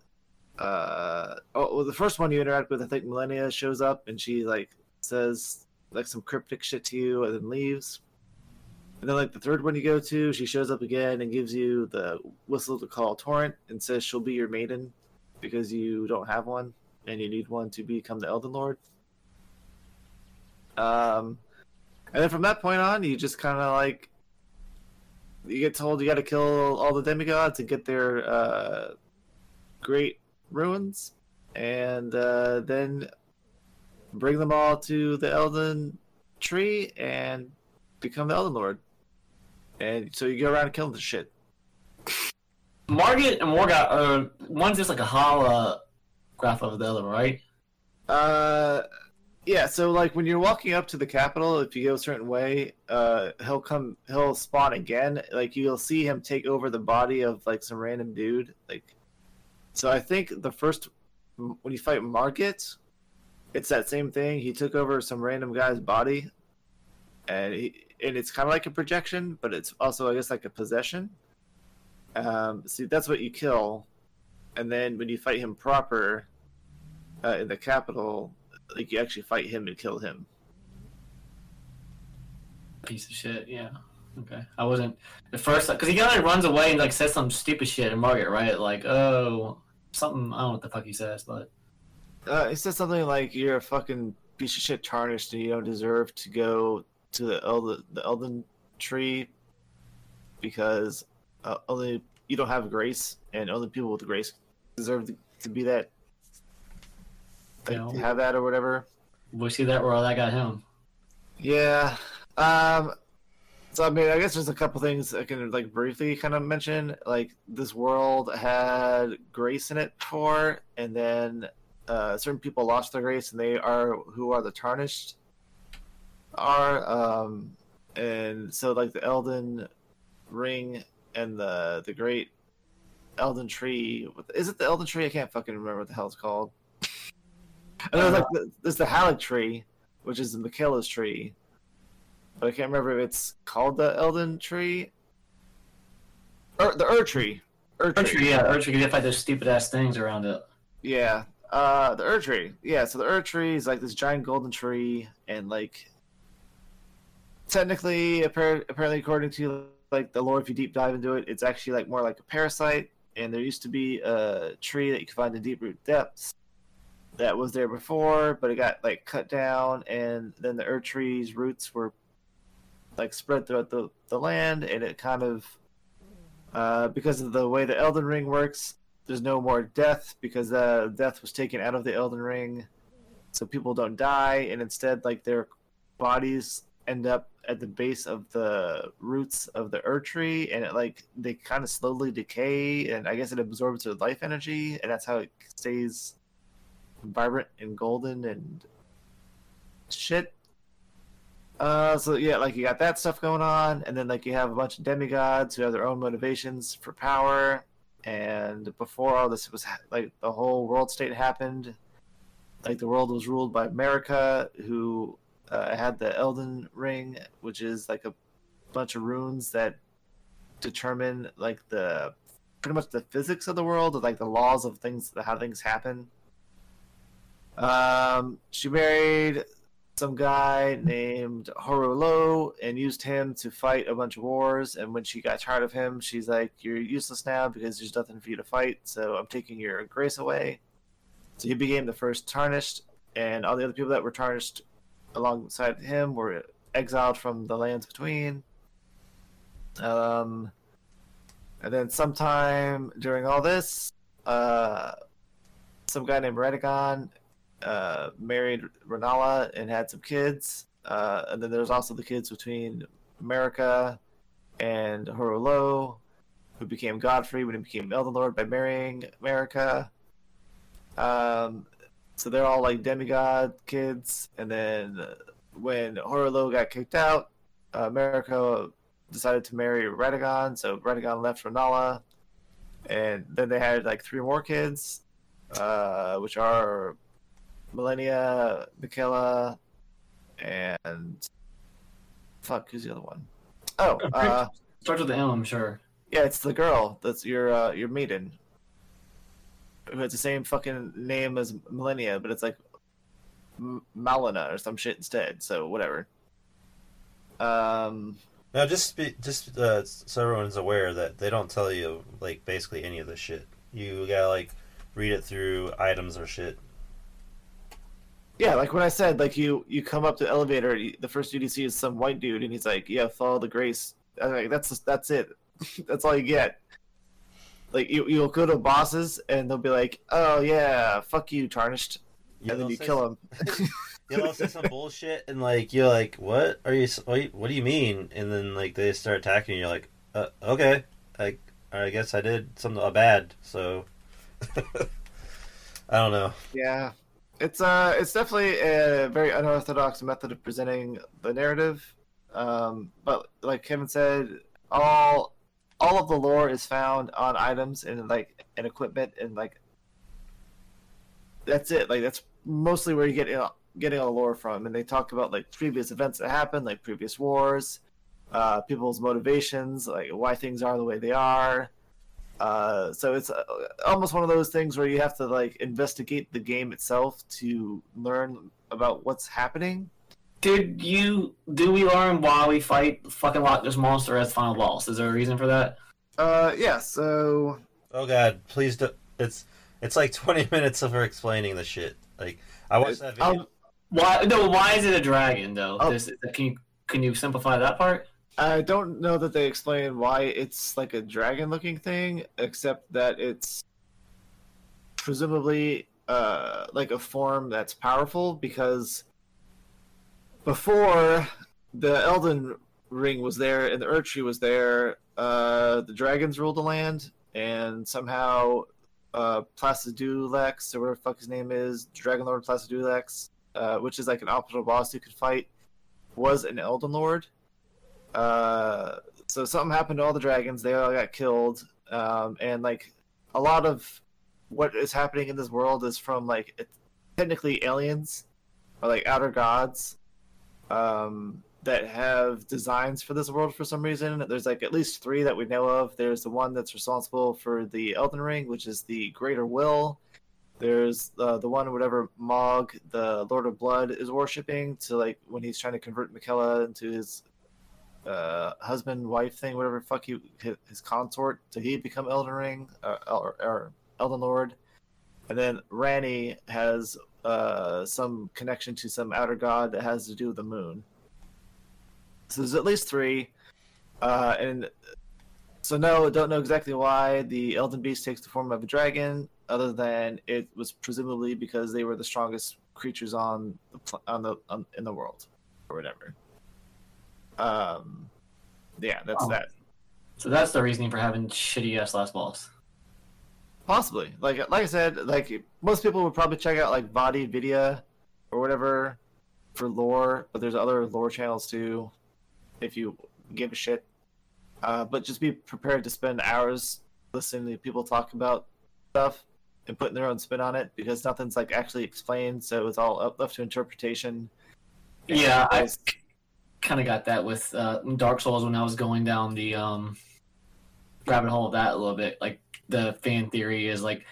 uh, oh, well, the first one you interact with, I think Malenia shows up and she like says like some cryptic shit to you and then leaves. And then like the third one you go to, she shows up again and gives you the whistle to call Torrent and says she'll be your maiden because you don't have one and you need one to become the Elden Lord. Um, and then from that point on, you just kind of like you get told you got to kill all the demigods and get their uh, Great Runes, and uh, then bring them all to the Elden tree and become the Elden Lord. And so you go around and kill the shit. Margit and Morgott are one's just like a holograph of the other, right? Uh, yeah. So like when you're walking up to the capital, if you go a certain way, uh, he'll come, he'll spawn again. Like you'll see him take over the body of like some random dude. Like, so I think the first when you fight Margit, it's that same thing. He took over some random guy's body, and he, and it's kind of like a projection, but it's also I guess like a possession. Um, see, that's what you kill, and then when you fight him proper, uh, in the capital, like you actually fight him and kill him. Piece of shit. Yeah. Okay. I wasn't the first because he kind of runs away and like says some stupid shit to Margaret, right? Like, oh, something. I don't know what the fuck he says, but Uh, he says something like, "You're a fucking piece of shit, tarnished, and you don't deserve to go to the Elden, the Elden tree because uh, only you don't have grace, and only people with grace deserve to, to be that, to have that or whatever." we see that where that got him. Yeah. Um. So I mean, I guess there's a couple things I can like briefly kind of mention. Like this world had grace in it before, and then uh, certain people lost their grace, and they are who are the tarnished are. Um, and so like the Elden Ring and the the Great Elden Tree. Is it the Elden Tree? I can't fucking remember what the hell it's called. And there's like the, there's the Haligtree, which is the Miquella's tree. But I can't remember if it's called the Elden Tree the Ur- the Erdtree. Erdtree. Archery, yeah, archery. You get fight those stupid ass things around it. Yeah. Uh, the Erdtree. Yeah. So the Erdtree is like this giant golden tree, and like technically, apparently, according to like the lore, if you deep dive into it, it's actually like more like a parasite. And there used to be a tree that you could find in Deeproot Depths that was there before, but it got like cut down, and then the Erdtree's roots were like spread throughout the, the land, and it kind of uh, because of the way the Elden Ring works, there's no more death because uh, death was taken out of the Elden Ring, so people don't die, and instead, like their bodies end up at the base of the roots of the Erdtree, and it like they kind of slowly decay, and I guess it absorbs their life energy, and that's how it stays vibrant and golden and shit. Uh, so yeah, like you got that stuff going on, and then like you have a bunch of demigods who have their own motivations for power. And before all this was like the whole world state happened, like the world was ruled by Marika, who uh, had the Elden Ring, which is like a bunch of runes that determine like the pretty much the physics of the world, like the laws of things, how things happen. Um, she married some guy named Hoarah Loux and used him to fight a bunch of wars. And when she got tired of him, she's like, "You're useless now because there's nothing for you to fight. So I'm taking your grace away." So he became the first tarnished, and all the other people that were tarnished alongside him were exiled from the lands between. Um, and then sometime during all this, uh, some guy named Radagon uh, married Rennala and had some kids. Uh, and then there's also the kids between Marika and Hoarah Loux, who became Godfrey when he became Elden Lord by marrying Marika. Um, so they're all like demigod kids. And then when Hoarah Loux got kicked out, uh, Marika decided to marry Radagon. So Radagon left Rennala. And then they had like three more kids, uh, which are Malenia, Miquella, and fuck, who's the other one? Oh, uh, Starts with the M, I'm sure. yeah, it's the girl that's your uh, your maiden, who has the same fucking name as Malenia, but it's like M- Melina or some shit instead. So whatever. Um, Now, just be, just uh, so everyone's aware that they don't tell you like basically any of this shit. You gotta like read it through items or shit. Yeah, like when I said, like you you come up to the elevator, you- the first dude you see is some white dude, and he's like, "Yeah, follow the grace." I'm like, that's that's it. that's all you get. Like you you'll go to bosses, and they'll be like, "Oh yeah, fuck you, tarnished," and then you kill some- him. You'll say some bullshit, and like you're like, "What are you? What, do you mean?" And then like they start attacking you. You're like, uh, "Okay, I I guess I did something uh, bad." So I don't know. Yeah, it's uh, it's definitely a very unorthodox method of presenting the narrative. Um, but like Kevin said, all all of the lore is found on items and like and equipment and like that's it. Like that's mostly where you get you know, getting all the lore from. And they talk about like previous events that happened, like previous wars, uh, people's motivations, like why things are the way they are. Uh, so it's uh, almost one of those things where you have to like investigate the game itself to learn about what's happening. Did you do we learn why we fight fucking Loch Ness monster as final boss? Is there a reason for that? Uh, yeah. So Oh God, please do. It's it's like 20 minutes of her explaining the shit. Like I watched that video. um, Why no? Why is it a dragon though? Oh. This- can you can you simplify that part? I don't know that they explain why it's like a dragon-looking thing, except that it's presumably uh, like a form that's powerful because before the Elden Ring was there and the Tree was there, uh, the dragons ruled the land, and somehow uh, Placidusax, or whatever fuck his name is, Dragon Lord Placidusax, uh, which is like an optional boss you could fight, was an Elden Lord. Uh, so something happened to all the dragons. They all got killed, um, and like a lot of what is happening in this world is from like technically aliens or like outer gods um, that have designs for this world for some reason. There's like at least three that we know of. There's the one that's responsible for the Elden Ring, which is the Greater Will. There's uh, the one whatever Mohg, the Lord of Blood, is worshiping to like when he's trying to convert Miquella into his uh, husband, wife thing, whatever fuck he his, his consort to he become Elden Ring uh, or, or Elden Lord. And then Ranni has uh, some connection to some outer god that has to do with the moon. So there's at least three, uh, and so no, don't know exactly why the Elden Beast takes the form of a dragon, other than it was presumably because they were the strongest creatures on the on the on, in the world, or whatever. Um, yeah, that's Oh. that. So that's the reasoning for having shitty ass last balls. Possibly, like like I said, like most people would probably check out like VaatiVidya or whatever for lore, but there's other lore channels too, if you give a shit. Uh, but just be prepared to spend hours listening to people talk about stuff and putting their own spin on it because nothing's like actually explained, so it's all up, left to interpretation. And Yeah, I guys- kind of got that with uh, Dark Souls when I was going down the um, rabbit hole of that a little bit. Like the fan theory is like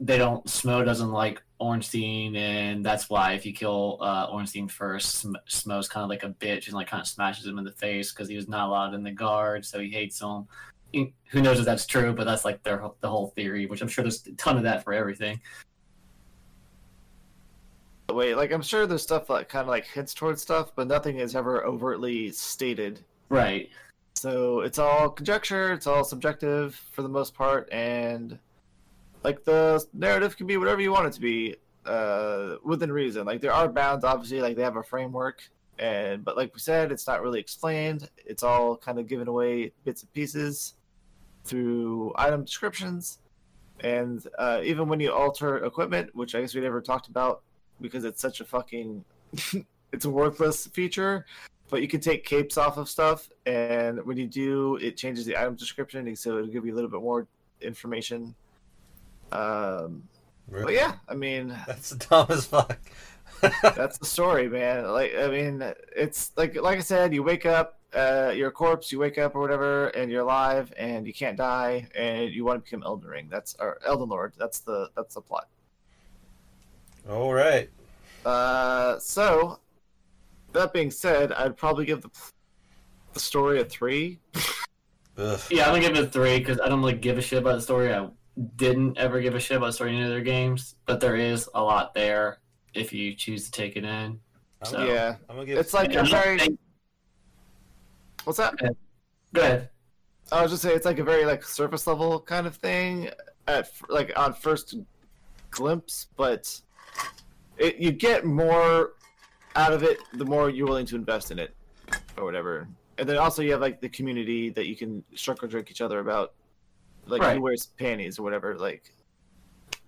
they don't Smough doesn't like Ornstein, and that's why if you kill uh, Ornstein first, Sm- Smough's kind of like a bitch and like kind of smashes him in the face because he was not allowed in the guard, so he hates him. Who knows if that's true, but that's like their the whole theory, which I'm sure there's a ton of that for everything. Wait, like I'm sure there's stuff that kind of like hints towards stuff, but nothing is ever overtly stated. Right. So it's all conjecture, it's all subjective for the most part, and like the narrative can be whatever you want it to be, uh, within reason. Like there are bounds, obviously, like they have a framework, and but like we said, it's not really explained. It's all kind of given away bits and pieces through item descriptions, and uh, even when you alter equipment, which I guess we never talked about because it's such a fucking, it's a worthless feature but you can take capes off of stuff, and when you do, it changes the item description, so it'll give you a little bit more information. Um, but yeah, I mean, That's dumb as fuck. that's the story, man. Like, I mean, it's like, like I said, you wake up, uh, you're a corpse, you wake up or whatever, and you're alive, and you can't die, and you want to become Elden Ring. That's our Elden Lord. That's the that's the plot. All right. Uh, so that being said, I'd probably give the the story a three. Ugh. Yeah, I'm gonna give it a three because I don't really give a shit about the story. I didn't ever give a shit about the story in any of their games, but there is a lot there if you choose to take it in. So- yeah, I'm gonna give. it's like And a I'm not very. saying- What's that? Go ahead. I was just saying it's like a very like surface level kind of thing at like on first glimpse, but it you get more out of it the more you're willing to invest in it or whatever. And then also you have like the community that you can circle drink each other about, like Right. who wears panties or whatever. Like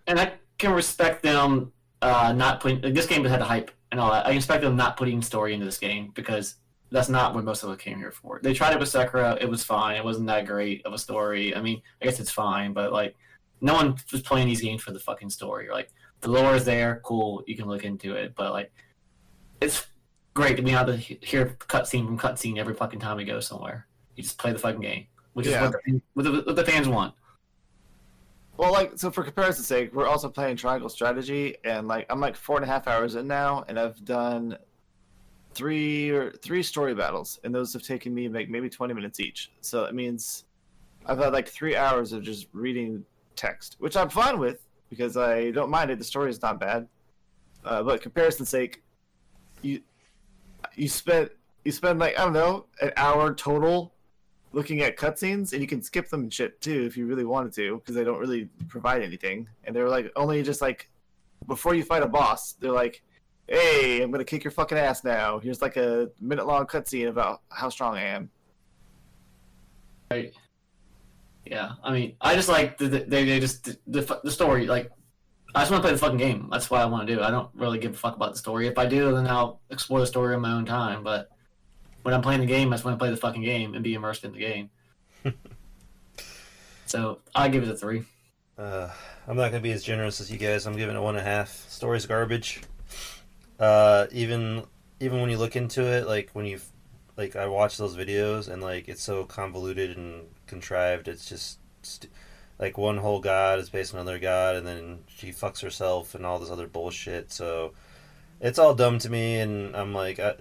And I can respect them uh, not putting like, this game had the hype and all that. I respect them not putting story into this game because that's not what most of us came here for. They tried it with Sekiro, it was fine. It wasn't that great of a story. I mean, I guess it's fine, but like, no one was playing these games for the fucking story. Like, the lore is there, cool, you can look into it, but like, it's great to be able to hear cutscene from cutscene every fucking time we go somewhere. You just play the fucking game, which Yeah. is what the, what, the, what the fans want. Well, like so for comparison's sake, we're also playing Triangle Strategy, and like I'm like four and a half hours in now, and I've done three or three story battles, and those have taken me like maybe 20 minutes each. So it means I've had like three hours of just reading text, which I'm fine with because I don't mind it. The story is not bad, uh, but comparison's sake, you you spent you spend like I don't know an hour total looking at cutscenes, and you can skip them and shit too if you really wanted to, because they don't really provide anything. And they're like only just like before you fight a boss, they're like, "Hey, I'm gonna kick your fucking ass now." Here's like a minute long cutscene about how strong I am. Right. Yeah, I mean, I just like the, the, they they just the, the the story. Like, I just want to play the fucking game. That's what I want to do. I don't really give a fuck about the story. If I do, then I'll explore the story on my own time. But when I'm playing the game, I just want to play the fucking game and be immersed in the game. so I give it a three. Uh, I'm not gonna be as generous as you guys. I'm giving it one and a half. Story's garbage. Uh, even even when you look into it, like when you like I watch those videos and like it's so convoluted and contrived. It's just st- like one whole god is based on another god, and then she fucks herself and all this other bullshit. So it's all dumb to me, and I'm like, I,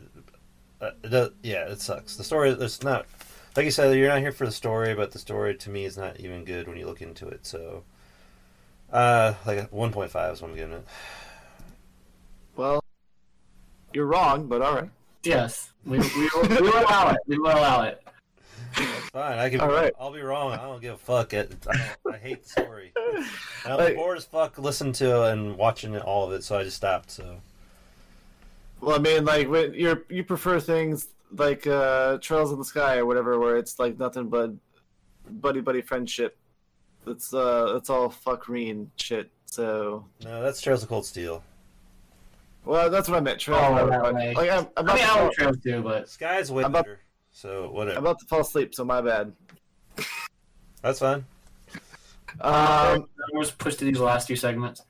I, the, yeah, it sucks. The story, it's not like you said, you're not here for the story, but the story to me is not even good when you look into it. So, uh, like 1.5 is what I'm giving it. Well, you're wrong, but all right. Yes, we, we, will, we will allow it. We will allow it. It's fine. I can. All right. I'll be wrong. I don't give a fuck. It, I, don't- I hate the story. I was Like- bored as fuck listening to and watching all of it, so I just stopped. So Well, I mean, like when you're you prefer things like uh, Trails in the Sky or whatever, where it's like nothing but buddy buddy friendship. It's uh, it's all fuckreen shit. So, no, that's Trails of Cold Steel. well, that's what I meant. Trails. Oh, whatever, that but, way. like I'm, I'm, I mean, I fall, trails too, but Sky's way I'm about- better. So I'm about to fall asleep, so my bad. That's fine. Um, let's push to these last two segments.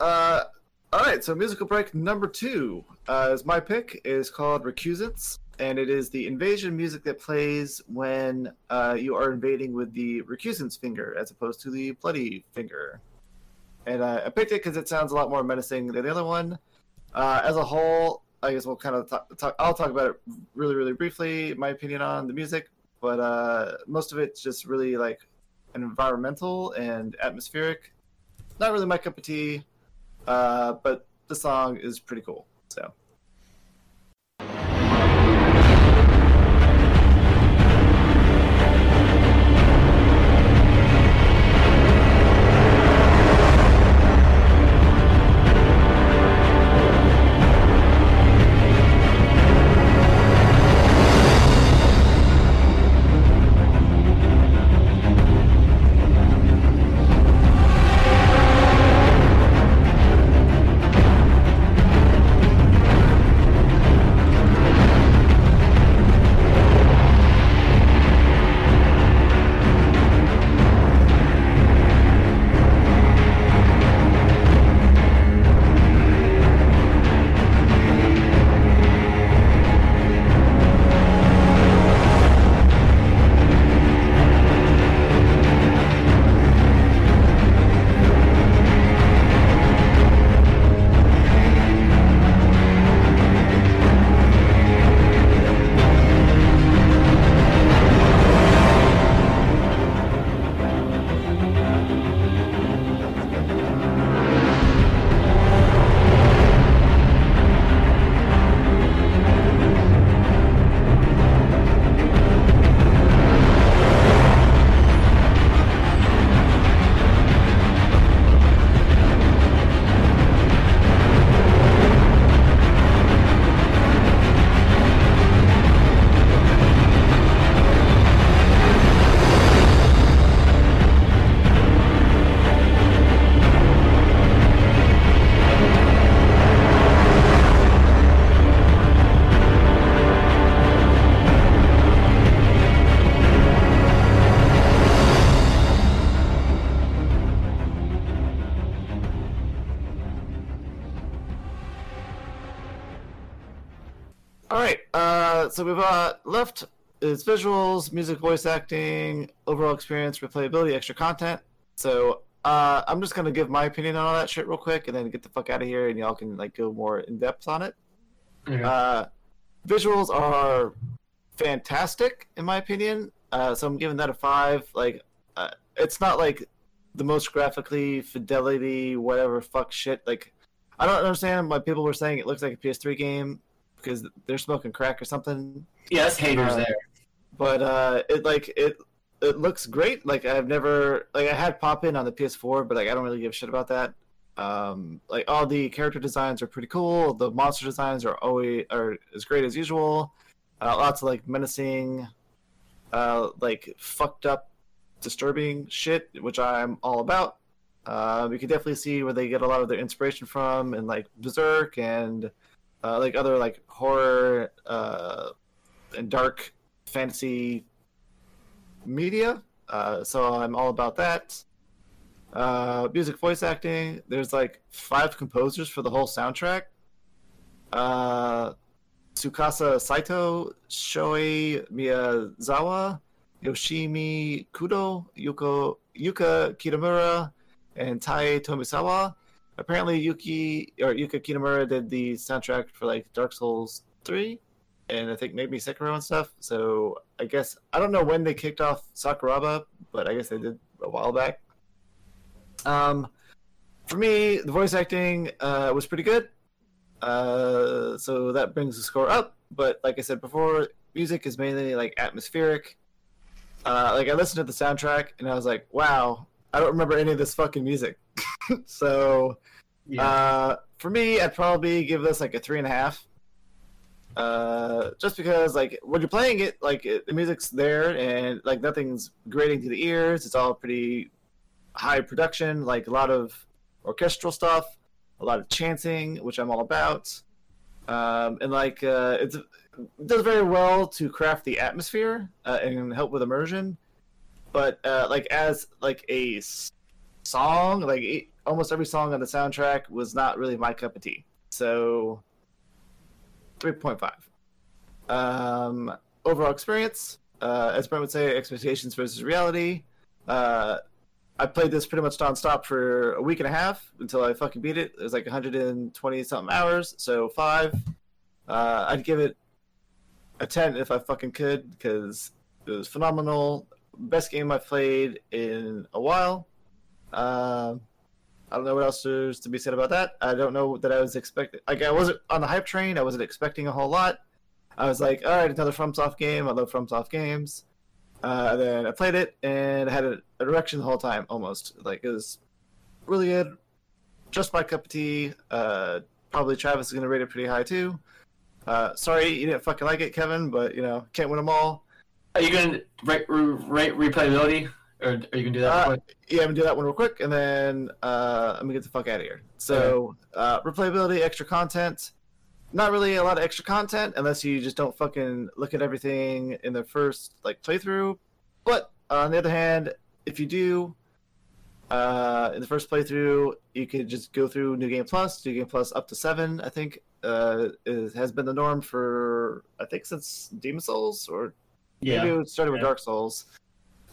Uh, all right, so musical break number two uh, is my pick. is called Recusants, and it is the invasion music that plays when uh, you are invading with the Recusants finger as opposed to the bloody finger. And uh, I picked it because it sounds a lot more menacing than the other one. Uh, as a whole, I guess we'll kind of talk, talk. I'll talk about it really, really briefly. My opinion on the music, but uh, most of it's just really like environmental and atmospheric. Not really my cup of tea. Uh, but the song is pretty cool. So so we've uh, left its visuals, music, voice acting, overall experience, replayability, extra content. So uh, I'm just gonna give my opinion on all that shit real quick, and then get the fuck out of here, and y'all can like go more in depth on it. Okay. Uh, visuals are fantastic in my opinion. Uh, so I'm giving that a five. Like, uh, it's not like the most graphically fidelity, whatever fuck shit. Like, I don't understand why people were saying it looks like a PS3 game because they're smoking crack or something. yeah, that's haters uh, there. But uh, it like it it looks great. Like I've never like I had pop in on the PS4, but like I don't really give a shit about that. Um, like all the character designs are pretty cool. The monster designs are always are as great as usual. Uh, lots of like menacing, uh, like fucked up, disturbing shit, which I'm all about. Uh, you can definitely see where they get a lot of their inspiration from, and like Berserk and uh, like other like horror uh, and dark fantasy media. Uh, so I'm all about that. Uh, music, voice acting. There's like five composers for the whole soundtrack. uh, Tsukasa Saito, Shoi Miyazawa, Yoshimi Kudo, Yuko, Yuka Kitamura, and Tai Tomisawa. Apparently, Yuki or Yuka Kitamura did the soundtrack for like Dark Souls 3 and I think maybe Sekiro and stuff. So I guess I don't know when they kicked off Sakuraba, but I guess they did a while back. Um, for me, the voice acting uh, was pretty good. Uh, so that brings the score up. But like I said before, music is mainly like atmospheric. Uh, like I listened to the soundtrack and I was like, wow, I don't remember any of this fucking music. so Yeah. uh, for me, I'd probably give this like a three and a half. Uh, just because like when you're playing it, like it, the music's there and like nothing's grating to the ears. It's all pretty high production, like a lot of orchestral stuff, a lot of chanting, which I'm all about. Um, and like uh, it's, it does very well to craft the atmosphere uh, and help with immersion. But uh, like as like a song, like it, almost every song on the soundtrack was not really my cup of tea. So 3.5. Um, overall experience, uh, as Brent would say, expectations versus reality. Uh, I played this pretty much nonstop for a week and a half until I fucking beat it. It was like 120 something hours, so five. Uh, I'd give it a 10 if I fucking could because it was phenomenal. Best game I've played in a while. Um, I don't know what else there's to be said about that. I don't know that I was expecting. Like I wasn't on the hype train. I wasn't expecting a whole lot. I was like, all right, another FromSoft game. I love FromSoft games. Uh, then I played it and I had a, a direction the whole time, almost. Like it was really good. Just my cup of tea. Uh, probably Travis is gonna rate it pretty high too. Uh, sorry you didn't fucking like it, Kevin, but you know can't win them all. Are you gonna rate replayability, or are you gonna do that? Uh, yeah, I'm gonna do that one real quick, and then uh, I'm gonna get the fuck out of here. So, uh, replayability, extra content. Not really a lot of extra content unless you just don't fucking look at everything in the first like playthrough. But on the other hand, if you do, uh, in the first playthrough, you could just go through New Game Plus. New Game Plus up to seven, I think, uh, is, has been the norm for I think since Demon Souls or Maybe it started with Yeah. Dark Souls.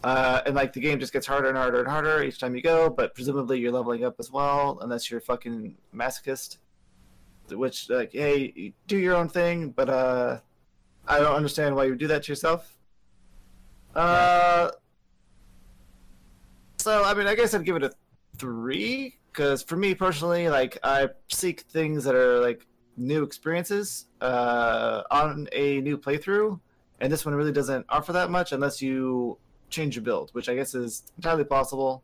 Uh, and like the game just gets harder and harder and harder each time you go, but presumably you're leveling up as well, unless you're fucking masochist. Which like, hey, do your own thing, but uh, I don't understand why you do that to yourself. Uh, so I mean, I guess I'd give it a three because for me personally, like I seek things that are like new experiences uh, on a new playthrough and this one really doesn't offer that much unless you change your build, which I guess is entirely possible.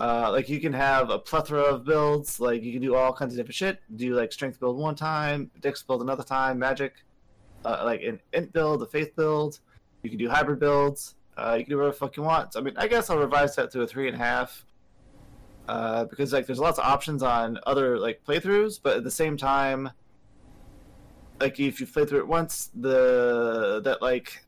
Uh, like you can have a plethora of builds, like you can do all kinds of different shit. Do like strength build one time, dex build another time, magic, uh, like an int build, a faith build. You can do hybrid builds. Uh, you can do whatever fuck you want. So, I mean, I guess I'll revise that to a three and a half. Uh, because like there's lots of options on other like playthroughs, but at the same time, like if you play through it once, the that like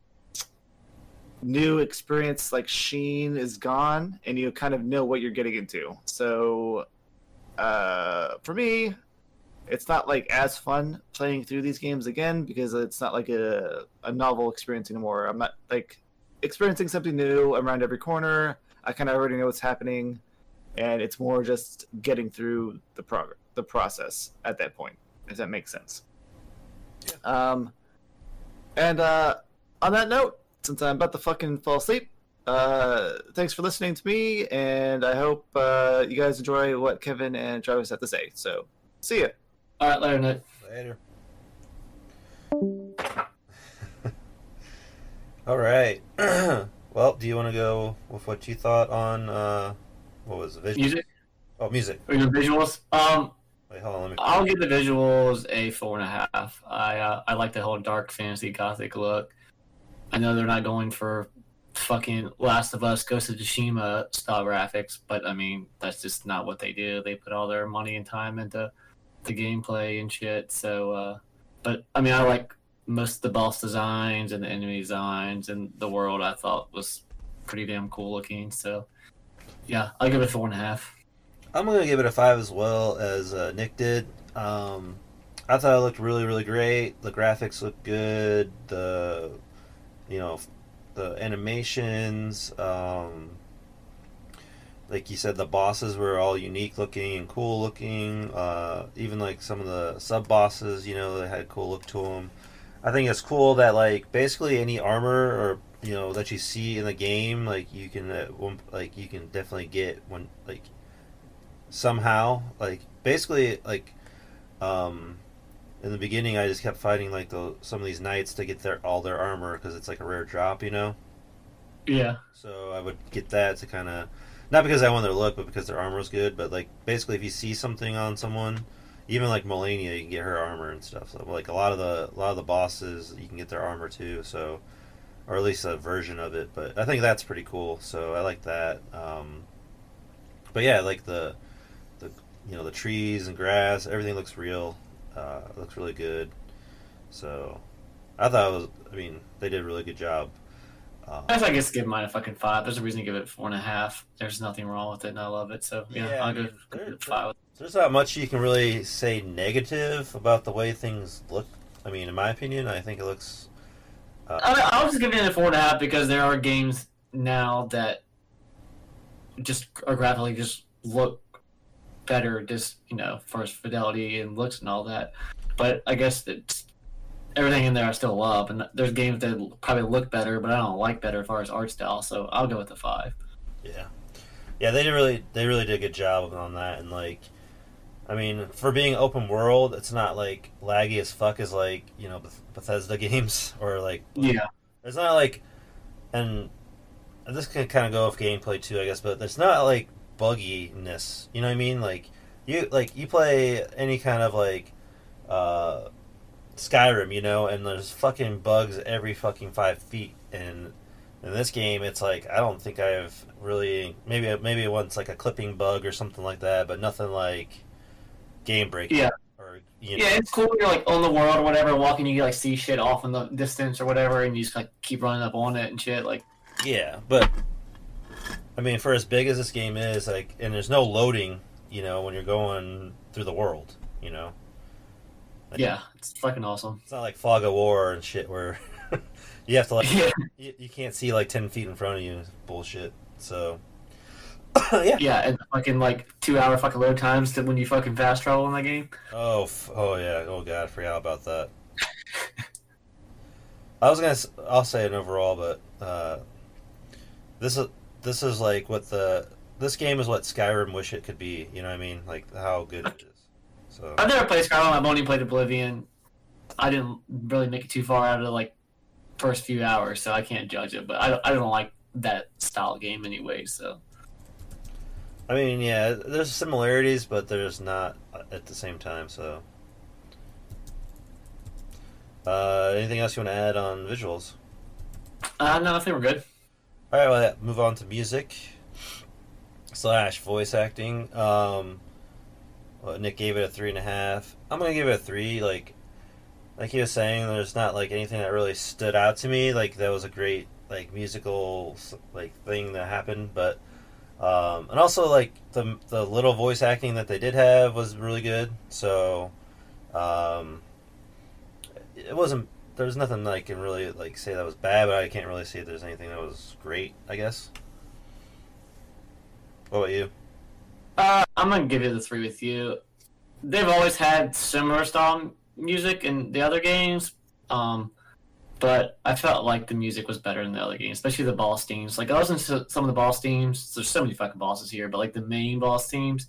new experience like sheen is gone, and you kind of know what you're getting into. So, uh, for me, it's not like as fun playing through these games again because it's not like a a novel experience anymore. I'm not like experiencing something new around every corner. I kind of already know what's happening, and it's more just getting through the prog- the process at that point. If that makes sense. Um, and uh, on that note, since I'm about to fucking fall asleep, uh, thanks for listening to me, and I hope uh, you guys enjoy what Kevin and Travis have to say. So, see ya. All right, later, Nick. Later. All right. well, do you want to go with what you thought on uh, what was the Vision? Music Oh, music. or your visuals? Um, Wait, hold on. Let me. I'll give the visuals a four and a half. I uh, I like the whole dark fantasy gothic look. I know they're not going for fucking Last of Us, Ghost of Tsushima style graphics, but I mean that's just not what they do. They put all their money and time into the gameplay and shit. So, uh, but I mean, I like most of the boss designs and the enemy designs and the world. I thought was pretty damn cool looking. So, yeah, I'll give it a four and a half. I'm gonna give it a five as well as uh, Nick did. Um, I thought it looked really, really great. The graphics looked good. The, you know, the animations. Um, like you said, the bosses were all unique looking and cool looking. Uh, even like some of the sub bosses, you know, they had a cool look to them. I think it's cool that like basically any armor or you know that you see in the game, like you can uh, like you can definitely get one like somehow like basically like um in the beginning I just kept fighting like the some of these knights to get their all their armor because it's like a rare drop, you know. Yeah. So I would get that to kind of not because I want their look, but because their armor is good. But like basically, if you see something on someone, even like Malenia, you can get her armor and stuff. So like a lot of the a lot of the bosses, you can get their armor too. So or at least a version of it. But I think that's pretty cool. So I like that. Um, but yeah, like the the you know the trees and grass, everything looks real. Uh, looks really good. So I thought it was. I mean, they did a really good job. Um, I guess I guess give mine a fucking five. There's a reason to give it four and a half. There's nothing wrong with it, and I love it. So yeah, Yeah, I'll give there- it five. There's not much you can really say negative about the way things look. I mean, in my opinion, I think it looks. Uh, I, I'll just give it a four and a half because there are games now that just are graphically just look better, just you know, for its fidelity and looks and all that. But I guess it's everything in there I still love, and there's games that probably look better, but I don't like better as far as art style. So I'll go with the five. yeah, yeah, they did really, they really did a good job on that, and like, I mean, for being open world, it's not like laggy as fuck as like you know Beth- Bethesda games or like Yeah, It's not like, and this can kind of go off gameplay too, I guess. But it's not like bugginess. You know what I mean? Like you like you play any kind of like uh, Skyrim, you know, and there's fucking bugs every fucking five feet. And in this game, it's like I don't think I've really maybe maybe once like a clipping bug or something like that, but nothing like game breaking. Yeah. Or you know. yeah, it's cool. when You're like on the world or whatever, walking, you like see shit off in the distance or whatever, and you just like keep running up on it and shit. Like, Yeah, but I mean, for as big as this game is, like, and there's no loading, you know, when you're going through the world, you know, Like, yeah, it's fucking awesome. it's not like Fog of War and shit where you have to like Yeah, you, you can't see like ten feet in front of you. Bullshit. So yeah. yeah, and fucking like two hour fucking load times to when you fucking fast travel in that game. Oh, f- oh yeah. Oh god, I forgot about that. I was gonna. s- I'll say it overall, but uh, this is this is like what the this game is what Skyrim wish it could be. You know what I mean? Like how good it is. So I've never played Skyrim. I've only played Oblivion. I didn't really make it too far out of the like first few hours, so I can't judge it. But I don't, I don't like that style game anyway. So I mean, yeah, there's similarities, but there's not at the same time. So, uh, anything else you want to add on visuals? uh, no, I think we're good. All right, well, move on to music slash voice acting. Um, well, Nick gave it a three and a half. I'm gonna give it a three. Like, like he was saying, there's not like anything that really stood out to me. Like that was a great like musical like thing that happened, but um, and also like the the little voice acting that they did have was really good. So, um, it wasn't there was nothing that I can really like say that was bad, but I can't really say there's anything that was great. I guess. What about you? Uh, I'm gonna give you the three with you. They've always had similar style music in the other games, um, but I felt like the music was better in the other games, especially the boss themes. Like I listened to some of the boss themes. There's so many fucking bosses here, but like the main boss themes,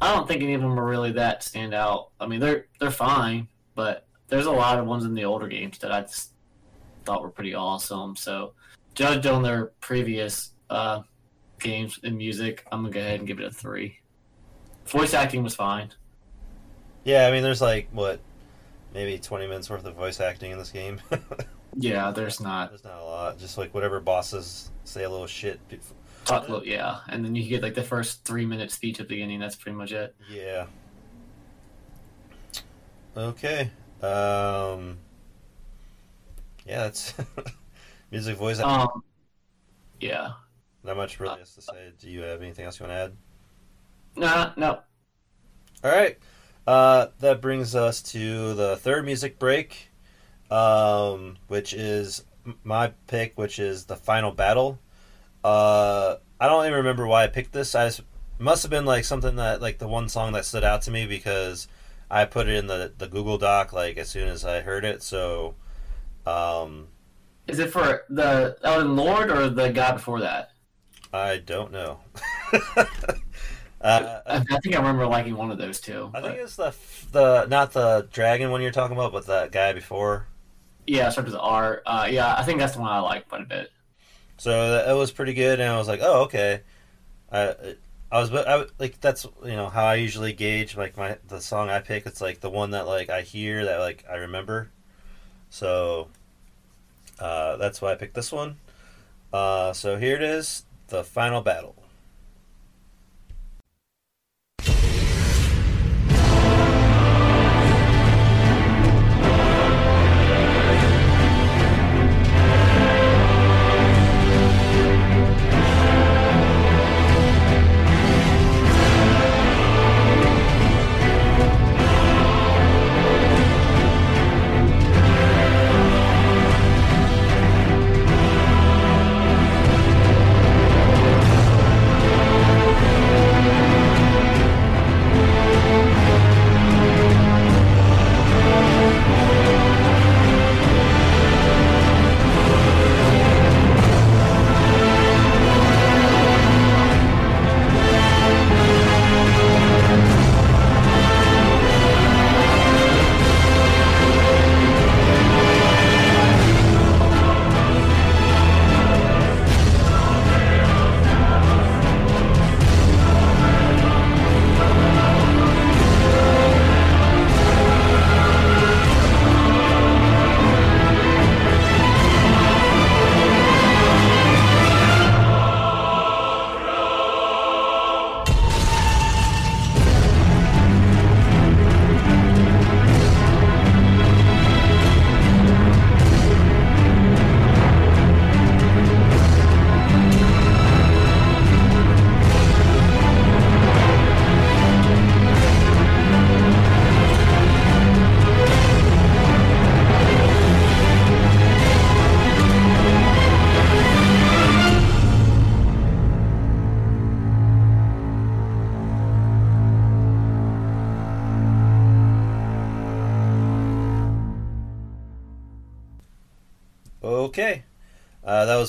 I don't think any of them are really that stand out. I mean, they're they're fine, but there's a lot of ones in the older games that I just thought were pretty awesome. So, judged on their previous uh, games and music, I'm gonna go ahead and give it a three. Voice acting was fine. Yeah, I mean, there's like what, maybe 20 minutes worth of voice acting in this game. Yeah, there's not there's not a lot. Just like whatever bosses say a little shit. talk. Little, yeah, and then you get like the first three minute speech at the beginning. That's pretty much it. Yeah. Okay. Um. Yeah, that's music voice. Um, yeah. Not much really else to say. Do you have anything else you want to add? Nah, no. All right. Uh, that brings us to the third music break, um, which is my pick, which is the final battle. Uh, I don't even remember why I picked this. I just, must have been like something that like the one song that stood out to me because I put it in the the Google Doc like as soon as I heard it. So, um, Is it for the Elden Lord or the guy before that? I don't know. uh, I, I think I remember liking one of those two. I think but- it's the the not the dragon one you're talking about, but the guy before. yeah, it starts with R. Uh, yeah, I think that's the one I like quite a bit. So that, it was pretty good, and I was like, oh okay. I I was but I, like that's you know how I usually gauge like my the song I pick. It's like the one that like I hear that like I remember. So uh, that's why I picked this one. Uh, so here it is, the final battle.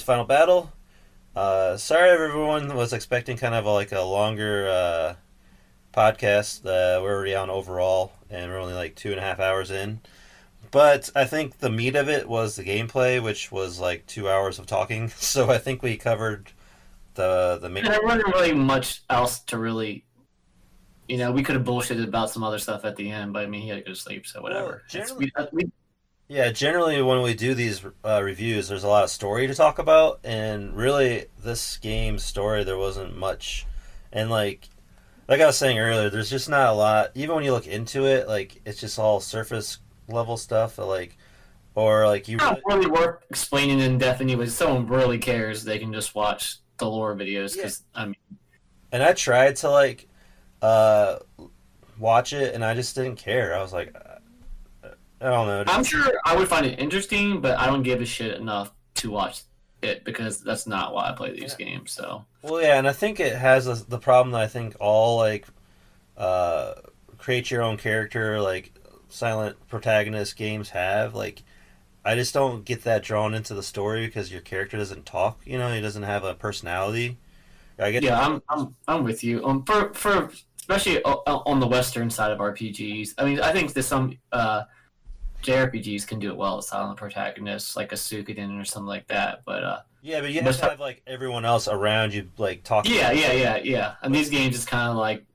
Final battle. Uh, sorry, everyone was expecting kind of a, like a longer uh, podcast. Uh, we're already on overall, and we're only like two and a half hours in. But I think the meat of it was the gameplay, which was like two hours of talking. So I think we covered the the main. And there wasn't really much else to really, you know, we could have bullshitted about some other stuff at the end, but I mean, he had to go to sleep, so whatever. It's- generally- we, we, Yeah, generally when we do these uh, reviews, there's a lot of story to talk about, and really this game's story there wasn't much, and like like I was saying earlier, there's just not a lot. Even when you look into it, like it's just all surface level stuff, like or like you. it's not really worth explaining in depth anyway. Someone really cares, they can just watch the lore videos because I mean, And I tried to like uh watch it, and I just didn't care. I was like, uh, I don't know. I'm sure I would find it interesting, but I don't give a shit enough to watch it because that's not why I play these games. So Well, yeah, and I think it has a, the problem that I think all like uh, create your own character like silent protagonist games have. Like, I just don't get that drawn into the story because your character doesn't talk. You know, he doesn't have a personality. I get yeah, I'm I'm I'm with you. Um, for for especially on the western side of RPGs. I mean, I think there's some uh, JRPGs can do it well silent protagonists, like a Suikoden or something like that. But uh, yeah, but you have to have like everyone else around you like talking. yeah, yeah, yeah, yeah. And these games is kind of like,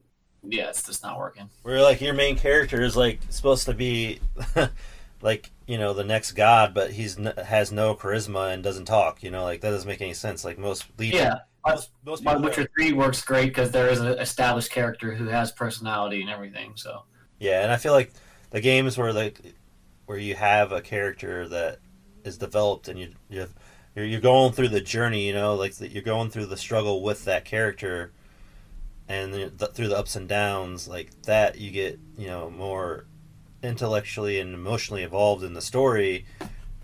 yeah, it's just not working. where like your main character is like supposed to be like you know the next god but he's n- has no charisma and doesn't talk you know like that doesn't make any sense like most Yeah, most, most My Witcher Three works great because there is an established character who has personality and everything. So yeah and i feel like the games where like where you have a character that is developed and you you have, you're, you're going through the journey you know like that you're going through the struggle with that character and then th- through the ups and downs like that, you get you know more intellectually and emotionally involved in the story.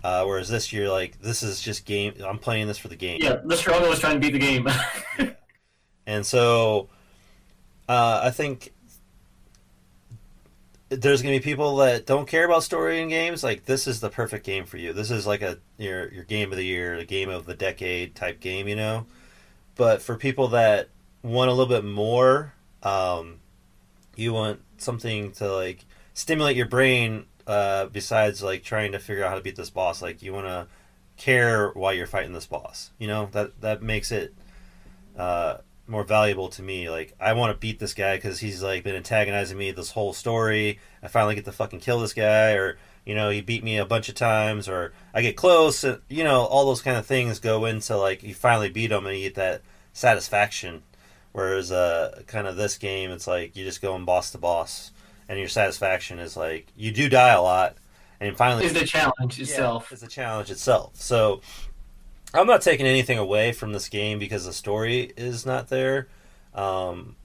Uh, whereas this year, like this is just game. I'm playing this for the game. Yeah, the struggle is trying to beat the game. And so, uh, I think there's gonna be people that don't care about story in games. Like this is the perfect game for you. This is like a your your game of the year, the game of the decade type game, you know. But for people that want a little bit more, um, you want something to like stimulate your brain. Uh, besides like trying to figure out how to beat this boss, like you want to care while you're fighting this boss. You know that that makes it uh, more valuable to me. Like I want to beat this guy because he's like been antagonizing me this whole story. I finally get to fucking kill this guy, or you know he beat me a bunch of times, or I get close. And, you know all those kind of things go into like you finally beat him and you get that satisfaction. Whereas uh, kind of this game, it's like you just go and boss to boss, and your satisfaction is like you do die a lot, and finally is the challenge itself. yeah, it's a challenge itself. So I'm not taking anything away from this game because the story is not there. Um,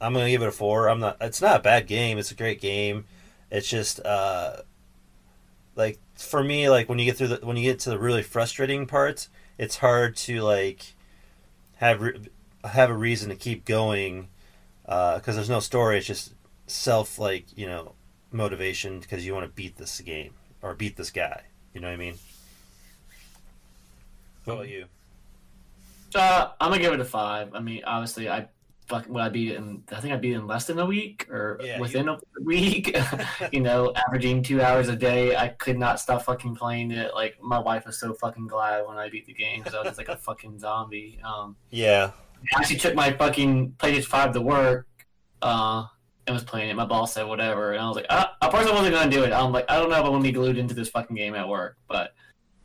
I'm gonna give it a four. I'm not. It's not a bad game. It's a great game. It's just uh, like for me, like when you get through the when you get to the really frustrating parts, it's hard to like have re- have a reason to keep going because there's no story. It's just self like you know motivation because you want to beat this game or beat this guy. You know what I mean? What about you? Uh, I'm gonna give it a five. I mean, obviously, I fuck when I beat it in, I think I beat it in less than a week or Yeah, within a week. you know, averaging two hours a day. I could not stop fucking playing it. Like my wife was so fucking glad when I beat the game because I was just like a fucking zombie. Um, Yeah, I actually took my fucking PlayStation Five to work. Uh, and was playing it. My boss said whatever, and I was like, first I wasn't gonna do it. I'm like, I don't know if I'm gonna be glued into this fucking game at work, but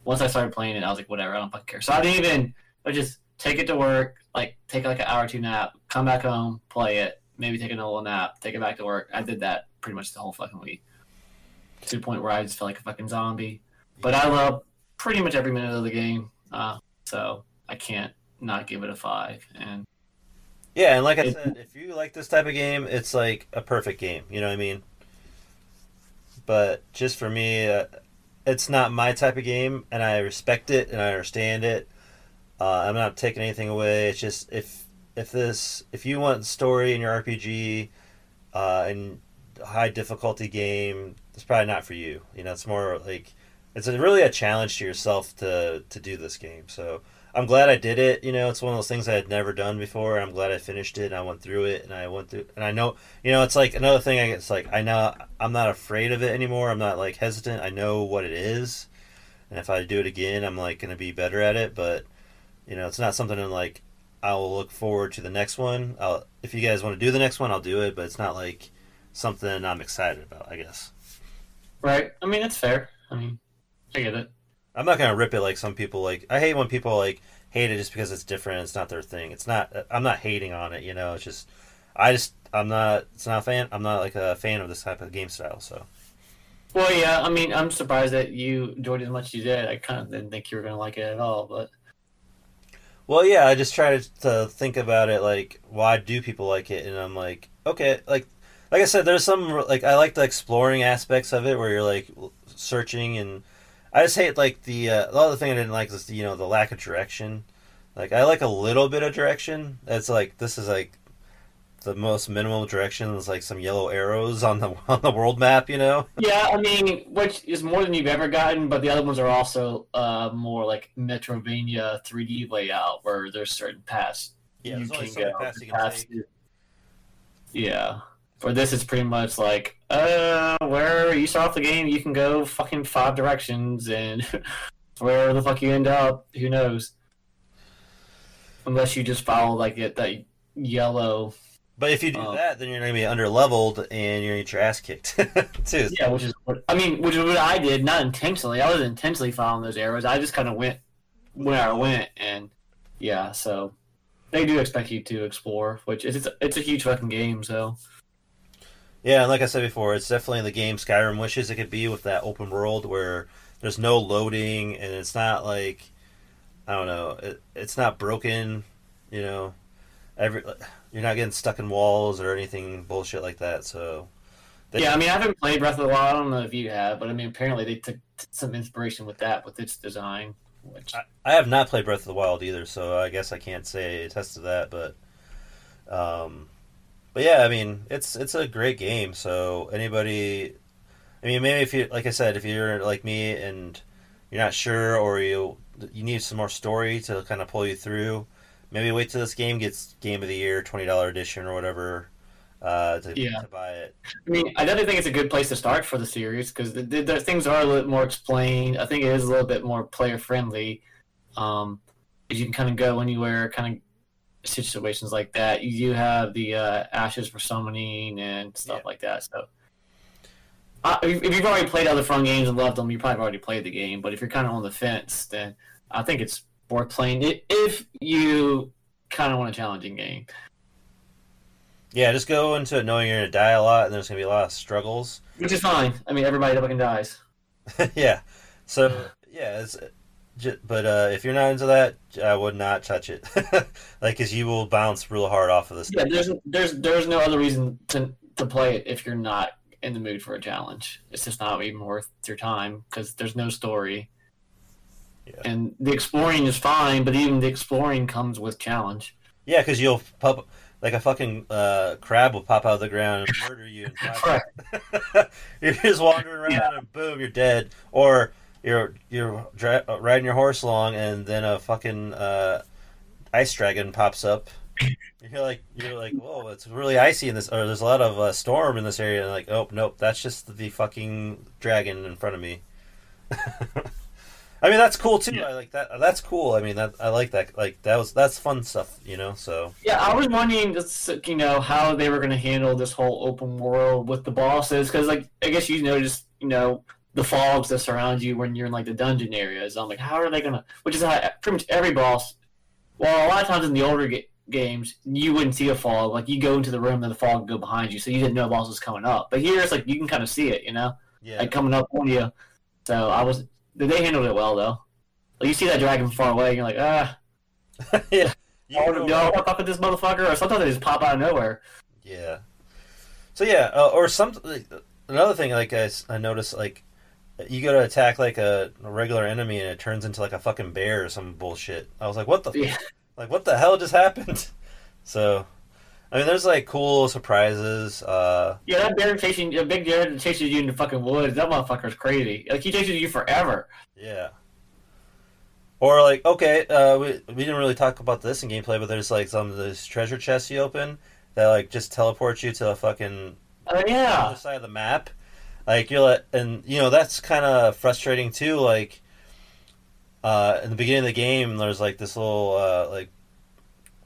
once I started playing it, I was like, whatever, I don't fucking care. So I didn't even. I just take it to work, like take like an hour or two nap, come back home, play it, maybe take another little nap, take it back to work. I did that pretty much the whole fucking week, to the point where I just felt like a fucking zombie. But I love pretty much every minute of the game, uh, so I can't not give it a five. And yeah, and like I It- said, if you like this type of game, it's like a perfect game. You know what I mean? But just for me, uh, it's not my type of game, and I respect it and I understand it. Uh, I'm not taking anything away. It's just if if this if you want story in your RPG uh, and high difficulty game, it's probably not for you. You know, it's more like it's a, really a challenge to yourself to to do this game. So I'm glad I did it. You know, it's one of those things I had never done before. I'm glad I finished it and I went through it and I went through and I know, you know, it's like another thing. I it's like I know I'm not afraid of it anymore. I'm not like hesitant. I know what it is, and if I do it again, I'm like gonna be better at it. But you know, it's not something I'm like I will look forward to the next one. I'll, if you guys want to do the next one, I'll do it. But it's not like something I'm excited about. I guess. right, I mean it's fair. I mean, I get it. I'm not gonna rip it like some people like. I hate when people like hate it just because it's different. It's not their thing. It's not. I'm not hating on it. You know. It's just. I just. I'm not. It's not a fan. I'm not like a fan of this type of game style. So. Well, yeah, I mean, I'm surprised that you enjoyed it as much as you did. I kind of didn't think you were gonna like it at all, but Well, yeah. I just try to, to think about it like why do people like it, and I'm like, okay, like. Like I said, there's some like I like the exploring aspects of it where you're like searching and I just hate like the uh, the other thing I didn't like was you know the lack of direction. Like I like a little bit of direction. It's like this is like the most minimal direction is like some yellow arrows on the on the world map. You know. yeah, I mean, which is more than you've ever gotten, but the other ones are also uh, more like Metrovania 3D layout where there's certain paths Yeah, you can go. paths you can paths Yeah. For this, it's pretty much like, uh, where you start off the game, you can go fucking five directions, and where the fuck you end up, who knows? Unless you just follow like it, that yellow, But if you do Oh. that, then you're gonna be under leveled and you're gonna get your ass kicked too. yeah, which is what I mean, which is what I did, not intentionally. I wasn't intentionally following those arrows. I just kind of went where I went, and yeah, so they do expect you to explore, which is it's a, it's a huge fucking game. So Yeah, and like I said before, it's definitely the game Skyrim wishes it could be with that open world where there's no loading and it's not like I don't know, it, it's not broken, you know. every you're not getting stuck in walls or anything bullshit like that. So they- Yeah, I mean, I haven't played Breath of the Wild. I don't know if you have, but I mean, apparently they took some inspiration with that, with its design. Which I, I have not played Breath of the Wild either, so I guess I can't say attest to that. But, um, but yeah, I mean, it's it's a great game. So anybody, I mean, maybe if you like I said, if you're like me and you're not sure or you you need some more story to kind of pull you through, maybe wait till this game gets Game of the Year twenty dollar edition or whatever. Uh, to, Yeah. to buy it. I mean, I definitely think it's a good place to start for the series because the, the, the things are a little more explained. I think it is a little bit more player friendly. Um, you can kind of go anywhere, kind of situations like that. You do have the uh, ashes for summoning and stuff Yeah. like that. So, uh, if if you've already played other fun games and loved them, you probably already played the game. But if you're kind of on the fence, then I think it's worth playing it if you kind of want a challenging game. Yeah, just go into it knowing you're gonna die a lot and there's gonna be a lot of struggles. Which is fine. I mean, everybody fucking dies. yeah. So yeah, it's, j- but uh, if you're not into that, I would not touch it. like, cause you will bounce real hard off of this. Yeah, there's there's there's no other reason to to play it if you're not in the mood for a challenge. It's just not even worth your time because there's no story. Yeah. And the exploring is fine, but even the exploring comes with challenge. Yeah, because you'll pop like a fucking uh, crab will pop out of the ground and murder you. Five you're just wandering around Yeah. and boom, you're dead. Or you're you're dri- uh, riding your horse along and then a fucking uh, ice dragon pops up. You're like you're like whoa, it's really icy in this, or there's a lot of uh, storm in this area. And like oh nope, that's just the fucking dragon in front of me. I mean that's cool too. Yeah. I like that. That's cool. I mean that I like that. Like that was that's fun stuff. You know. So Yeah, I was wondering, just you know, how they were going to handle this whole open world with the bosses, because like I guess you noticed, you know, the fogs that surround you when you're in like the dungeon areas. I'm like, how are they going to? Which is how pretty much every boss. Well, a lot of times in the older ga- games, you wouldn't see a fog. Like you go into the room and the fog would go behind you, so you didn't know a boss was coming up. But here, it's like you can kind of see it, you know, yeah. like coming up on you. So I was, they handled it well though. Like you see that dragon from far away, and you're like, ah, yeah. You I want to fuck with this motherfucker. Or sometimes they just pop out of nowhere. Yeah. So yeah, uh, or some another thing like I, I noticed like you go to attack like a, a regular enemy and it turns into like a fucking bear or some bullshit. I was like, what the Yeah. like what the hell just happened? So, I mean, there's like cool surprises. Uh, Yeah, that bear chasing a big bear that chases you in the fucking woods. That motherfucker's crazy. Like he chases you forever. yeah. Or like okay, uh, we we didn't really talk about this in gameplay, but there's like some of those treasure chests you open that like just teleport you to a fucking Oh other yeah, side of the map. Like you're like, and you know that's kind of frustrating too. Like, uh, in the beginning of the game, there's like this little uh, like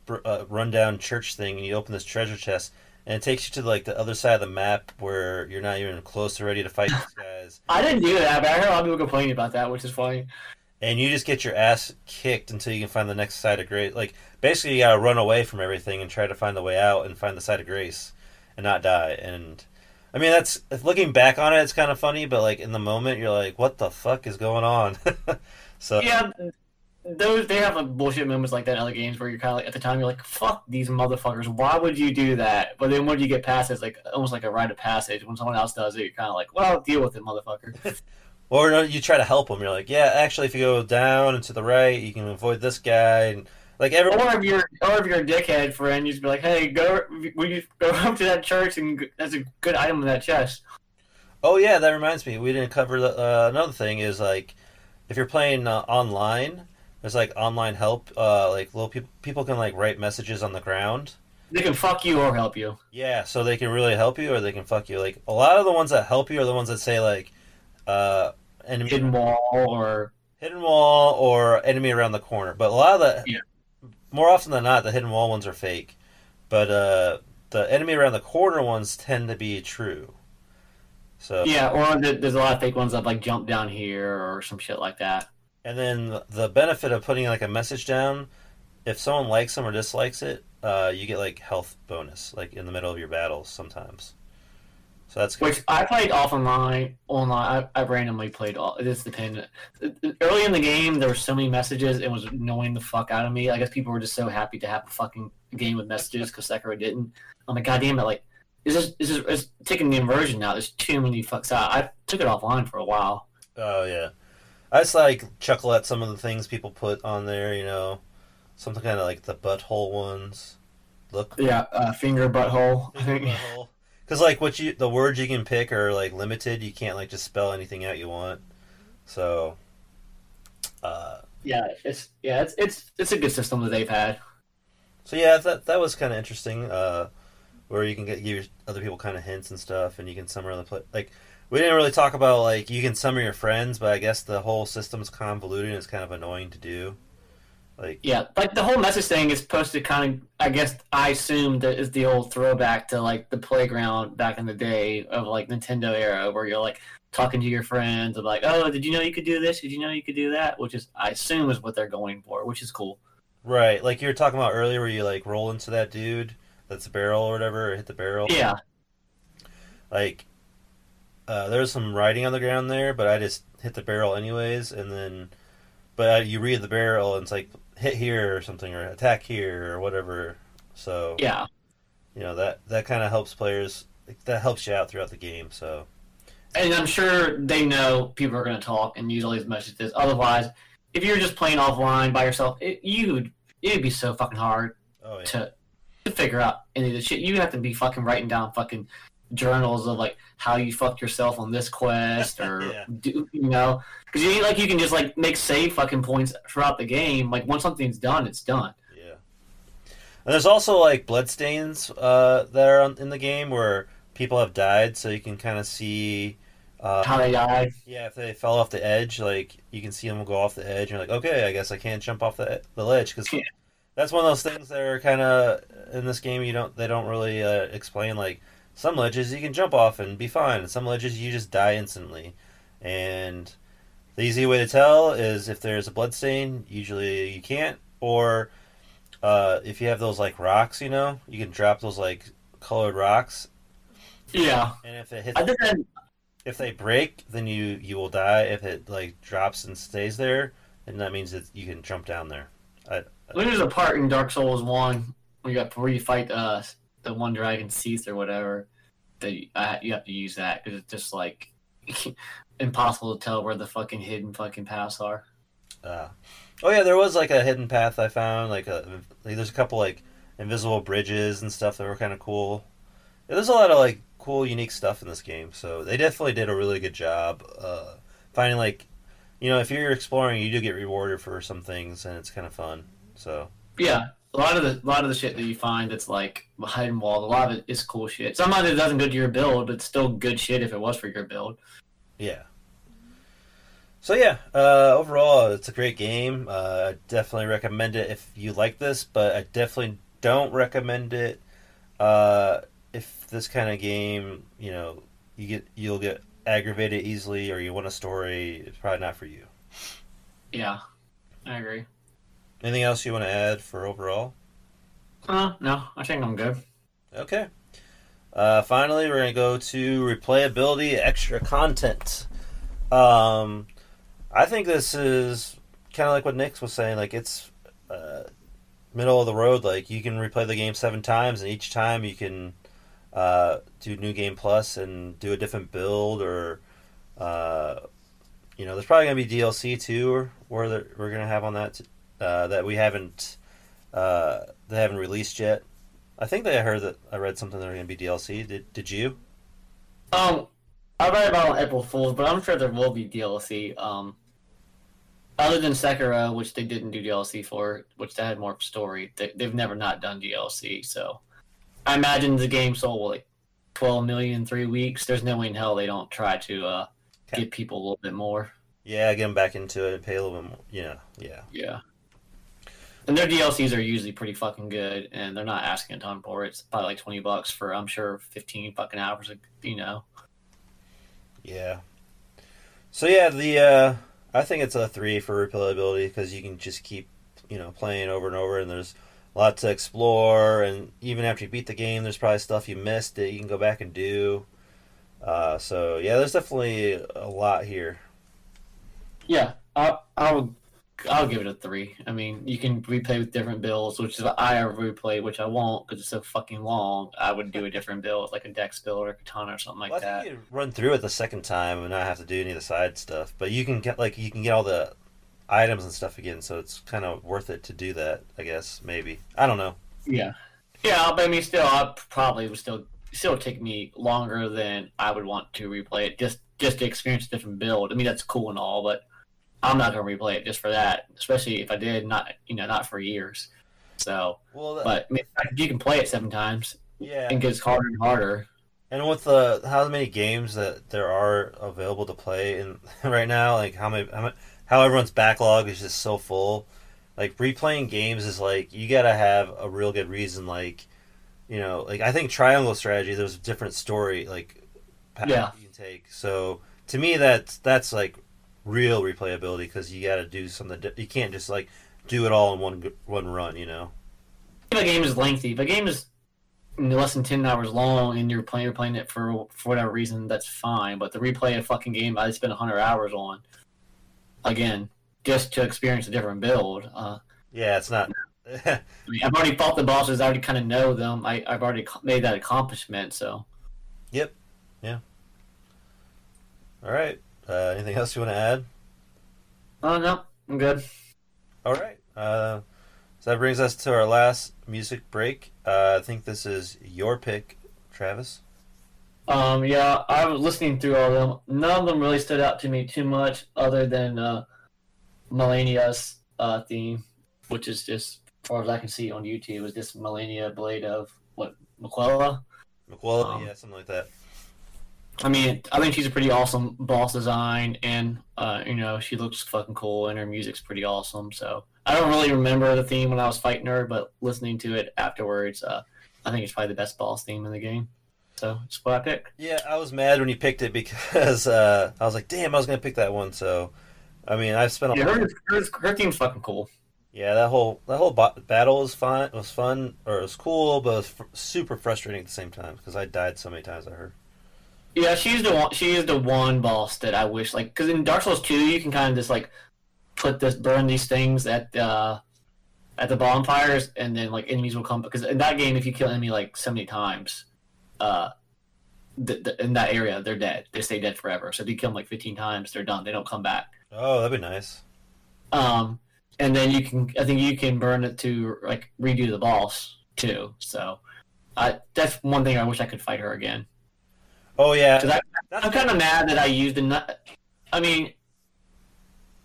br- uh, rundown church thing, and you open this treasure chest, and it takes you to like the other side of the map where you're not even close to ready to fight these guys, I didn't do that, but I heard a lot of people complaining about that, which is funny. and you just get your ass kicked until you can find the next site of grace. Like basically, you gotta run away from everything and try to find the way out and find the site of grace, and not die. And I mean, that's looking back on it, it's kind of funny, but like in the moment, you're like, "What the fuck is going on?" so Yeah, those they have like bullshit moments like that in other games where you're kind of like at the time you're like, "Fuck these motherfuckers! Why would you do that?" But then when you get past it, it's like almost like a rite of passage. When someone else does it, you're kind of like, "Well, deal with it, motherfucker." or you try to help them. You're like, "Yeah, actually, if you go down and to the right, you can avoid this guy." And like everyone, or if you're or if you're a dickhead friend, you just be like, "Hey, go will you go up to that church and that's a good item in that chest." Oh yeah, that reminds me. We didn't cover the, uh, another thing is like if you're playing uh, online, there's like online help. Uh, like little people people can like write messages on the ground. They can fuck you or help you. Yeah, so they can really help you or they can fuck you. Like a lot of the ones that help you are the ones that say like uh enemy Hidden wall or hidden wall or enemy around the corner. But a lot of the Yeah. More often than not the hidden wall ones are fake. But uh the enemy around the corner ones tend to be true. So yeah, or there's a lot of fake ones that like jump down here or some shit like that. And then the benefit of putting like a message down, if someone likes them or dislikes it, uh, you get like health bonus, like in the middle of your battles sometimes. So that's good. Which I played offline, online. I, I randomly played all. It just depended. Early in the game, there were so many messages. It was annoying the fuck out of me. I guess people were just so happy to have a fucking game with messages because Sekiro didn't. I'm like, goddamn it! Like, is this is this it's taking the inversion now? There's too many fucks out. I took it offline for a while. Oh yeah, I just like chuckle at some of the things people put on there. You know, something kind of like the butthole ones. Look, Yeah, uh, finger butthole. I think. Because like what you the words you can pick are like limited. You can't like just spell anything out you want. So, uh, Yeah, it's yeah, it's it's it's a good system that they've had. so yeah, that that was kind of interesting. Uh, where you can get give other people kind of hints and stuff, and you can summon other play. Like we didn't really talk about like you can summon your friends, but I guess the whole system's convoluted and it's kind of annoying to do. Like Yeah, like the whole message thing is supposed to kind of, I guess, I assume that is the old throwback to like the playground back in the day of like Nintendo era, where you're like talking to your friends of like, oh, did you know you could do this? Did you know you could do that? Which is, I assume, is what they're going for, which is cool. right, like you were talking about earlier, where you like roll into that dude that's a barrel or whatever, or hit the barrel. Yeah, like uh, there was some writing on the ground there, but I just hit the barrel anyways, and then but uh, you read the barrel and it's like hit here or something or attack here or whatever. So yeah, you know that that kind of helps players. That helps you out throughout the game. So and I'm sure they know people are going to talk and use all these messages. Otherwise, if you're just playing offline by yourself, it, you'd it'd be so fucking hard oh yeah, to to figure out any of the shit. You have to be fucking writing down fucking journals of like how you fucked yourself on this quest or Yeah. do you know because you like you can just like make save fucking points throughout the game. Like once something's done, it's done. yeah. And there's also like bloodstains uh, that are on, in the game where people have died, so you can kind of see. Uh, How they died. Yeah, if they fell off the edge, like you can see them go off the edge, and you're like, okay, I guess I can't jump off the the ledge because Yeah. that's one of those things that are kind of in this game. You don't they don't really uh, explain like some ledges you can jump off and be fine, and some ledges you just die instantly. And the easy way to tell is if there's a blood stain, usually you can't, or uh, if you have those like rocks, you know, you can drop those like colored rocks, Yeah, and if it hits if they break, then you you will die. If it like drops and stays there, then that means that you can jump down there. I, I there's a part in Dark Souls one where you got where you fight uh the one dragon Seath or whatever that you, uh, you have to use that because it's just like impossible to tell where the fucking hidden fucking paths are. uh, oh yeah, there was like a hidden path I found. Like a like, there's a couple like invisible bridges and stuff that were kind of cool. Yeah, there's a lot of like cool, unique stuff in this game. So they definitely did a really good job uh, finding like you know if you're exploring, you do get rewarded for some things, and it's kind of fun. So Yeah, a lot of the a lot of the shit that you find that's like behind wall, a lot of it is cool shit. Some of it doesn't go to your build, but it's still good shit if it was for your build. Yeah. So yeah, uh, overall, it's a great game. Uh, I definitely recommend it if you like this, but I definitely don't recommend it uh, if this kind of game, you know, you get you'll get aggravated easily, or you want a story. It's probably not for you. Yeah, I agree. Anything else you want to add for overall? Uh, no, I think I'm good. Okay. Uh, finally, we're gonna go to replayability extra content. Um, I think this is kind of like what Nick was saying. Like it's uh, middle of the road. Like you can replay the game seven times, and each time you can uh, do new game plus and do a different build, or uh, you know, there's probably gonna be DLC too, or where we're gonna have on that uh, that we haven't uh, they haven't released yet. I think that I heard that I read something that are going to be DLC. Did Did you? Um, I read about it on April Fools, but I'm sure there will be DLC. Um, other than Sekiro, which they didn't do DLC for, which they had more story. They, they've never not done DLC, so I imagine the game sold like 12 million in three weeks. There's no way in hell they don't try to uh, Okay. give people a little bit more. Yeah, get them back into it and pay a little bit more. Yeah, yeah, Yeah. And their DLCs are usually pretty fucking good, and they're not asking a ton for it. It's probably like 20 bucks for, I'm sure, 15 fucking hours, you know. yeah. So yeah, the uh, I think it's a three for replayability because you can just keep you know playing over and over, and there's a lot to explore, and even after you beat the game, there's probably stuff you missed that you can go back and do. Uh, so yeah, there's definitely a lot here. Yeah, I'll, I'll I'll give it a three. I mean, you can replay with different builds, which is what I ever replay, which I won't because it's so fucking long. I would do a different build, like a Dex build or a Katana or something like Well, I that. think you run through it the second time and not have to do any of the side stuff. But you can get like you can get all the items and stuff again, so it's kind of worth it to do that. I guess maybe I don't know. Yeah, yeah, but I mean, still, I probably would still still take me longer than I would want to replay it just just to experience a different build. I mean, that's cool and all, but I'm not gonna replay it just for that. Especially if I did not, you know, not for years. So, Well, that- but I mean, you can play it seven times yeah, and it gets harder and harder. and with the how many games that there are available to play in right now, like how many how, many, how everyone's backlog is just so full. Like replaying games is like you gotta have a real good reason. Like you know, like I think Triangle Strategy there's a different story like path Yeah. you can take. So to me, that's that's like real replayability because you got to do something. You can't just like do it all in one one run. You know. If a game is lengthy, if a game is less than ten hours long and you're playing you're playing it for for whatever reason, that's fine. But to replay a fucking game I spent hundred hours on, again, just to experience a different build. Uh, Yeah, it's not. I mean, I've already fought the bosses. I already kind of know them. I, I've already made that accomplishment. So yep. Yeah. All right. Uh, anything else you want to add? oh no, I'm good. All right. Uh, so that brings us to our last music break. Uh, I think this is your pick, Travis. Um, yeah, I was listening through all of them. None of them really stood out to me too much, other than uh, Malenia's uh, theme, which is just, as far as I can see on YouTube, is just Melania Blade of what Miquella. McWillow, Um, yeah, something like that. I mean, I think she's a pretty awesome boss design, and uh, you know, she looks fucking cool, and her music's pretty awesome. So I don't really remember the theme when I was fighting her, but listening to it afterwards, uh, I think it's probably the best boss theme in the game. So it's what I pick. Yeah, I was mad when you picked it because uh, I was like, damn, I was gonna pick that one. So, I mean, I've spent a Yeah, her, her, her theme's fucking cool. Yeah, that whole that whole bo- battle was fun. It Was fun or it was cool, but it was fr- super frustrating at the same time because I died so many times. I heard. Yeah, she's the one. She is the one boss that I wish like because in Dark Souls two you can kind of just like put this burn these things at uh at the bonfires and then like enemies will come because in that game if you kill an enemy like so many times, uh, th- th- in that area they're dead. They stay dead forever. So if you kill them like fifteen times, they're done. They don't come back. Oh, that'd be nice. Um, and then you can I think you can burn it to like redo the boss too. So, I that's one thing I wish I could fight her again. Oh yeah, I- that's I'm kind of mad that I used a. I mean,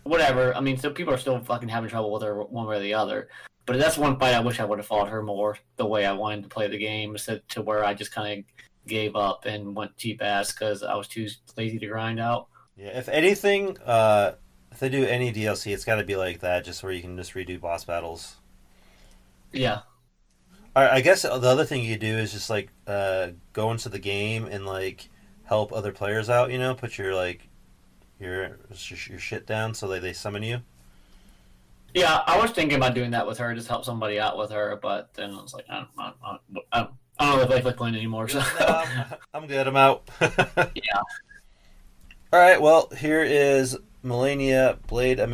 whatever. I mean, so people are still fucking having trouble with her one way or the other. But that's one fight I wish I would have fought her more the way I wanted to play the game, instead to where I just kind of gave up and went cheap ass because I was too lazy to grind out. yeah. If anything, uh, if they do any DLC, it's got to be like that, just where you can just redo boss battles. Yeah, I guess the other thing you do is just like uh, go into the game and like help other players out. You know, put your like your your shit down so they they summon you. yeah. I was thinking about doing that with her, just help somebody out with her. But then I was like, I don't, I don't, I don't, I don't know if I like playing anymore. So. No, I'm, good. I'm out. Yeah. All right. Well, here is Malenia Blade of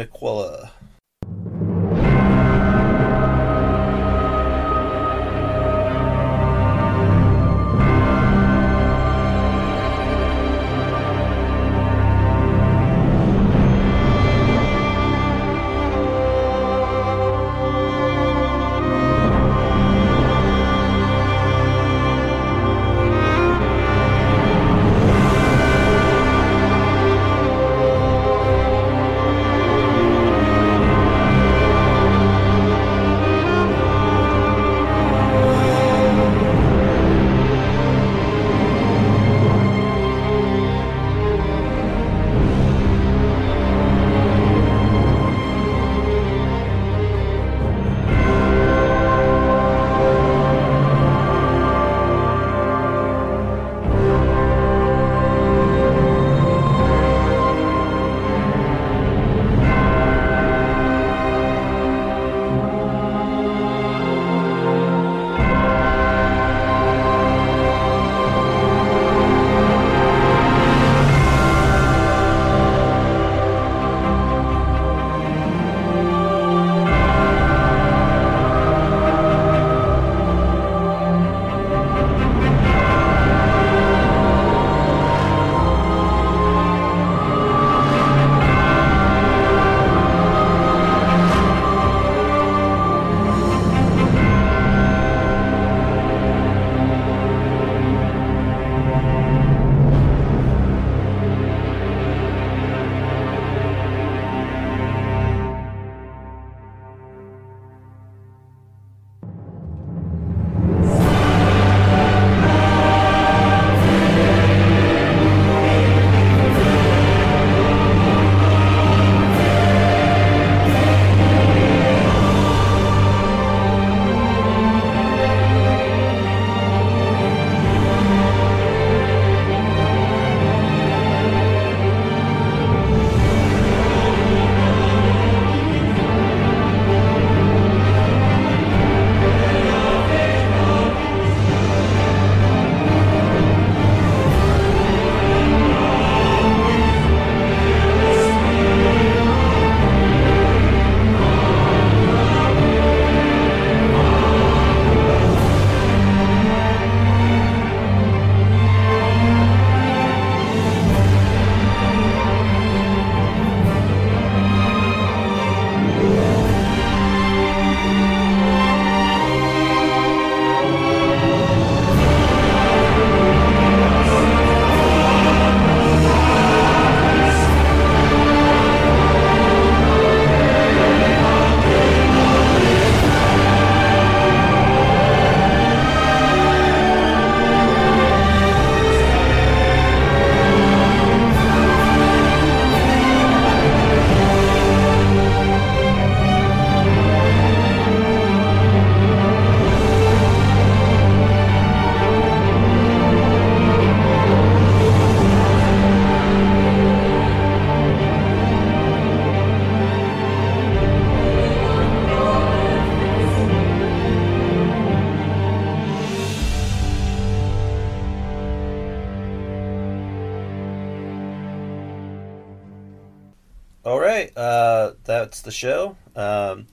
the show. Um,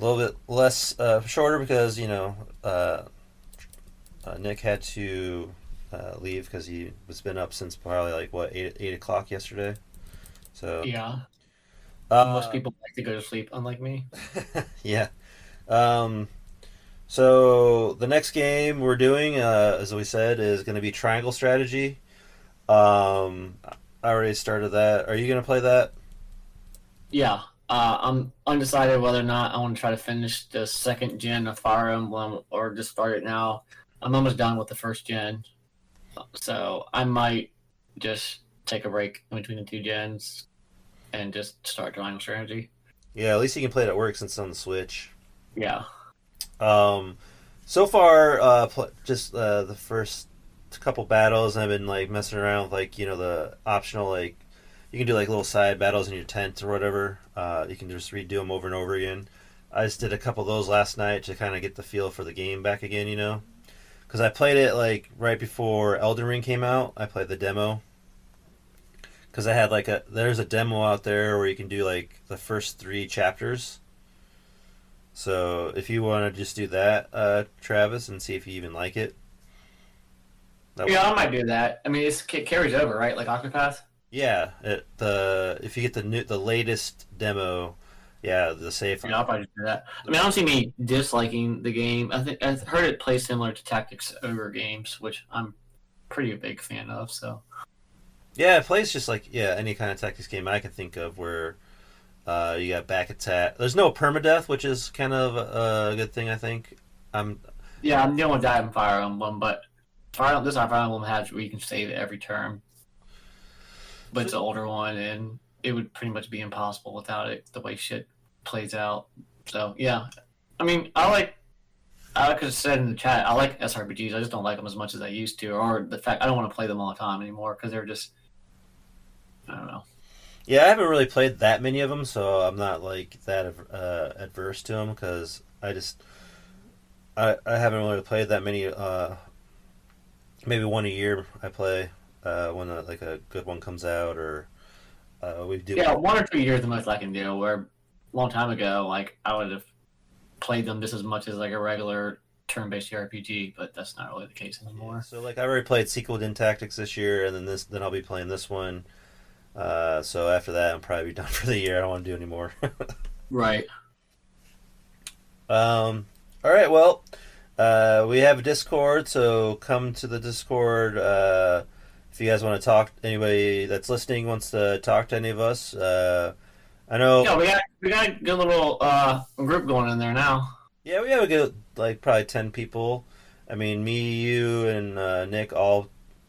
a little bit less uh, shorter because you know uh, uh, Nick had to uh, leave because he was been up since probably like what eight eight o'clock yesterday. So Yeah. uh, Most people like to go to sleep, unlike me. yeah. Um, so the next game we're doing, uh, as we said, is going to be Triangle Strategy. Um, I already started that. Are you going to play that? Yeah. Uh, I'm undecided whether or not I want to try to finish the second gen of Fire Emblem or just start it now. I'm almost done with the first gen, so I might just take a break in between the two gens and just start Triangle Strategy. Yeah, at least you can play it at work since it's on the Switch. Yeah. Um, so far, uh, pl- just uh, the first couple battles, I've been like messing around with like you know the optional like you can do like little side battles in your tent or whatever. Uh, you can just redo them over and over again. I just did a couple of those last night to kind of get the feel for the game back again, you know, because I played it like right before Elden Ring came out. I played the demo because I had like a there's a demo out there where you can do like the first three chapters. So if you want to just do that, uh, Travis, and see if you even like it. Yeah, I might do that. I mean, it's, it carries over, right? Like Octopath? Yeah. It, the if you get the new the latest demo, yeah, the safe. Yeah, I'll probably do that. I mean, I don't see me disliking the game. I think I've heard it plays similar to Tactics Ogre games, which I'm pretty a big fan of. So Yeah, it plays just like yeah any kind of tactics game I can think of where uh, you got back attack. There's no permadeath, which is kind of a good thing I think. I'm yeah, I'm dealing with that in Fire Emblem, but Fire this Fire Emblem has where you can save it every turn, but it's an older one, and it would pretty much be impossible without it. The way shit plays out. So yeah, I mean, I like. I could have said in the chat, I like SRPGs. I just don't like them as much as I used to, or the fact I don't want to play them all the time anymore because they're just. I don't know. Yeah, I haven't really played that many of them, so I'm not like that uh, adverse to them because I just I I haven't really played that many. Uh, maybe one a year I play uh, when a, like a good one comes out, or uh, we do. Yeah, one or two years the most I can do. Where a long time ago, like I would have played them just as much as like a regular turn-based RPG, but that's not really the case anymore. So like I already played Sequel Din Tactics this year, and then this then I'll be playing this one. Uh, so after that, I'm probably done for the year. I don't want to do anymore. Right. Um, all right, well, uh, we have a Discord, so come to the Discord. Uh, if you guys want to talk, anybody that's listening wants to talk to any of us. Uh, I know, Yeah, we got we got a good little uh, group going in there now. yeah, we have a good, like, probably 10 people. I mean, me, you, and uh, Nick all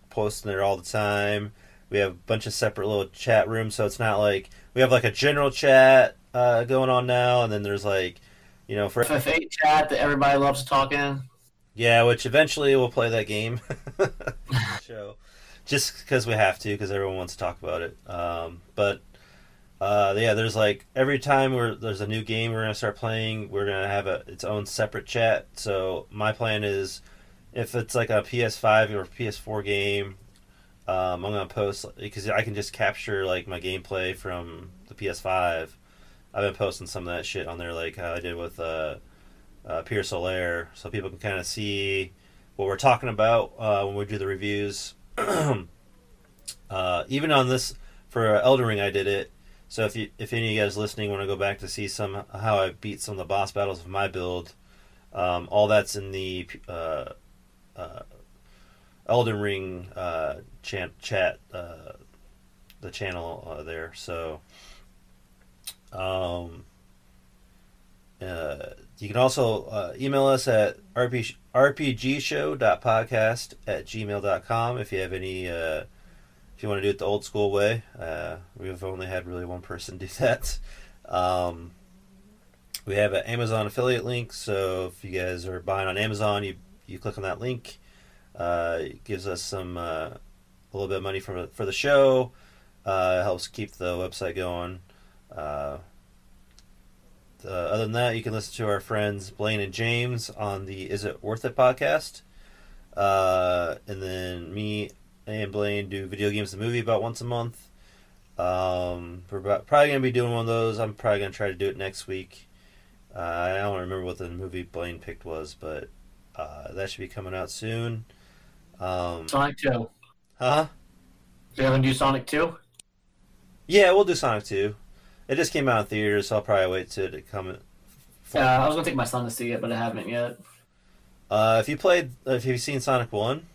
posting there all the time. We have a bunch of separate little chat rooms, so it's not like we have like a general chat uh, going on now, and then there's like, you know, for FF8 chat that everybody loves talking. Yeah, which eventually we'll play that game show, just because we have to, because everyone wants to talk about it. Um, but uh, yeah, there's like every time we're there's a new game we're gonna start playing, we're gonna have a its own separate chat. So my plan is, if it's like a PS5 or PS4 game, um, I'm gonna post because I can just capture like my gameplay from the PS5. I've been posting some of that shit on there, like how I did with. Uh, uh, Pierre Solaire, so people can kind of see what we're talking about uh, when we do the reviews. uh, even on this for Elden Ring, I did it. So if you, if any of you guys listening want to go back to see some how I beat some of the boss battles of my build, um, all that's in the uh, uh, Elden Ring uh, chat chat uh, the channel uh, there. So. Um, uh, you can also uh, email us at rpg, rpgshow.podcast at gmail.com if you have any, uh, if you want to do it the old school way. Uh, we've only had really one person do that. Um, we have an Amazon affiliate link, so if you guys are buying on Amazon, you, you click on that link. Uh, it gives us some, uh, a little bit of money for, for the show. Helps keep the website going. Uh, other than that, you can listen to our friends Blaine and James on the Is It Worth It podcast. Uh, and then me and Blaine do video games the movie about once a month. Um, we're about- probably gonna be doing one of those. I'm probably gonna try to do it next week. Uh, I don't remember what the movie Blaine picked was, but uh, that should be coming out soon. Um, Sonic Two. huh? You haven't do Sonic Two? Yeah, we'll do Sonic 2. It just came out in theaters, so I'll probably wait to it come. Yeah, I was gonna take my son to see it, but I haven't yet. Uh, if you played, if you've seen Sonic One,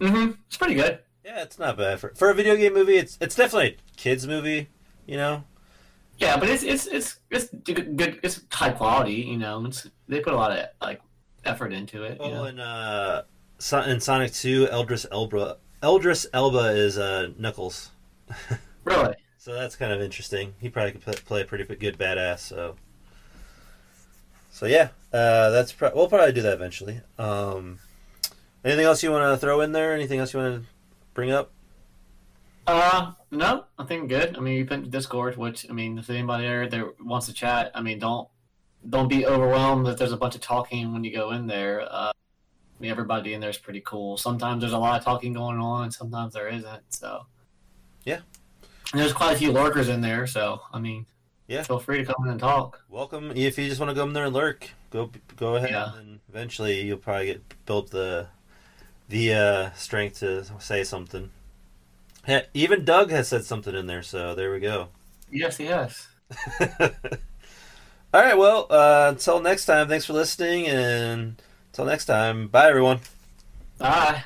Mm-hmm. It's pretty good. yeah, it's not bad for for a video game movie. It's it's definitely a kids movie, you know. Yeah, but it's it's it's it's good. it's high quality. You know, it's, they put a lot of like effort into it. You Oh, know? and uh, in Sonic Two, Idris Elba, Idris Elba is uh Knuckles, Really? So that's kind of interesting. He probably could play, play a pretty good badass. So, so yeah, uh, that's pro- we'll probably do that eventually. Um, anything else you want to throw in there? Anything else you want to bring up? Uh, no, I think good. I mean, you put Discord, which I mean, if anybody there that wants to chat, I mean, don't don't be overwhelmed that there's a bunch of talking when you go in there. Uh, I mean, everybody in there is pretty cool. Sometimes there's a lot of talking going on, sometimes there isn't. So Yeah. And there's quite a few lurkers in there. So I mean, Yeah. feel free to come in and talk. Welcome. If you just want to go in there and lurk, go go ahead, Yeah. and eventually you'll probably get built the the uh, strength to say something. Heck, even Doug has said something in there, so there we go. Yes, yes. All right. Well, uh, until next time. Thanks for listening, and until next time. Bye, everyone. Bye.